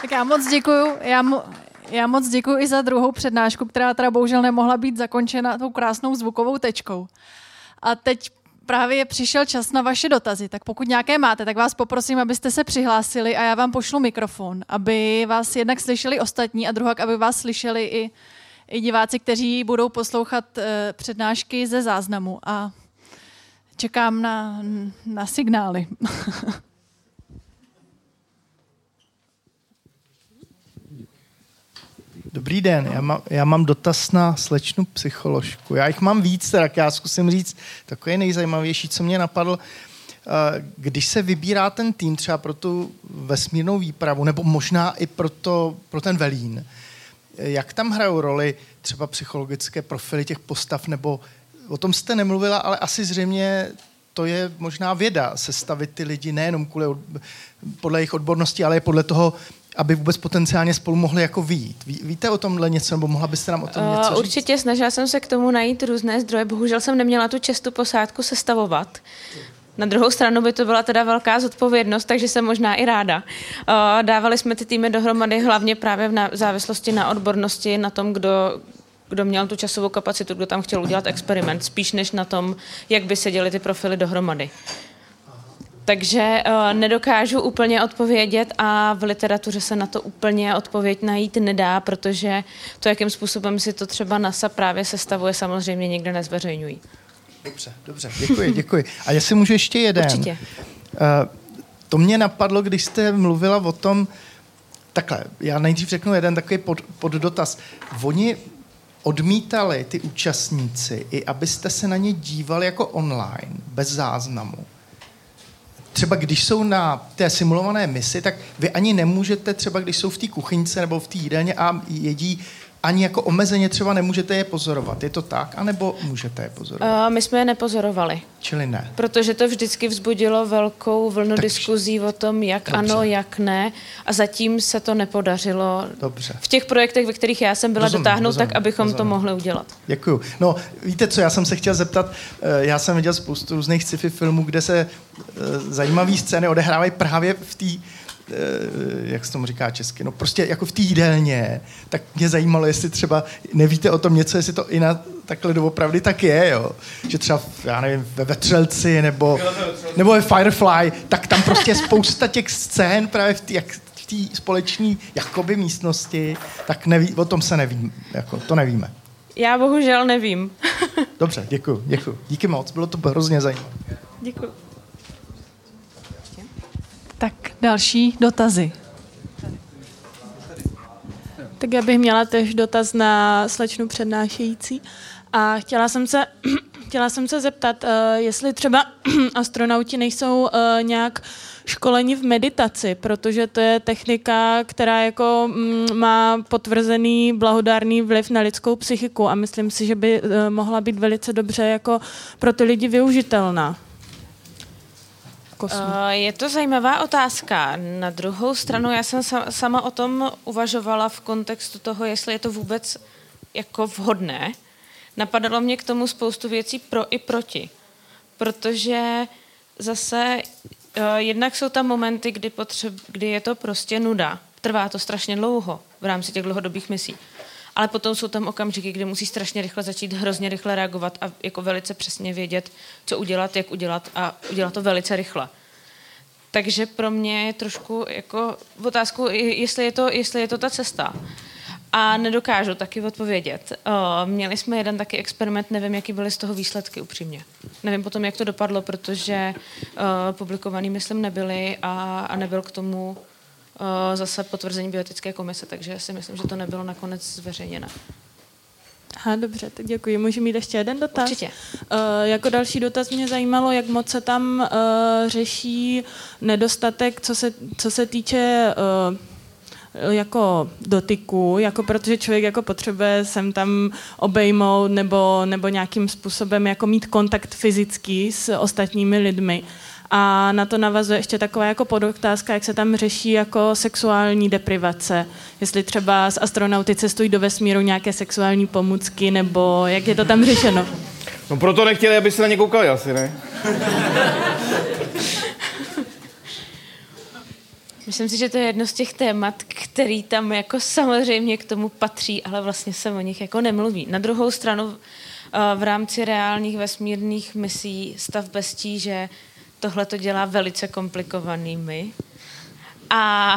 Tak já moc děkuju. Já, mo- já moc děkuji i za druhou přednášku, která teda bohužel nemohla být zakončena tou krásnou zvukovou tečkou. A teď právě přišel čas na vaše dotazy, tak pokud nějaké máte, tak vás poprosím, abyste se přihlásili a já vám pošlu mikrofon, aby vás jednak slyšeli ostatní a druhak, aby vás slyšeli i, i diváci, kteří budou poslouchat uh, přednášky ze záznamu a čekám na, na signály. [laughs] Dobrý den, já, má, já mám dotaz na slečnu psycholožku. Já jich mám víc, tak já zkusím říct takový nejzajímavější, co mě napadl. když se vybírá ten tým třeba pro tu vesmírnou výpravu, nebo možná i pro, to, pro ten velín, jak tam hrajou roli třeba psychologické profily těch postav, nebo o tom jste nemluvila, ale asi zřejmě to je možná věda, sestavit ty lidi nejenom kvůli, podle jejich odbornosti, ale i podle toho, aby vůbec potenciálně spolu mohli jako výjít. Ví, víte o tomhle něco, nebo mohla byste nám o tom něco uh, Určitě, snažila jsem se k tomu najít různé zdroje. Bohužel jsem neměla tu čestu posádku sestavovat. Na druhou stranu by to byla teda velká zodpovědnost, takže jsem možná i ráda. Uh, dávali jsme ty týmy dohromady hlavně právě v závislosti na odbornosti, na tom, kdo, kdo měl tu časovou kapacitu, kdo tam chtěl udělat experiment, spíš než na tom, jak by se děly ty profily dohromady. Takže uh, nedokážu úplně odpovědět a v literatuře se na to úplně odpověď najít nedá, protože to, jakým způsobem si to třeba NASA právě sestavuje, samozřejmě někde nezveřejňují. Dobře, dobře, děkuji, děkuji. A jestli můžu ještě jeden. Určitě. Uh, to mě napadlo, když jste mluvila o tom, takhle, já nejdřív řeknu jeden takový pod, poddotaz. Oni odmítali ty účastníci, i abyste se na ně dívali jako online, bez záznamu třeba když jsou na té simulované misi, tak vy ani nemůžete třeba, když jsou v té kuchyňce nebo v té jídelně a jedí, ani jako omezeně třeba nemůžete je pozorovat. Je to tak? A nebo můžete je pozorovat? Uh, my jsme je nepozorovali. Čili ne. Protože to vždycky vzbudilo velkou vlnu tak diskuzí o tom, jak dobře. ano, jak ne. A zatím se to nepodařilo dobře. v těch projektech, ve kterých já jsem byla rozumím, dotáhnout, rozumím, tak abychom rozumím. to mohli udělat. Děkuju. No, víte co, já jsem se chtěl zeptat, eh, já jsem viděl spoustu různých sci-fi filmů, kde se eh, zajímavé scény odehrávají právě v té jak se tomu říká česky, no prostě jako v té jídelně, tak mě zajímalo, jestli třeba nevíte o tom něco, jestli to i na takhle doopravdy tak je, jo. Že třeba, já nevím, ve Vetřelci nebo, nebo ve Firefly, tak tam prostě je spousta těch scén právě v té jak v té společné jakoby místnosti, tak neví, o tom se neví, jako, to nevíme. Já bohužel nevím. Dobře, děkuji, děkuji. Díky moc, bylo to hrozně zajímavé. Děkuji. Tak další dotazy. Tak já bych měla tež dotaz na slečnu přednášející a chtěla jsem se, [clears throat] chtěla jsem se zeptat, uh, jestli třeba [clears throat] astronauti nejsou uh, nějak školeni v meditaci, protože to je technika, která jako mm, má potvrzený blahodárný vliv na lidskou psychiku a myslím si, že by uh, mohla být velice dobře jako pro ty lidi využitelná kosmu? Uh, je to zajímavá otázka. Na druhou stranu, já jsem sama o tom uvažovala v kontextu toho, jestli je to vůbec jako vhodné. Napadalo mě k tomu spoustu věcí pro i proti. Protože zase uh, jednak jsou tam momenty, kdy, potřeb, kdy je to prostě nuda. Trvá to strašně dlouho v rámci těch dlouhodobých misí ale potom jsou tam okamžiky, kdy musí strašně rychle začít hrozně rychle reagovat a jako velice přesně vědět, co udělat, jak udělat a udělat to velice rychle. Takže pro mě je trošku jako otázku, jestli je to, jestli je to ta cesta. A nedokážu taky odpovědět. Uh, měli jsme jeden taky experiment, nevím, jaký byly z toho výsledky upřímně. Nevím potom, jak to dopadlo, protože uh, publikovaný, myslím, nebyly a, a nebyl k tomu Eh, zase potvrzení biotické komise, takže si myslím, že to nebylo nakonec zveřejněné. Aha, dobře, tak děkuji. Můžu mít ještě jeden dotaz? Určitě. Uh, jako další dotaz mě zajímalo, jak moc se tam uh, řeší nedostatek, co se, co se týče uh, jako dotyku, jako protože člověk jako potřebuje sem tam obejmout nebo, nebo nějakým způsobem jako mít kontakt fyzický s ostatními lidmi. A na to navazuje ještě taková jako podotázka, jak se tam řeší jako sexuální deprivace. Jestli třeba z astronauty cestují do vesmíru nějaké sexuální pomůcky, nebo jak je to tam řešeno? No proto nechtěli, aby se na ně koukali asi, ne? Myslím si, že to je jedno z těch témat, který tam jako samozřejmě k tomu patří, ale vlastně se o nich jako nemluví. Na druhou stranu eh, v rámci reálných vesmírných misí stav bez tíže tohle to dělá velice komplikovanými. A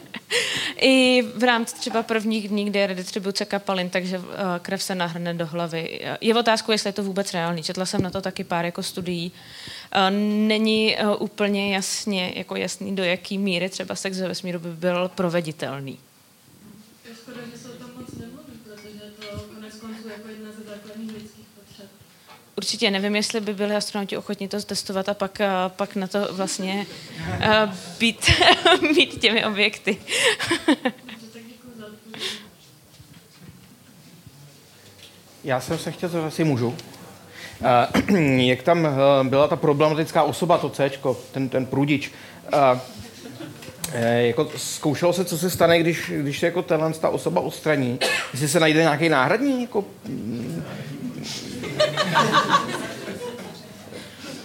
[laughs] i v rámci třeba prvních dní, kde je redistribuce kapalin, takže uh, krev se nahrne do hlavy. Je otázku, jestli je to vůbec reálný. Četla jsem na to taky pár jako studií. Uh, není uh, úplně jasně, jako jasný, do jaký míry třeba sex ve vesmíru by byl proveditelný. Určitě nevím, jestli by byli astronauti ochotní to testovat a pak, pak na to vlastně být, [laughs] být těmi objekty. [laughs] Já jsem se chtěl, to asi můžu. [clears throat] Jak tam uh, byla ta problematická osoba, to C, ten, ten průdič, uh, jako zkoušelo se, co se stane, když, když se jako ta osoba odstraní, jestli se najde nějaký náhradní, jako...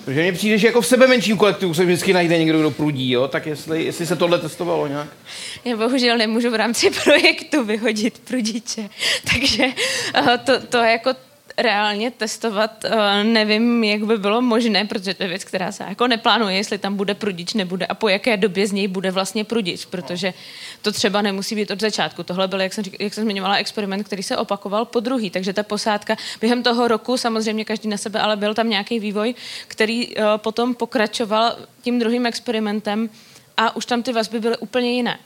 Protože mně přijde, že jako v sebe menším kolektivu se vždycky najde někdo, kdo prudí, jo? tak jestli, jestli se tohle testovalo nějak. Já bohužel nemůžu v rámci [laughs] projektu vyhodit prudiče, takže to, to jako reálně testovat uh, nevím, jak by bylo možné, protože to je věc, která se jako neplánuje, jestli tam bude prudič, nebude a po jaké době z něj bude vlastně prudič, protože to třeba nemusí být od začátku. Tohle byl, jak jsem, řík, jak jsem zmiňovala, experiment, který se opakoval po druhý, takže ta posádka během toho roku, samozřejmě každý na sebe, ale byl tam nějaký vývoj, který uh, potom pokračoval tím druhým experimentem a už tam ty vazby byly úplně jiné.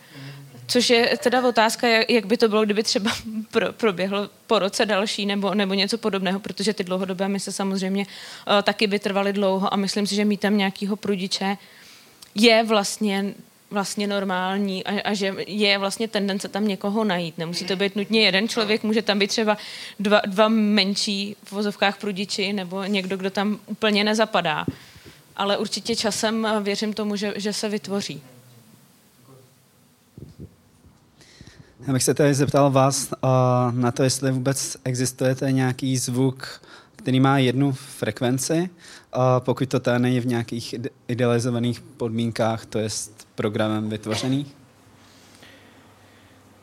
Což je teda otázka, jak by to bylo, kdyby třeba [laughs] pro, proběhlo po roce další nebo, nebo něco podobného, protože ty dlouhodobé mise samozřejmě uh, taky by trvaly dlouho a myslím si, že mít tam nějakého prudiče je vlastně vlastně normální a, a že je vlastně tendence tam někoho najít. Nemusí to být nutně jeden člověk, může tam být třeba dva, dva menší v vozovkách prudiči nebo někdo, kdo tam úplně nezapadá. Ale určitě časem věřím tomu, že, že se vytvoří. Já bych se tady zeptal vás uh, na to, jestli vůbec existuje nějaký zvuk, který má jednu frekvenci, uh, pokud to tady není v nějakých idealizovaných podmínkách, to je programem vytvořených?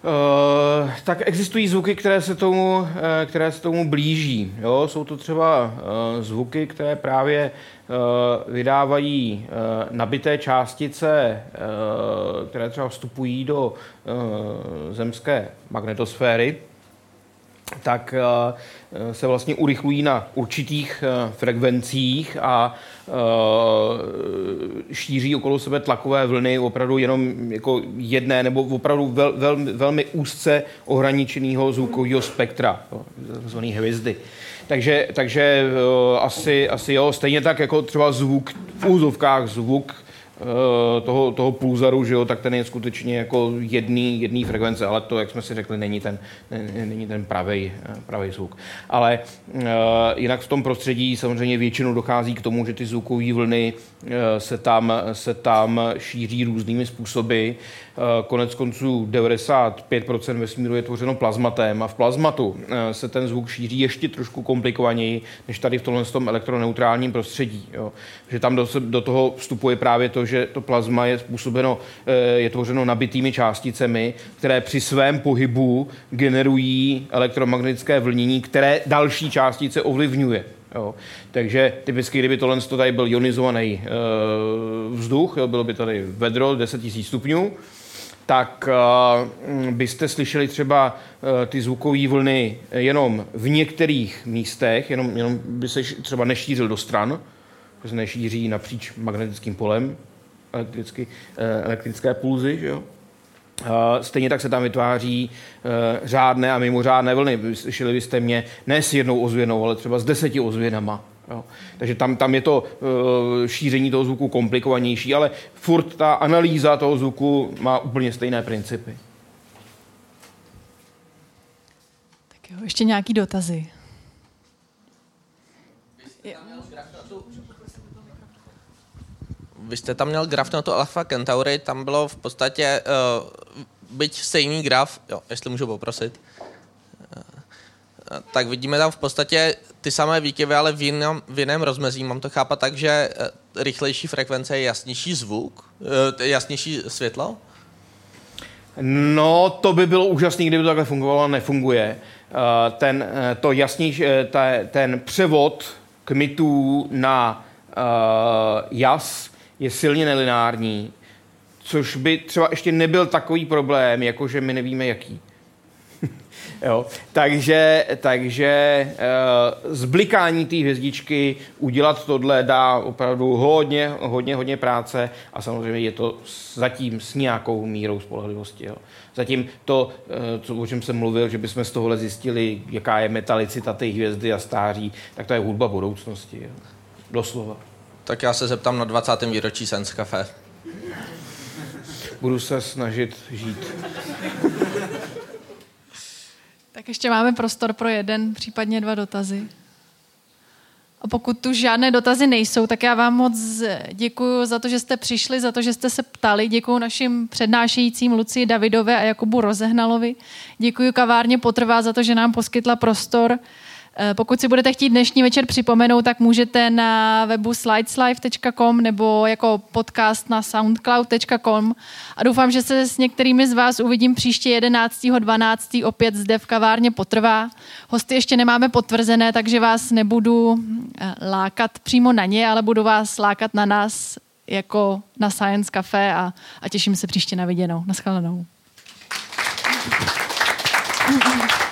Uh, tak existují zvuky, které se tomu, uh, které se tomu blíží. Jo? Jsou to třeba uh, zvuky, které právě vydávají uh, nabité částice, uh, které třeba vstupují do zemské magnetosféry tak eh, se vlastně urychlují na určitých eh, frekvencích a eh, šíří okolo sebe tlakové vlny opravdu jenom jako jedné nebo opravdu vel, vel, velmi úzce ohraničeného zvukového spektra, zvaný hvězdy. Takže, takže asi, asi jo, stejně tak jako třeba zvuk, v úzovkách zvuk Eh, toho, toho pulzaru, že jo, tak ten je skutečně jako jedný, jedný frekvence, ale to, jak jsme si řekli, není ten, není ten pravý, eh, pravý zvuk. Ale uh, jinak v tom prostředí samozřejmě většinou dochází k tomu, že ty zvukové vlny uh, se, tam, se tam šíří různými způsoby. Uh, konec konců 95% vesmíru je tvořeno plazmatem a v plazmatu uh, se ten zvuk šíří ještě trošku komplikovaněji, než tady v tomhle tom elektroneutrálním prostředí. Jo. Že tam do, do toho vstupuje právě to, že to plazma je způsobeno, eh, je tvořeno nabitými částicemi, které při svém pohybu generují elektromagnetické vlnění, které další částice ovlivňuje. Jo. Takže typicky, kdyby tohle tady byl ionizovaný e, vzduch, jo, bylo by tady vedro 10 000 stupňů, tak e, byste slyšeli třeba e, ty zvukové vlny jenom v některých místech, jenom, jenom by se třeba nešířil do stran, se nešíří napříč magnetickým polem, elektricky, eh, elektrické pulzy, že jo? Stejně tak se tam vytváří eh, řádné a mimořádné vlny. Slyšeli byste mě ne s jednou ozvěnou, ale třeba s deseti ozvěnama. Jo. Takže tam, tam je to uh, šíření toho zvuku komplikovanější, ale furt ta analýza toho zvuku má úplně stejné principy. Tak jo, ještě nějaký dotazy. vy jste tam měl graf na to Alpha Centauri, tam bylo v podstatě, uh, byť stejný graf, jo, jestli můžu poprosit, uh, tak vidíme tam v podstatě ty samé výkyvy, ale v jiném, v jiném rozmezí. Mám to chápat tak, že uh, rychlejší frekvence je jasnější zvuk, uh, jasnější světlo? No, to by bylo úžasné, kdyby to takhle fungovalo, ale nefunguje. Ten, to jasnější, ten převod kmitů na jas je silně nelineární, což by třeba ještě nebyl takový problém, jako že my nevíme jaký. Jo. Takže, takže uh, zblikání té hvězdičky, udělat tohle dá opravdu hodně, hodně, hodně práce a samozřejmě je to zatím s nějakou mírou spolehlivosti. Jo. Zatím to, uh, co, o čem jsem mluvil, že bychom z tohohle zjistili, jaká je metalicita té hvězdy a stáří, tak to je hudba budoucnosti. Jo. Doslova. Tak já se zeptám na 20. výročí Science Cafe. Budu se snažit žít. Tak ještě máme prostor pro jeden, případně dva dotazy. A pokud tu žádné dotazy nejsou, tak já vám moc děkuji za to, že jste přišli, za to, že jste se ptali. Děkuji našim přednášejícím Lucii Davidové a Jakubu Rozehnalovi. Děkuji kavárně Potrvá za to, že nám poskytla prostor pokud si budete chtít dnešní večer připomenout, tak můžete na webu slideslive.com nebo jako podcast na soundcloud.com a doufám, že se s některými z vás uvidím příště 11.12. opět zde v kavárně Potrvá. Hosty ještě nemáme potvrzené, takže vás nebudu eh, lákat přímo na ně, ale budu vás lákat na nás jako na Science Café a, a těším se příště na viděnou. Naschledanou. Thank you.